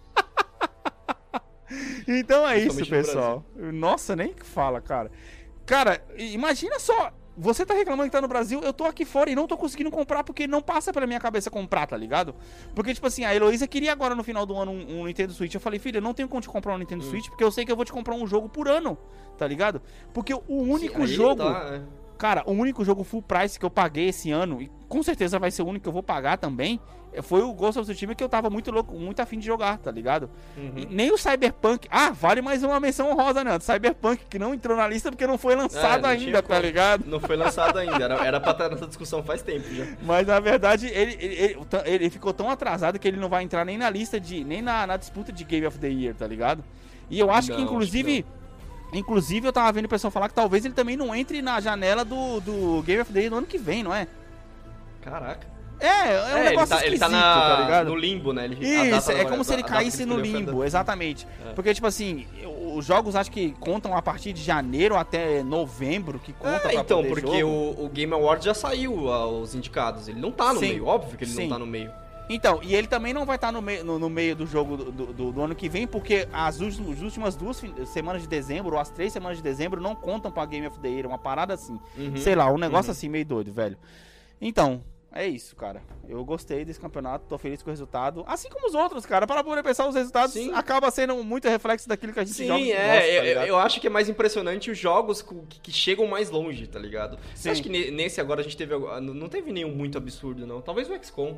então é isso, Principalmente no pessoal. Nossa, nem que fala, cara. Cara, imagina só. Você tá reclamando que tá no Brasil, eu tô aqui fora e não tô conseguindo comprar porque não passa pela minha cabeça comprar, tá ligado? Porque, tipo assim, a Heloísa queria agora no final do ano um, um Nintendo Switch. Eu falei, filha, eu não tenho como te comprar um Nintendo Hum. Switch porque eu sei que eu vou te comprar um jogo por ano, tá ligado? Porque o único Sim, jogo. tá, é. Cara, o único jogo full price que eu paguei esse ano, e com certeza vai ser o único que eu vou pagar também, foi o Ghost of Tsushima que eu tava muito louco, muito afim de jogar, tá ligado? Uhum. E nem o Cyberpunk. Ah, vale mais uma menção honrosa, né? Cyberpunk, que não entrou na lista porque não foi lançado É, não ainda, tá ligado? Não foi lançado ainda, era, era pra estar nessa discussão faz tempo já. Mas na verdade, ele, ele, ele, ele ficou tão atrasado que ele não vai entrar nem na lista de. nem na, na disputa de Game of the Year, tá ligado? E eu acho que, Não, inclusive. Inclusive, eu tava vendo o pessoal falar que talvez ele também não entre na janela do, do Game of the Year do ano que vem, não é? Caraca. É, é um ele negócio tá, ele tá, na, tá ligado? no limbo, né? Ele, Isso, é como se ele caísse no limbo, exatamente. É. Porque, tipo assim, os jogos acho que contam a partir de janeiro até novembro, que conta É, então, porque o, o Game Award já saiu os indicados. Ele não tá no Sim. meio, óbvio que ele Sim. não tá no meio. Então, e ele também não vai estar no, meio no, no meio do jogo do, do- do ano que vem, porque as, últimas- as últimas duas semanas de dezembro, ou as três semanas de dezembro, não contam pra Game of the Year, uma parada assim. Uhum. Sei lá, um negócio Uhum. assim meio doido, velho. Então, é isso, cara. Eu gostei desse campeonato, tô feliz com o resultado. Assim como os outros, cara. Para poder pensar, os resultados Sim. acaba sendo muito reflexo daquilo que a gente Sim, joga. e é, gosta, tá eu- eu, acho que é mais impressionante os jogos que, que chegam mais longe, tá ligado? Você Sim. acha que ne- nesse agora a gente teve. Não não teve nenhum muito absurdo, não. Talvez o XCOM.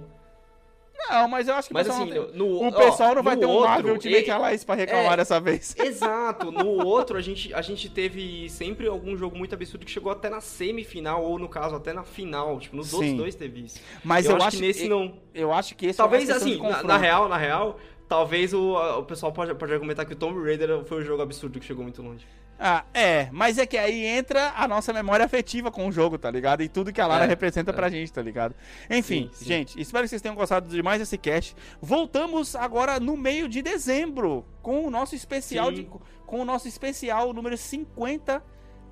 Não, mas eu acho que o Mas pessoal assim, não tem- no, o ó, pessoal não vai ter um outro, Marvel Ultimate e- Alliance pra reclamar é. dessa vez. Exato, no outro a gente, a gente teve sempre algum jogo muito absurdo que chegou até na semifinal, ou no caso, até na final. Tipo, nos Sim. outros dois teve isso. Mas eu, acho que nesse não. Eu acho que esse Talvez é questão assim, na, na real, na real, talvez o, o pessoal pode, pode argumentar que o Tomb Raider foi o jogo absurdo que chegou muito longe. Ah, é, mas é que aí entra a nossa memória afetiva com o jogo, tá ligado? E tudo que a Lara É, representa é. pra gente, tá ligado? Enfim, Sim, sim. gente, espero que vocês tenham gostado de mais esse cast. Voltamos agora no meio de dezembro com o nosso especial de, com o nosso especial número 50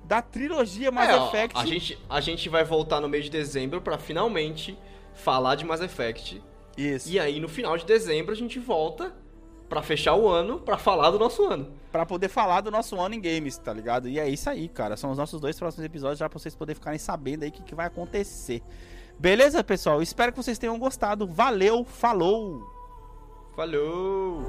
da trilogia Mass É, Effect. a, gente, a gente vai voltar no mês de dezembro pra finalmente falar de Mass Effect. Isso. E aí, no final de dezembro, a gente volta Pra fechar o ano, pra falar do nosso ano. Pra poder falar do nosso ano em games, tá ligado? E é isso aí, cara. São os nossos dois próximos episódios já pra vocês poderem ficarem sabendo aí o que, que vai acontecer. Beleza, pessoal? Espero que vocês tenham gostado. Valeu, falou! Falou!